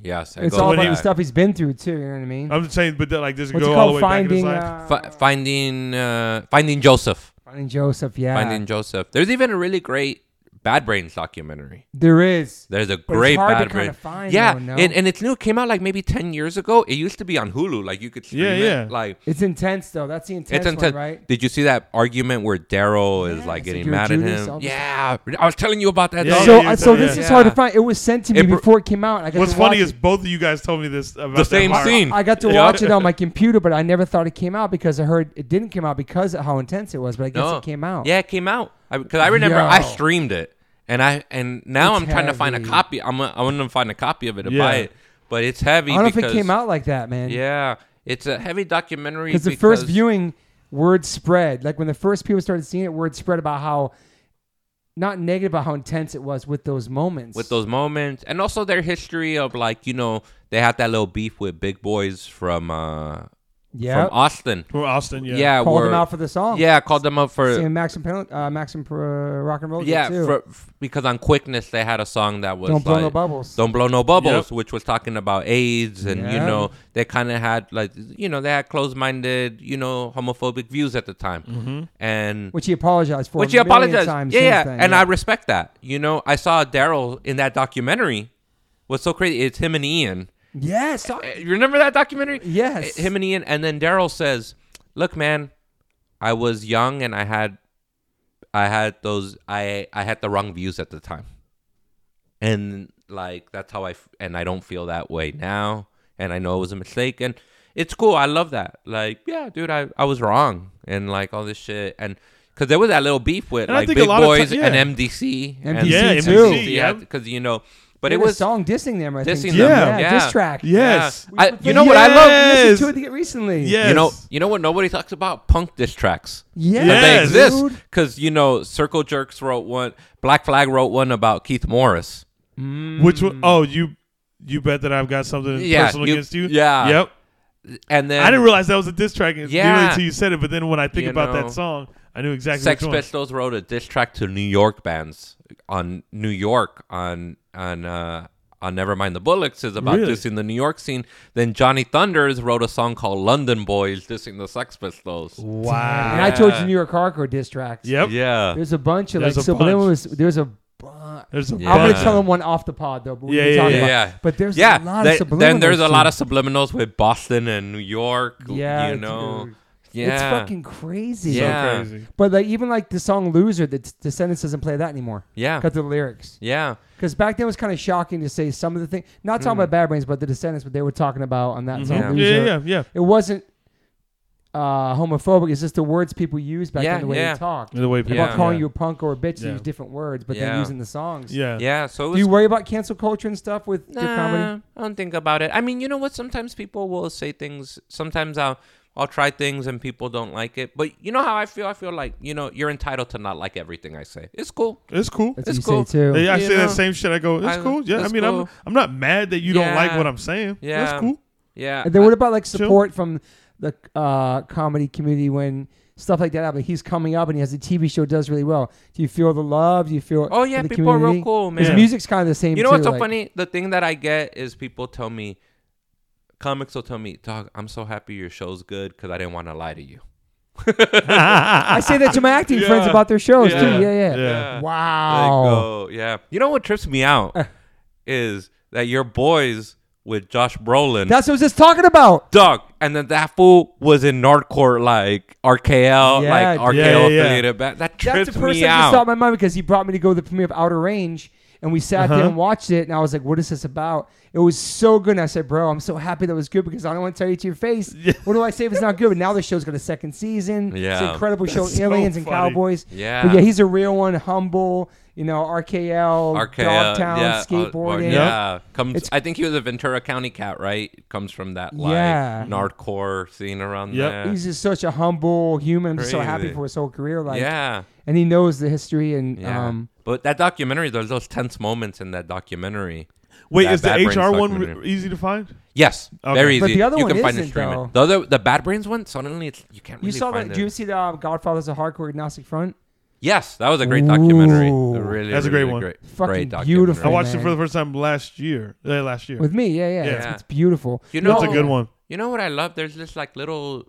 yes, it It's goes all about he- the stuff he's been through too. You know what I mean? I'm just saying, but that, like, does it What's go it all the called? way back in his Finding life? uh, Fi- finding uh, finding Joseph, Finding Joseph. Yeah. finding Joseph. There's even a really great Bad Brains documentary. there is. There's a great it's hard Bad Brains. of. Yeah, though, no? and, and it's new. It came out like maybe ten years ago. It used to be on Hulu. Like you could stream Yeah, it. yeah. Like it's intense though. That's the intense, it's intense. one, right? Did you see that argument where Darryl is Yes, like like getting you're mad at him? Yeah, I was telling you about that. Yeah, dog. so yeah, uh, so yeah. this is hard to find. It was sent to me It br- before it came out. I got What's to watch funny is it. both of you guys told me this about The same part. scene. I got to watch it on my computer, but I never thought it came out because I heard it didn't come out because of how intense it was. But I guess No. it came out. Yeah, it came out. Because I, remember I streamed it, and I and now It's I'm trying to find a heavy. copy. I'm gonna, I'm gonna find a copy of it to Yeah. buy it, but it's heavy. I don't know if because, it came out like that, man. Yeah, it's a heavy documentary. Because the first viewing, word spread. Like when the first people started seeing it, word spread about how not negative about how intense it was with those moments. with those moments, and also their history of like you know they had that little beef with Big Boys from uh yeah, from Austin. From Austin, yeah. Yeah, called them out for the song. yeah, called them up for Same Maxim, Pen- uh, Maxim for rock and roll. yeah too. for, f- because on Quickness they had a song that was don't blow like, no bubbles. Don't blow no bubbles, Yep. which was talking about AIDS, and you know they kind of had like you know they had closed-minded, you know, homophobic views at the time, Mm-hmm. and which he apologized for. which a he apologized. Times Yeah, yeah, then, and yeah. I respect that. You know, I saw Darryl in that documentary. What's so crazy? It's him and Ian. Yes, Eh, You remember that documentary? yes. him and Ian, and then Darryl says, "Look, man, I was young and I had, I had those, I, I had the wrong views at the time, and like that's how I, f- and I don't feel that way now, and I know it was a mistake, and it's cool. I love that. Like, yeah, dude, I, I was wrong, and like all this shit, and." Cause there was that little beef with And like Big Boys ti- yeah. and MDC, and Yeah, too. MDC, yeah. because you know, but But it it was was song dissing them. I dissing think. them, Yeah, yeah. diss track. Yes. yeah. I, you know what I I love? Yes. listened to it recently. Yes. You know, you know what nobody talks about? Punk diss tracks. Yeah, But they exist because you know Circle Jerks wrote one, Black Flag wrote one about Keith Morris. Mm. Which one? Oh, you you bet that I've got something Yeah, personal you- against you? yeah. Yep. And then I didn't realize that was a diss track Yeah. yeah. until you said it, but then when I think about know. that song, I knew exactly Sex which one. Pistols wrote a diss track to New York bands on New York on on uh, on Nevermind the Bollocks is about Really? dissing the New York scene. Then Johnny Thunders wrote a song called London Boys dissing the Sex Pistols. Wow. And I told you New York hardcore diss tracks. Yep. Yeah. There's a bunch of There's like a subliminals. There's a. bunch. There's a Yeah. I'm gonna tell them one off the pod though. But Yeah, yeah, yeah, about. yeah. But there's yeah, a lot they- of subliminals. then there's a lot of subliminals with Boston and New York. Yeah, you know, dude. Yeah, It's fucking crazy. So Yeah. crazy. But like even like the song "Loser," the Descendents doesn't play that anymore. yeah, Cut the lyrics. yeah. Because back then it was kind of shocking to say some of the things. Not talking Mhm. about Bad Brains, but the Descendents. What they were talking about on that Mhm. song Yeah. "Loser." Yeah, yeah, yeah. It wasn't uh, homophobic. It's just the words people use back Yeah, then, the way yeah. they talked. The way people Yeah. About calling yeah. you a punk or a bitch, they use different words, but Yeah. then using the songs. Yeah. Yeah, so it Do you worry about cancel culture and stuff with your Nah, comedy? I don't think about it. I mean, you know what? Sometimes people will say things. Sometimes I'll I'll try things and people don't like it. But you know how I feel? I feel like you know you're entitled to not like everything I say. It's cool. It's cool. That's It's what you cool. say too. Yeah, I You say know, that same shit. I go, it's I- cool. Yeah, I mean, cool. I'm I'm not mad that you don't like what I'm saying. Yeah. That's cool. Yeah. And then what about like Chill. support from the uh, comedy community when stuff like that. happens? he's coming up and he has a TV show does really well. Do you feel the love? Do you feel? Oh yeah, for the people are real community? cool, His man. music's kind of the same. You know too, what's so like- funny? The thing that I get is people tell me, comics will tell me, "Dog, I'm so happy your show's good because I didn't want to lie to you." I say that to my acting friends about their shows Yeah. too. Yeah, yeah. Yeah. Wow. Like, yeah. You know what trips me out is that your boys with Josh Brolin. That's what I was just talking about. Dog, and then that fool was in Nardcore, like RKL, Yeah, like. RKL Yeah, yeah, yeah. affiliated. Ba- that That's the person me that out. stopped my mind because he brought me to go to the premiere of Outer Range, and we sat there Uh-huh. and watched it, and I was like, "What is this about?" It was so good. And I said, "Bro, I'm so happy that was good because I don't want to tell you to your face. What do I say if it's not good?" But now the show's got a second season. Yeah. it's an incredible show. So Aliens and. Cowboys. Yeah. but yeah, he's a real one. Humble. You know, RKL, RKL, Dogtown, yeah, uh, skateboarding. yeah, comes. It's- I think he was a Ventura County cat, right? Comes from that like Yeah. Nardcore scene around Yep. there. He's just such a humble human. I'm just so happy for his whole career. Like, yeah, and he knows the history and yeah. um. but that documentary, there's those tense moments in that documentary. Wait, That is the Brains HR one easy to find? Yes, Okay. very easy. But the other you one can find it isn't, streaming. though. The other, the Bad Brains one, suddenly it's, you can't You really saw that? find Did you see the uh, Godfather's a hardcore agnostic front? Yes, that was a great documentary. Ooh. A really, That's a great really one. Great, Fucking great documentary. beautiful. I watched it for the first time last year. Uh, last year. With me, yeah, yeah, Yeah. It's, it's beautiful. You know- That's a good one. You know what I love? There's just like little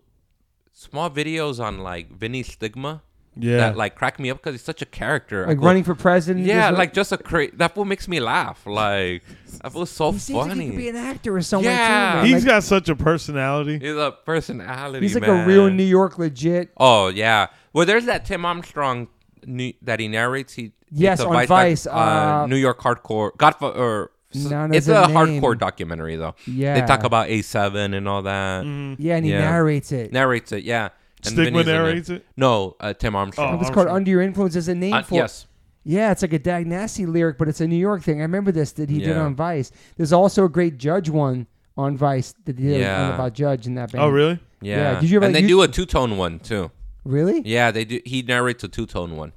small videos on like Vinnie Stigma Yeah. that like crack me up because he's such a character. I Like go, running for president. Yeah, just like just a cra- that fool makes me laugh. Like that fool's so he seems like he could be an actor or somewhere Yeah. too. Man. He's like, got such a personality. He's a personality. he's like man. a real New York legit. Oh yeah. Well, there's that Tim Armstrong new, that he narrates. He Yes, it's a on doc- Vice, uh, uh, New York hardcore. Godfather. Or, it's a a name. hardcore documentary though. Yeah, They talk about A7 and all that. Mhm. Yeah, and he Yeah. narrates it. Narrates it, yeah. And Stigma Vinnie's narrates it. No, uh, Tim Armstrong. Oh. It's called Under Your Influence. Is a name Uh, for yes. Yeah, it's like a Dag Nasty lyric, but it's a New York thing. I remember this that he did on Vice. There's also a great Judge one on Vice that he did Yeah. about Judge in that band. Oh, really? Yeah. Yeah, did you ever- and they you- do a two tone one too. Really? Yeah, they do. He narrates a two tone one.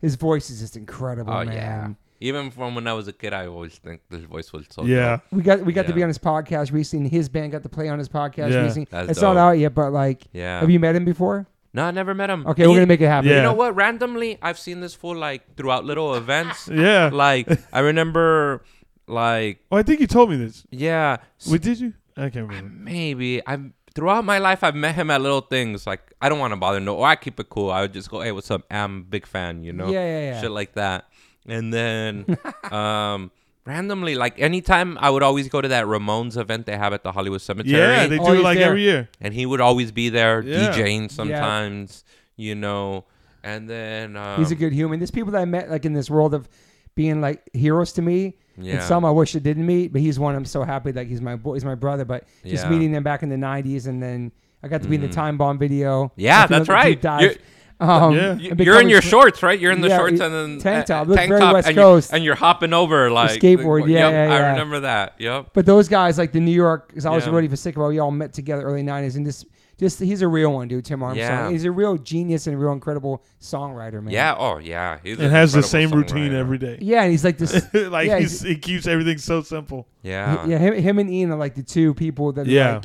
His voice is just incredible, Oh man. yeah. Even from when I was a kid, I always think this voice was so. yeah. dope. We got we got to be on his podcast recently. His band got to play on his podcast Yeah. recently. That's it's not out yet, but like, Yeah. have you met him before? No, I never met him. Okay, And we're gonna make it happen. Yeah. You know what? Randomly, I've seen this fool like throughout little events. Yeah. like I remember, like Oh, I think you told me this. yeah, s- Wait, did you? I can't remember. maybe I've throughout my life I've met him at little things. Like I don't want to bother no, or I keep it cool. I would just go, hey, what's up? I'm a big fan. You know, Yeah, yeah, yeah. shit like that. And then, um, randomly, like anytime I would always go to that Ramones event they have at the Hollywood Cemetery. Yeah, they Oh, do it like there. every year. and he would always be there Yeah. DJing sometimes, you know. And then um, He's a good human. There's people that I met like in this world of being like heroes to me. Yeah. And some I wish I didn't meet, but he's one I'm so happy that he's my boy, he's my brother. But just Yeah. meeting them back in the '90s, and then I got to be in the Mhm. Time Bomb video. Yeah, that's right. Deep Dive. You're- Um, Yeah. You're in your fr- shorts, right? You're in the Yeah, shorts and then tank uh, top. Looks tank very top, West and Coast. You're, and you're hopping over like skateboard, yeah, Yep, yeah, I remember that. Yep. But those guys, like the New York, because I was Yeah. already for sick about, we all met together early '90s, and just, just he's a real one, dude. Tim Armstrong, Yeah. he's a real genius and a real incredible songwriter, man. Yeah. Oh, yeah. He's And has the incredible same routine every day. yeah, and he's like this. like Yeah, he's, he keeps everything so simple. Yeah. yeah, him, him and Ian are like the two people that are Yeah. like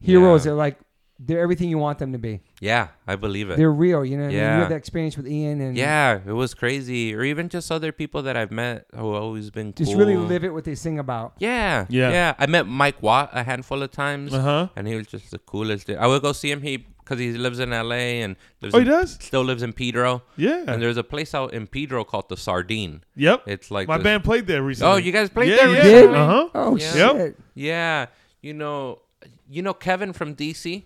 heroes. Yeah. They're like they're everything you want them to be. Yeah, I believe it. They're real, you know. What I mean? Yeah. You had that experience with Ian, and Yeah, it was crazy. Or even just other people that I've met who always been just cool. really live it what they sing about. Yeah, Yeah. yeah. I met Mike Watt a handful of times, Uh huh. and he was just the coolest. Dude. I would go see him. He because he lives in L.A. and lives Oh, he does. still lives in Pedro. Yeah. And there's a place out in Pedro called the Sardine. Yep. It's like My this- band played there recently. Oh, you guys played yeah, there yeah. Did? Uh huh. Oh Yeah. shit! Yeah, you know, you know Kevin from DC.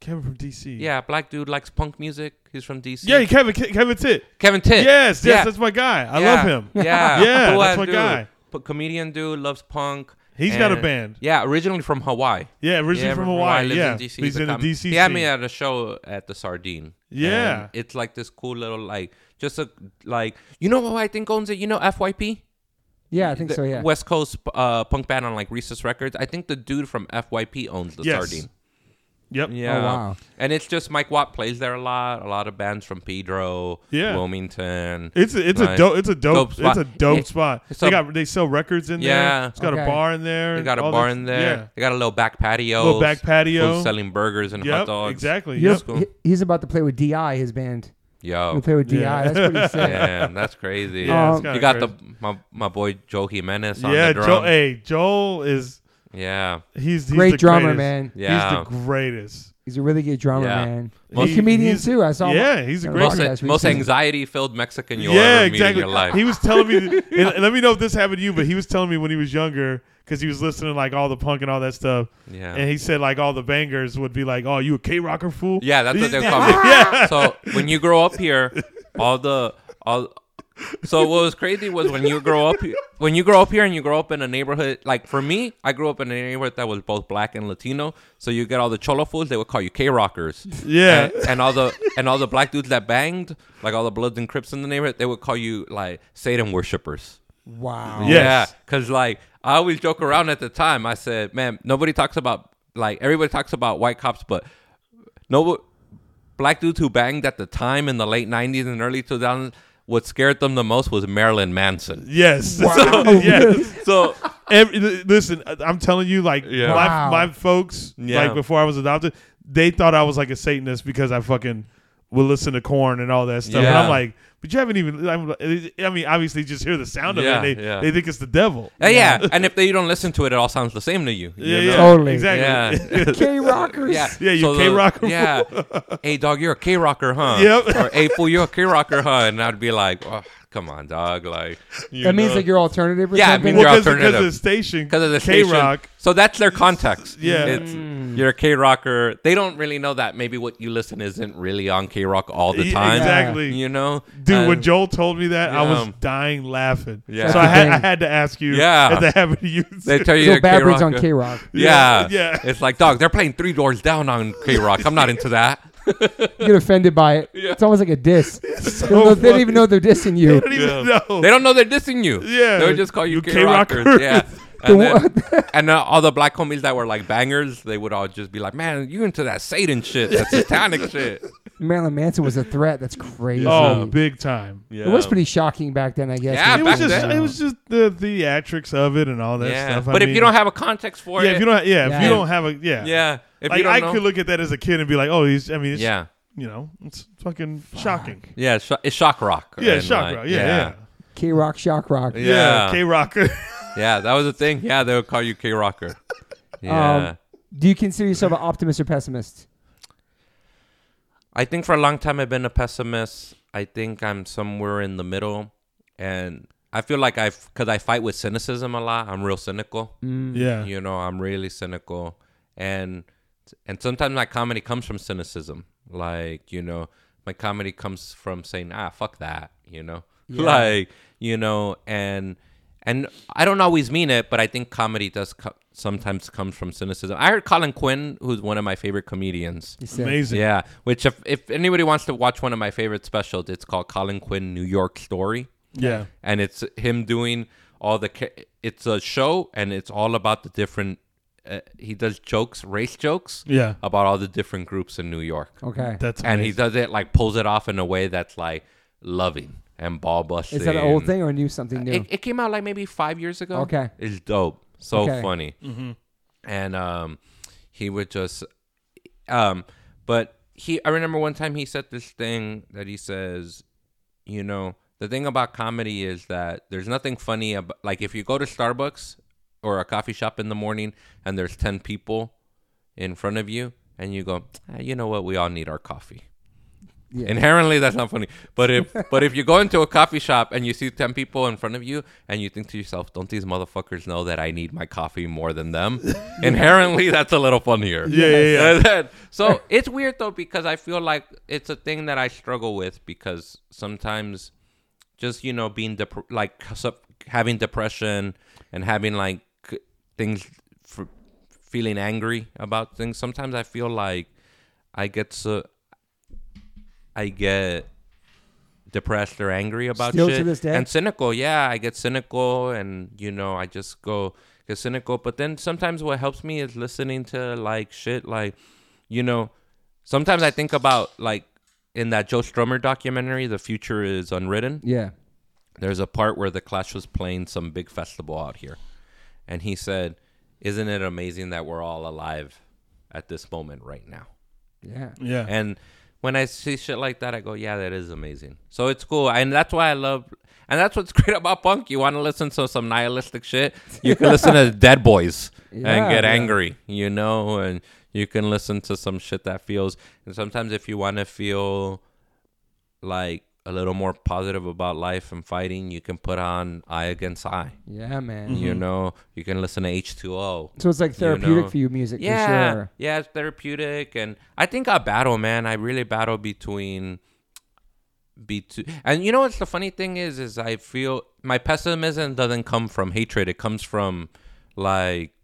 Kevin from DC. Yeah, black dude likes punk music. He's from DC. Yeah, Kevin. Ke- Kevin Tit. Kevin Tit. Yes, yes, Yeah. that's my guy. I Yeah. love him. Yeah, Yeah, cool that's my dude. guy. But comedian dude loves punk. He's got a band. Yeah, originally from Hawaii. Yeah, originally yeah, from Hawaii. lives Yeah, in DC. he's a in the DC. He had me at a show at the Sardine. Yeah. And it's like this cool little like just a like you know who I think owns it. You know FYP. Yeah, I think The so. Yeah. West Coast uh, punk band on like Recess Records. I think the dude from FYP owns the Yes. Sardine. Yep. Yeah. Oh, wow. And it's just Mike Watt plays there a lot. A lot of bands from Pedro, Yeah. Wilmington. It's a, it's a dope it's a dope, dope it's a dope Yeah. spot. It's They a- got they sell records in Yeah. there. It's got Okay. a bar in there. They got a bar that- in there. Yeah. They got a little back patio. Little back patio. Who's selling burgers and hot Yep, dogs. exactly. Yep. cool. He's about to play with Di, his band. Yo. He'll play with Di. Yeah. That's pretty sick. Man, that's crazy. Yeah, Um, you got crazy. the my, my boy Joe Jimenez on Yeah, the Joel. Hey, Joel is Yeah. he's, he's Great the drummer, greatest. man. Yeah. He's the greatest. He's a really good drummer, Yeah. man. Most- He's a comedian he's- too. I saw. him Yeah, he's a on great. Most, podcast most recently. anxiety-filled Mexican you'll yeah, ever meet exactly. in your life. He was telling me, and, and let me know if this happened to you, but he was telling me when he was younger because he was listening to like all the punk and all that stuff, yeah. and he said like all the bangers would be like, "Oh, you a K rocker fool?" yeah, that's what they call me. yeah. So when you grow up here, all the all. So what was crazy was when you grow up here, when you grow up here and you grow up in a neighborhood like for me, I grew up in a neighborhood that was both black and Latino. So you get all the cholo fools, they would call you K rockers. Yeah. and, and all the and all the black dudes that banged, like all the Bloods and Crips in the neighborhood, they would call you like Satan worshippers. Wow. Yeah. Yeah, because like I always joke around at the time. I said, "Man, nobody talks about like everybody talks about white cops, but no black dudes who banged at the time in the late '90s and early 2000s. What scared them the most was Marilyn Manson. Yes. Wow. yes. So Every, listen, I'm telling you, like Yeah. my Wow. my folks, Yeah. like before I was adopted, they thought I was like a Satanist because I fucking would listen to Korn and all that stuff. And I'm like, but you haven't even. I'm, mean, obviously, just hear the sound of Yeah, it. They, yeah. they think it's the devil. uh, yeah, and if they don't listen to it, it all sounds the same to you. you Yeah, know? yeah, Totally. exactly. Yeah. K rockers. Yeah, Yeah, you so K-rocker. Yeah, hey dog, you're a K rocker, huh? Yep. Or hey fool, you're a K rocker, huh? And I'd be like, oh, come on, dog, like. you That means know? like you're alternative or Yeah, it something. means well, You're because of the station, because of the K station. Rock. So that's their context. Yeah. it's Mm. you're a K rocker. They don't really know that maybe what you listen isn't really on K rock all the time. exactly. You know, Dude, when Joel told me that, I was Yeah. dying laughing. Yeah. So I had I had to ask you Yeah. if that happened to you. they tell you So they're Bad K Brains on rock. K Rock. Yeah, Yeah. It's like dog. They're playing three doors down on K rock. I'm not into that. You get offended by it. Yeah. It's almost like a diss. they, so don't, they don't funny. even know they're dissing They you. don't even Yeah. know. They don't know they're dissing you. Yeah. they would just call you, You K K-rockers. rockers. Yeah. The And, then, and uh, all the black homies that were like bangers, they would all just be like, "Man, you into that Satan shit, that satanic shit." Marilyn Manson was a threat. That's crazy. Oh, big time. Yeah. It was pretty shocking back then, I guess. Yeah, it back was just then. it was just the theatrics of it and all that yeah. stuff. I but if mean, you don't have a context for yeah, it, if you don't, yeah, if you don't have a, yeah, yeah, if like you don't I know, could look at that as a kid and be like, oh, he's. I mean, it's, yeah, you know, it's fucking shocking. yeah, it's, sho- it's shock rock. Yeah, and, shock like, rock. Yeah, yeah, K Rock, Shock Rock. Yeah. yeah. K rocker. yeah. That was a thing. Yeah, they would call you K rocker. Yeah, Um, Do you consider yourself an optimist or pessimist? I think for a long time I've been a pessimist. I think I'm somewhere in the middle, and I feel like I've because I fight with cynicism a lot. I'm real cynical. yeah, You know, I'm really cynical, and and sometimes my comedy comes from cynicism. Like you know, my comedy comes from saying, "Ah, fuck that," you know, Yeah. like you know, and and I don't always mean it, but I think comedy does co- sometimes comes from cynicism. I heard Colin Quinn, who's one of my favorite comedians. You amazing. Yeah, which if if anybody wants to watch one of my favorite specials, it's called Colin Quinn New York Story yeah, and it's him doing all the ca- it's a show and it's all about the different uh, he does jokes race jokes yeah. about all the different groups in new york Okay. That's and he does it like pulls it off in a way that's like loving and ball busting Is that an old thing or new something new? it, it came out like maybe five years ago Okay. it's dope so Okay. funny Mm-hmm. and um he would just um but he i remember one time he said this thing that he says you know the thing about comedy is that there's nothing funny about like if you go to starbucks or a coffee shop in the morning and there's 10 people in front of you and you go "Ah, you know what we all need our coffee Yeah. Inherently, that's not funny. But if but if you go into a coffee shop and you see ten people in front of you and you think to yourself, "Don't these motherfuckers know that I need my coffee more than them?" Inherently, that's a little funnier. Yeah, yeah, yeah. So it's weird though because I feel like it's a thing that I struggle with because sometimes, just you know, being dep- like having depression and having like things for feeling angry about things. Sometimes I feel like I get so I get depressed or angry about Still to shit this day? and cynical. Yeah, I get cynical and you know I just go get cynical. But then sometimes what helps me is listening to like shit like you know, sometimes I think about like in that Joe Strummer documentary, The Future is Unwritten. Yeah. There's a part where the Clash was playing some big festival out here. And he said, Isn't it amazing that we're all alive at this moment right now? Yeah. Yeah. And when I see shit like that, I go, yeah, that is amazing. So it's cool. And that's why I love, and that's what's great about punk. You want to listen to some nihilistic shit, you can listen to Dead Boys and get Yeah. angry, you know, and you can listen to some shit that feels, and sometimes if you want to feel like a little more positive about life and fighting, you can put on I Against I. Yeah, man. You mm-hmm. know, you can listen to H2O. So it's like You therapeutic know. for you, music. Yeah, For sure. yeah, it's therapeutic, and I think I battle, man. I really battle between, between, and you know what's the funny thing is, is I feel my pessimism doesn't come from hatred. It comes from, like,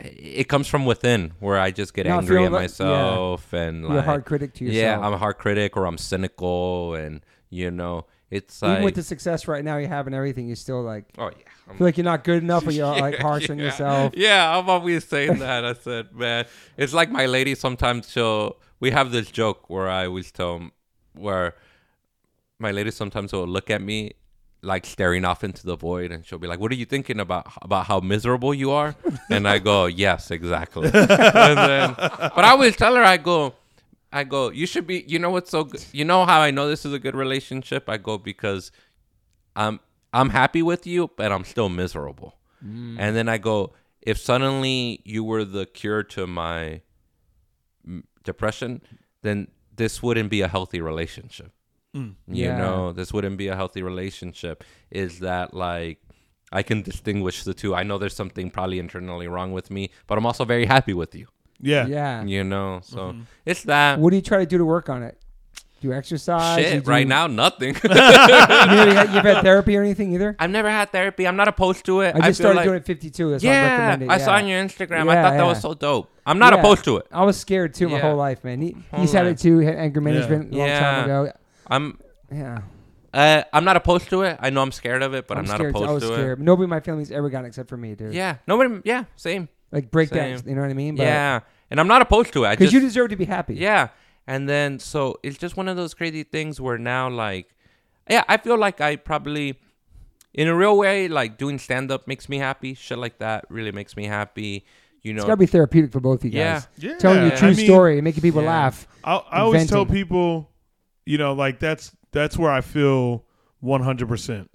it comes from within, where I just get angry at like- yeah. myself, and You're a hard critic to yourself. yeah. I'm a hard critic, or I'm cynical, and you know, it's like, Even with the success right now you have and everything, you're still like oh yeah, I'm- feel like you're not good enough, or you're like harsh on yourself. Yeah, I'm always saying that. I said, man, it's like my lady. Sometimes she'll. We have this joke where I always tell 'em- where my lady sometimes will look at me like staring off into the void, and she'll be like, "What are you thinking about? About how miserable you are?" And I go, "Yes, exactly." and then, but I always tell her, I go. I go, you should be, you know what's so good? You know how I know this is a good relationship? I go, because I'm I'm happy with you, but I'm still miserable. And then I go, if suddenly you were the cure to my mm, depression, then this wouldn't be a healthy relationship. Mm. You Yeah. know, this wouldn't be a healthy relationship. Is that like I can distinguish the two? I know there's something probably internally wrong with me, but I'm also very happy with you. yeah. Yeah. You know, so mm-hmm. it's that. What do you try to do to work on it? Do you exercise? You Shit, do- right now, nothing. you never had, you've had therapy or anything either? I've never had therapy. I'm not opposed to it. I just feel started like- doing it 52. That's why I Yeah, recommend. I yeah. saw on your Instagram. I Yeah, thought that was so dope. I'm not Yeah. opposed to it. I was scared too my Yeah. whole life, man. He, Whole he's had it too. He had anger management a long Yeah. time ago. I'm Yeah. uh, I'm not opposed to it. I know I'm scared of it, but I'm, not scared. opposed I was to scared. Nobody in my family's ever gotten it except for me, dude. Yeah, nobody. Yeah, same. Like breakdowns. You know what I mean? yeah, and I'm not opposed to it. Because you deserve to be happy. yeah, and then so it's just one of those crazy things where now like, yeah, I feel like I probably. In a real way, like doing stand up makes me happy. Shit like that really makes me happy. You know, It's got to be therapeutic for both of you Yeah. guys. Yeah. Telling your I true mean, story and making people Yeah. laugh. I, I always tell people, you know, like that's that's where I feel 100%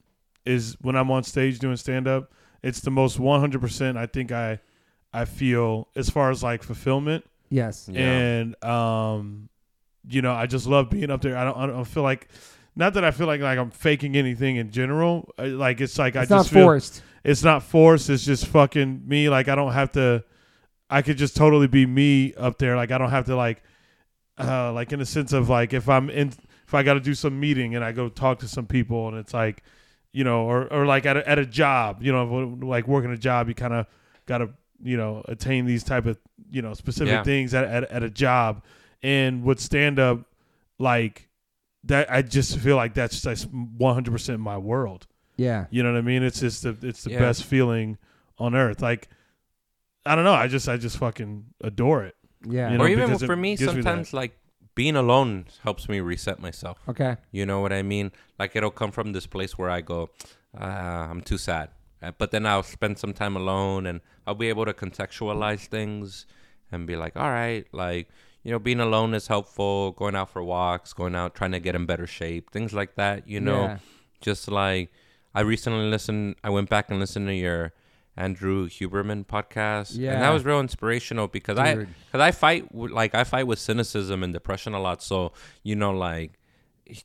is when I'm on stage doing stand up. It's the most 100% I think I I feel as far as like fulfillment Yes. Yeah. and um you know, I just love being up there. I don't I don't feel like not that I feel like like I'm faking anything in general. Like it's like It's I not just feel forced. it's not forced. It's just fucking me. Like I don't have to. I could just totally be me up there. Like I don't have to like, uh, like in the sense of like if I'm in, if I got to do some meeting and I go talk to some people and it's like, you know, or or like at a, at a job, you know, like working a job, you kind of got to you know attain these type of you know specific Yeah. things at, at at a job, and with stand up, like that, I just feel like that's just 100 percent my world. Yeah. You know what I mean? It's just the it's the Yeah. best feeling on earth. Like I don't know. I just I just fucking adore it. Yeah. You know, or even for me, gives me sometimes like being alone helps me reset myself. Okay. You know what I mean? Like it'll come from this place where I go, uh, I'm too sad. Uh, But then I'll spend some time alone and I'll be able to contextualize things and be like, all right, like, you know, being alone is helpful, going out for walks, going out, trying to get in better shape, things like that, you know? Yeah. Just like I recently listened, I went back and listened to your Andrew Huberman podcast. Yeah. And that was real inspirational because I, because I fight, with, like, I fight with cynicism and depression a lot. So, you know, like,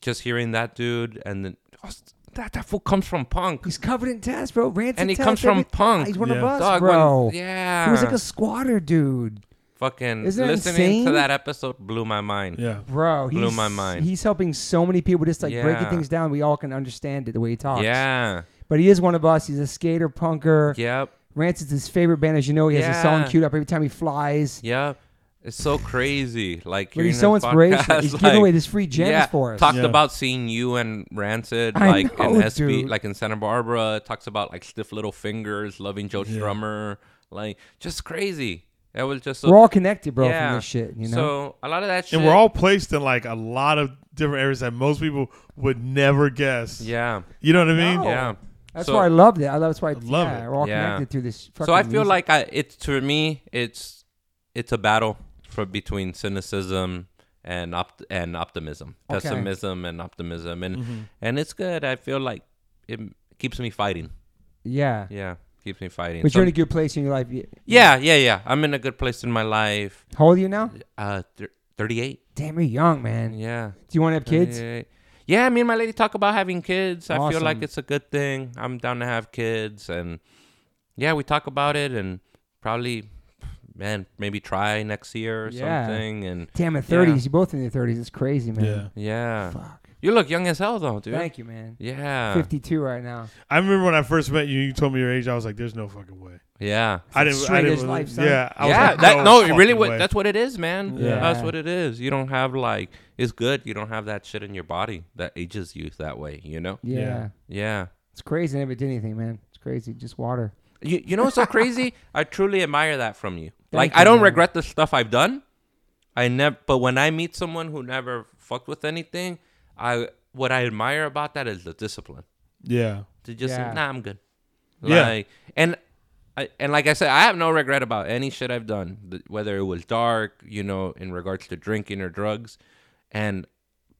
just hearing that dude and then oh, that that fool comes from punk. He's covered in tats, bro. Rancid And he comes from every- punk. He's one Yeah. of us, Dog, bro. when- yeah. He was like a squatter, dude. fucking Isn't listening insane? to that episode blew my mind. Yeah. Bro, he's, Blew my mind. He's helping so many people just like breaking things down. We all can understand it the way he talks. Yeah. But he is one of us. He's a skater, punker. Yep. Rancid's his favorite band. As you know, he has a song Yeah. queued up every time he flies. Yep. It's so crazy. Like But he's hearing so his inspirational. podcast, He's like, giving away this free gems yeah, for us. Talked Yeah. about seeing you and Rancid, I like in SB, dude. like in Santa Barbara. Talks about like stiff little fingers, loving Joe Yeah. Strummer, like just crazy. It was just so, We're all connected, bro, yeah. from this shit. You know. so a lot of that shit. and we're all placed in like a lot of different areas that most people would never guess. yeah, You know what I mean? No. yeah. That's so- why I loved it. I love. That's why. I love yeah, it. We're all Yeah. connected through this. So I feel music. like I it's to me it's it's a battle for between cynicism and opt- and optimism, Okay. pessimism and optimism, and Mm-hmm. and it's good. I feel like it keeps me fighting. Yeah. Yeah, keeps me fighting. But you're in a good place in your life. Yeah, yeah, yeah. I'm in a good place in my life. How old are you now? Uh, thir- 38. Damn, you're young, man. Yeah. Do you want to have kids? 38. Yeah, me and my lady talk about having kids. I feel like it's a good thing. I'm down to have kids, and yeah, we talk about it, and probably, man, maybe try next year or Yeah. something. And Damn, at 30s, you both in your 30s. It's crazy, man. Yeah. yeah, Fuck. you look young as hell though, dude. Thank you, man. yeah, 52 right now. I remember when I first met you, you told me your age. I was like, "There's no fucking way." Yeah. I didn't. straight I didn't. edge life, son. yeah. I was yeah, like, that no, no, really what that's what it is, man. Yeah. That's what it is. You don't have like it's good. You don't have that shit in your body that ages you that way. You know? Yeah. Yeah. Yeah. It's crazy. I never did anything, man. It's crazy. Just water. You, you know what's so crazy? I truly admire that from you. like you, I don't man. regret the stuff I've done. I never, but when I meet someone who never fucked with anything, I what I admire about that is the discipline Yeah. to just Yeah. say, nah, I'm good. Yeah. Like and. I, and like I said, I have no regret about any shit I've done, whether it was dark, you know, in regards to drinking or drugs, and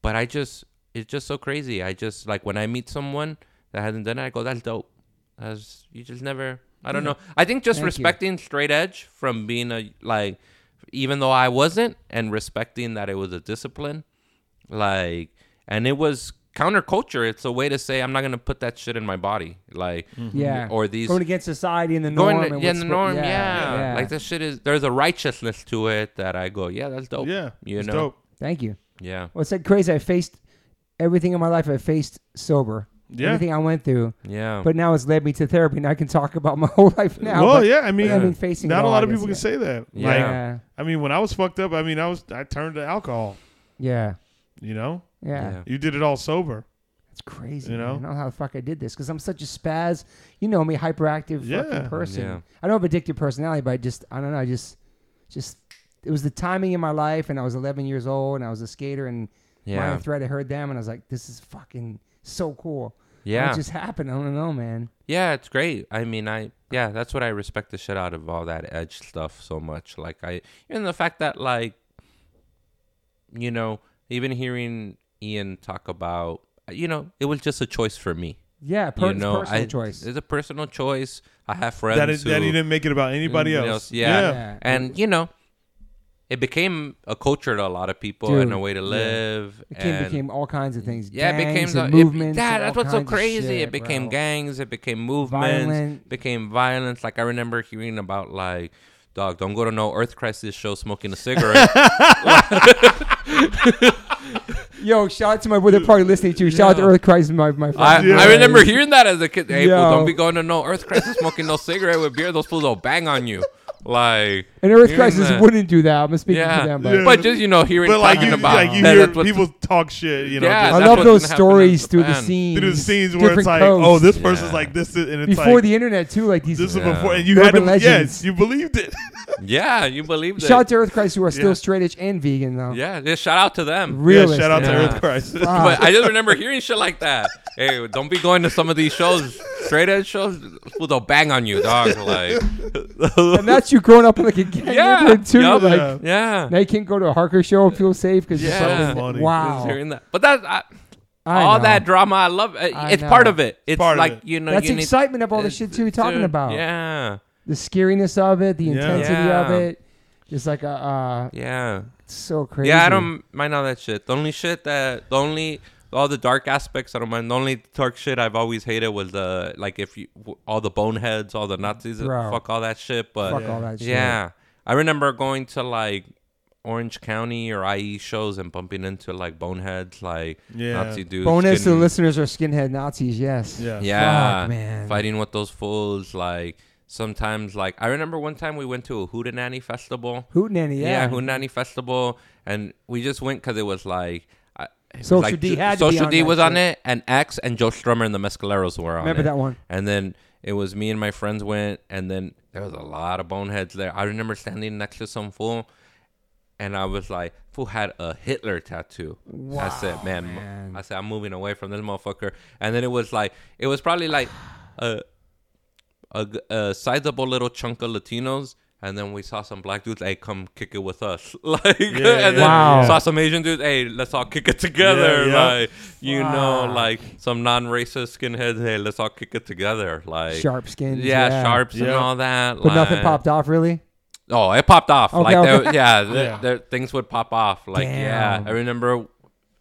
but I just it's just so crazy. I just like when I meet someone that hasn't done it, I go, "That's dope." As you just never, I don't know. I think just Thank you. respecting straight edge from being a like, even though I wasn't, and respecting that it was a discipline, like, and it was counterculture. It's a way to say I'm not gonna put that shit in my body, like, mm-hmm. Yeah. or these Going against society and the norm. going to, and yeah, what's the norm, yeah. yeah. Like that shit is there's a righteousness to it that I go, yeah, that's dope. Yeah. you it's know, dope. Thank you. yeah, Well, it's like crazy. I faced everything in my life. I faced sober. Yeah. Everything I went through. yeah, But now it's led me to therapy, and I can talk about my whole life now. well, yeah. I mean, I mean, facing not a lot of people can say that. Yeah. Like, yeah. I mean, when I was fucked up, I mean, I was I turned to alcohol. Yeah. You know, Yeah. yeah, you did it all sober. It's crazy. You know? man. I don't know how the fuck I did this because I'm such a spaz. You know me, hyperactive Yeah. fucking person. Yeah. I don't have addictive personality, but I just I don't know. I just just it was the timing in my life, and I was 11 years old, and I was a skater, and yeah, Minor Threat. I heard them, and I was like, this is fucking so cool. And yeah, It just happened. I don't know, man. yeah. It's great. I mean, I yeah, that's what I respect the shit out of all that edge stuff so much. Like I, even the fact that like, you know, even hearing Ian talk about, you know, it was just a choice for me. Yeah, per- you know, personal I, choice. It's a personal choice. I have friends That, is, who that he didn't make it about anybody Anybody else. else, yeah. Yeah. and you know it became a culture to a lot of people and a way to yeah. live It became, and became all kinds of things. yeah it became the and it- movements. yeah that's what's so crazy shit, it became bro. gangs it became movements Violent. became violence like i remember hearing about like dog don't go to no earth crisis show smoking a cigarette Yo, shout out to my boy. They're probably listening to. you. Shout out to Yeah. Earth Crisis, my my friend. I, Yeah. I remember hearing that as a kid hey fool, Yo. don't be going to no earth crisis smoking no cigarette with beer those fools will bang on you like and Earth Crisis that. wouldn't do that. I'm speaking yeah, to them, but Yeah. but just you know hearing But like you, about like you that, hear that's what's- people talk shit, you know. Yeah, I love those stories through the scenes. through the scenes where it's like, coasts. oh, this person's Yeah. like this, is- and it's before like the internet too, like these. this is Yeah. before, and you had to, Urban legends. yes, you believed it. yeah you believe that Shout out to Earth Crisis who are still Yeah. straight edge and vegan though. Yeah, just shout out to them. Realist. yeah, shout out to Earth Crisis. But I just remember hearing shit like that. Hey, don't be going to some of these shows, straight edge shows. Well, they'll bang on you, dog. Like, and that's you growing up in like a gang Yeah. neighborhood too. Yup. Like Yeah. yeah, now you can't go to a hardcore show and feel safe because Yeah. So funny. wow. just hearing that. But that I, I all know. that drama, I love. It. I It's part of it. It's Part of like it. you know, That's you need- excitement of all the shit too you're talking dude, about. Yeah, The scariness of it, the Yeah. intensity Yeah. of it. Just like a uh, yeah, it's so crazy. yeah. I don't mind all that shit. The only shit that the only all the dark aspects I don't mind. The only dark shit I've always hated was the like if you all the boneheads, all the Nazis, uh, Bro. fuck all that shit. But fuck Yeah. all that shit. Yeah. I remember going to like Orange County or IE shows and bumping into like boneheads, like Yeah. Nazi dudes. Bonus to the getting- listeners are skinhead Nazis. Yes. Yeah. Yeah. Fuck, man. Fighting with those fools. Like sometimes, like, I remember one time we went to a Hootenanny festival. Hootenanny. Yeah, Yeah. Hootenanny festival. And we just went because it was like. I- it was Social like D had Social D was on it, and X and Joe Strummer and the Mescaleros were on Remember it. that one? And then it was me and my friends went, and then there was a lot of boneheads there. I remember standing next to some fool, and I was like, fool had a Hitler tattoo. I said, man, man. I said, I'm moving away from this motherfucker. And then it was like, it was probably like a a sizable little chunk of Latinos. And then we saw some black dudes. Hey, come kick it with us. like, and then Wow. saw some Asian dudes. Hey, let's all kick it together. Yeah, yeah. Like, you know, like some non-racist skinheads. Hey, let's all kick it together. Like, Sharp skins. yeah, Yeah, sharps and all that. But nothing popped off really. Oh, it popped off. Okay, like, okay. there, yeah, there, Yeah. there- things would pop off. Like, yeah, I remember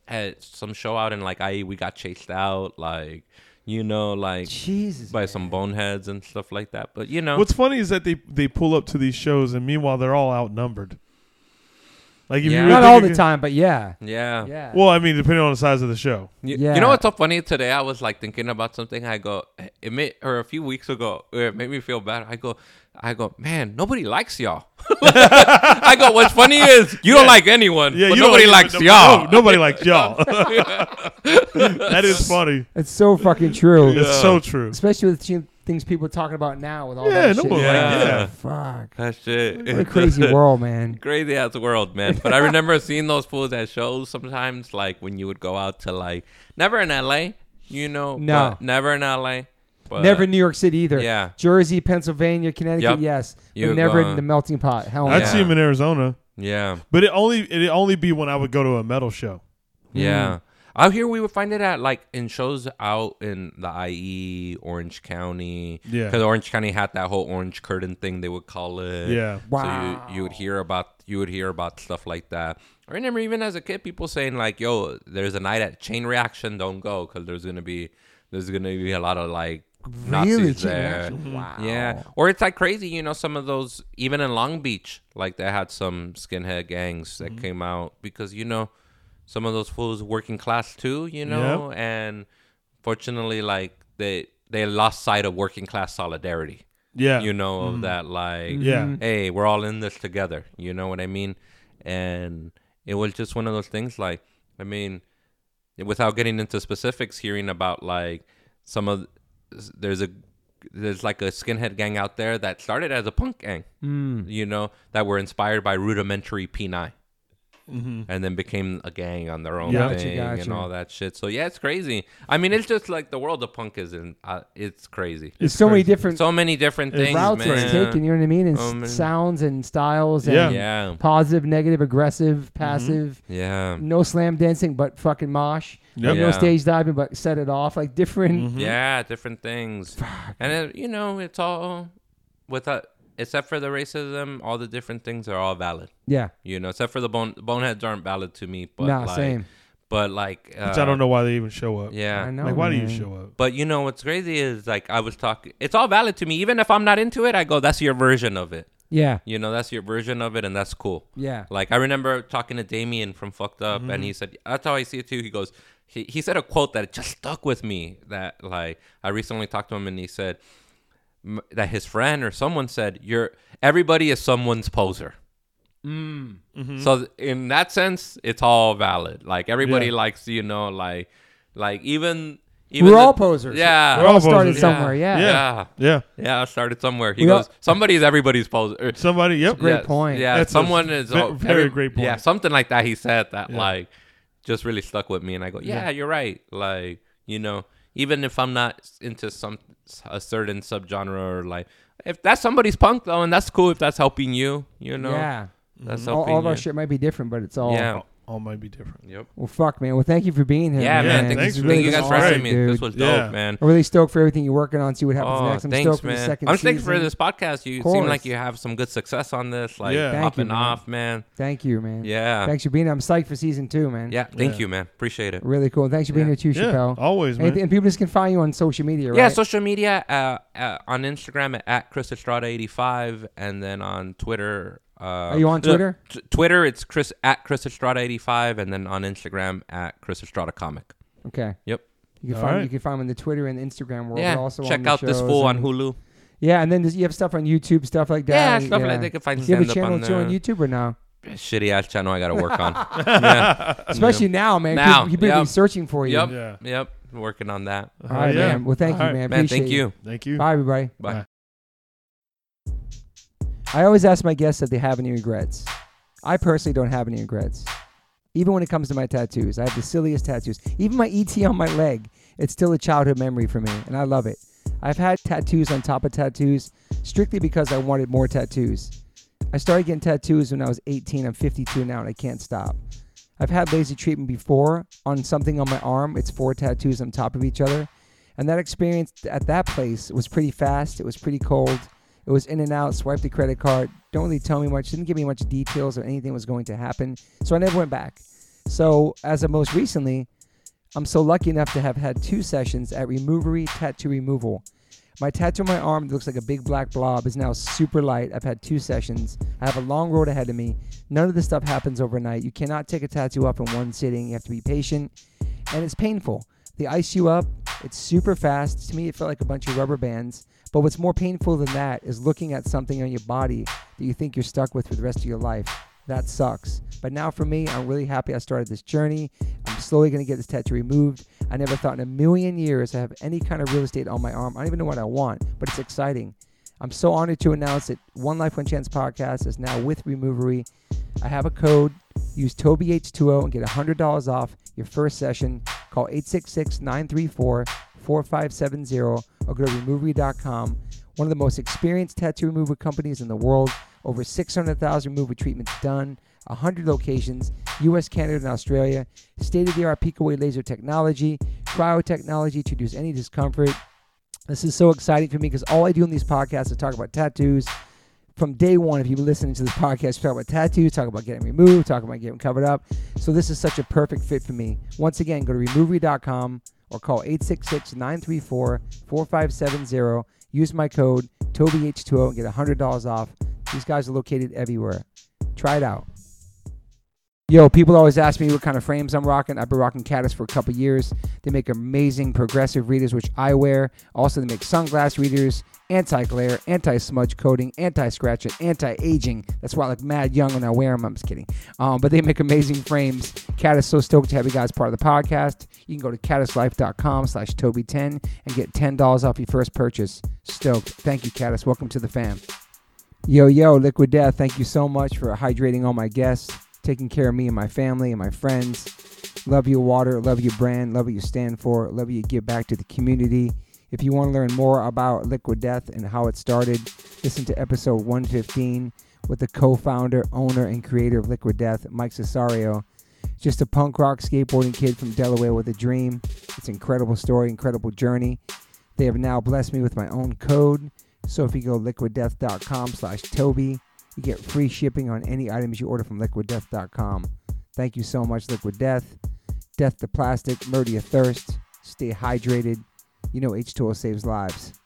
at some show out in like IE, we got chased out. Like, you know, like Jesus. by some boneheads and stuff like that. But you know, What's funny is that they they pull up to these shows, and meanwhile they're all outnumbered. Like if Yeah. you really Not think all it the could- time, but yeah. yeah. Yeah. Well, I mean, depending on the size of the show. You, Yeah. you know what's so funny today? I was like thinking about something. I go, it made, or a few weeks ago, it made me feel bad. I go, I go, man, nobody likes y'all. I go, what's funny is you don't like anyone, Yeah, but you don't nobody like- likes no- y'all. no- nobody likes y'all. that is funny. it's so fucking true. It's so true. Especially with the things people are talking about now with all Yeah, that no shit. one like- Yeah. Yeah. Fuck. That shit. What a crazy world, man. crazy ass world, man. But I remember seeing those fools at shows sometimes, like when you would go out to like never in LA, you know, No. never in LA, but never in New York City either. Yeah. Jersey, Pennsylvania, Connecticut, Yep. yes. You but never in the melting pot. Hell I'd no. see him in Arizona, yeah, but it only it only be when I would go to a metal show. yeah. Out here, we would find it at like in shows out in the IE, Orange County. Yeah. because Orange County had that whole orange curtain thing they would call it. Yeah. Wow. So you, you would hear about you would hear about stuff like that. I remember even as a kid, people saying like, "Yo, there's a night at Chain Reaction. Don't go because there's gonna be there's gonna be a lot of like Nazis Really? there." Wow. Yeah, or it's like crazy, you know. Some of those, even in Long Beach, like they had some skinhead gangs that mm-hmm. came out because you know, some of those fools working class too, you know, and fortunately, like they they lost sight of working class solidarity, Yeah. you know, of that like, Yeah. hey, we're all in this together, you know what I mean? And it was just one of those things, like, I mean, without getting into specifics, hearing about like some of there's a there's like a skinhead gang out there that started as a punk gang, Mm. you know, that were inspired by Rudimentary Peni Mhm. and then became a gang on their own Yeah. Gotcha, thing gotcha. and all that shit. So yeah, it's crazy. I mean, it's just like the world of punk is in. Uh, it's crazy. It's so many crazy. different So many different things, routes man. it's taken, you know what I mean? And s- sounds and styles and Yeah. Yeah, positive, negative, aggressive, passive. yeah, No slam dancing, but fucking mosh. Yep. No stage diving, but set it off. Like different. Mhm. yeah. Different things, and it, you know, it's all without except for the racism. All the different things are all valid. Yeah. You know, except for the bone boneheads aren't valid to me. But nah, like, same. But like, uh, Which I don't know why they even show up. Yeah, I know. Like, why do you show up? But you know what's crazy is like I was talking. It's all valid to me, even if I'm not into it. I go, that's your version of it. Yeah. You know, that's your version of it, and that's cool. Yeah. Like I remember talking to Damien from Fucked Up, and he said that's how I see it too. He goes, he, he said a quote that just stuck with me. That like I recently talked to him, and he said m- that his friend or someone said, "You're everybody is someone's poser." Mm. So in that sense, it's all valid. Like everybody Yeah. likes, you know, like like even even We're the- all posers. Yeah, We all all started posers. somewhere. Yeah. yeah, Yeah. yeah. I started somewhere. He We all- goes, somebody's everybody's poser. Somebody. Yep. Great point. Yeah, That's someone is ve- all- very great point. Yeah, something like that. He said that Yeah. like just really stuck with me, and I go, yeah, Yeah. you're right. Like you know, even if I'm not into some a certain subgenre or like if that's somebody's punk though, and that's cool if that's helping you, you know, Yeah. that's mm-hmm. All, helping all of our shit might be different, but it's all. Yeah. All, all might be different. Yep. Well, fuck, man. Well, thank you for being here. Yeah, Yeah, man. thanks Thank, for you- being thank you here. guys for having great, me. This dude. was Yeah. dope, man. I'm really stoked for everything you're working on. See what happens Oh, next. I'm thanks, stoked for the man. second I'm stoked for this podcast. You seem like you have some good success on this, like Yeah. Thank you, popping man. off, man. Thank you, man. Yeah. Thanks for being here. I'm psyched for season two, man. Yeah. Thank Yeah. you, man. Appreciate it. Really cool. Thanks for being Yeah. here too, Yeah. Chappelle. Always, man. And, and people just can find you on social media, right? Yeah, social media uh, uh, on Instagram at, at Chris Estrada eighty five, and then on Twitter. Uh, Are you on uh, Twitter? t- Twitter, it's Chris at Chris Estrada eighty five, and then on Instagram at Chris Estrada comic. Okay. Yep. You can All find right. you can find them in the Twitter and Instagram world. yeah, also check the out this shows fool on Hulu. Yeah, and then you have stuff on YouTube, stuff like that. Yeah, stuff like they can find You have a channel on too on. YouTube or no? Shitty ass channel I got to work on. yeah. Especially now, man. Now, people, people be yep. searching for you. Yep. Yeah. Yep. working on that. Uh, All right, yeah. man. Well, thank All you, right. man. Man, Appreciate thank it. you. Thank you. Bye, everybody. Bye. I always ask my guests if they have any regrets. I personally don't have any regrets. Even when it comes to my tattoos, I have the silliest tattoos. Even my ET on my leg, it's still a childhood memory for me, and I love it. I've had tattoos on top of tattoos strictly because I wanted more tattoos. I started getting tattoos when I was 18. I'm 52 now, and I can't stop. I've had laser treatment before on something on my arm. It's four tattoos on top of each other. And that experience at that place was pretty fast. It was pretty cold. It was in and out, swipe the credit card. Don't really tell me much, didn't give me much details of anything was going to happen. So I never went back. So as of most recently, I'm so lucky enough to have had two sessions at Removery Tattoo Removal. My tattoo on my arm that looks like a big black blob is now super light. I've had two sessions. I have a long road ahead of me. None of this stuff happens overnight. You cannot take a tattoo up in one sitting. You have to be patient, and it's painful. They ice you up. It's super fast. To me, it felt like a bunch of rubber bands. But what's more painful than that is looking at something on your body that you think you're stuck with for the rest of your life. That sucks. But now for me, I'm really happy I started this journey. I'm slowly going to get this tattoo removed. I never thought in a million years I have any kind of real estate on my arm. I don't even know what I want, but it's exciting. I'm so honored to announce that One Life One Chance podcast is now with Removery. I have a code. Use TobyH2O and get $100 off your first session. Call 866 934 4570 or go to removery.com. One of the most experienced tattoo removal companies in the world. Over 600,000 removal treatments done, 100 locations, US, Canada, and Australia. State of the art Pico laser technology, cryo technology to reduce any discomfort. This is so exciting for me because all I do in these podcasts is talk about tattoos. From day one, if you've been listening to this podcast, talk about tattoos, talk about getting removed, talk about getting covered up. So this is such a perfect fit for me. Once again, go to removery.com or call 866-934-4570. Use my code TobyH2O and get $100 off. These guys are located everywhere. Try it out. Yo, people always ask me what kind of frames I'm rocking. I've been rocking Caddis for a couple years. They make amazing progressive readers, which I wear. Also, they make sunglass readers, anti-glare, anti-smudge coating, anti-scratch, and anti-aging. That's why I look mad young when I wear them. I'm just kidding. Um, but they make amazing frames. Caddis so stoked to have you guys part of the podcast. You can go to caddislife.com slash Toby10 and get $10 off your first purchase. Stoked. Thank you, Caddis. Welcome to the fam. Yo, yo, Liquid Death, thank you so much for hydrating all my guests, taking care of me and my family and my friends. Love your water, love your brand, love what you stand for, love what you give back to the community. If you want to learn more about Liquid Death and how it started, listen to episode 115 with the co founder, owner, and creator of Liquid Death, Mike Cessario. Just a punk rock skateboarding kid from Delaware with a dream. It's an incredible story, incredible journey. They have now blessed me with my own code. So if you go liquiddeath.com slash Toby, you get free shipping on any items you order from liquiddeath.com. Thank you so much, Liquid Death. Death to plastic, murder your thirst. Stay hydrated. You know H2O saves lives.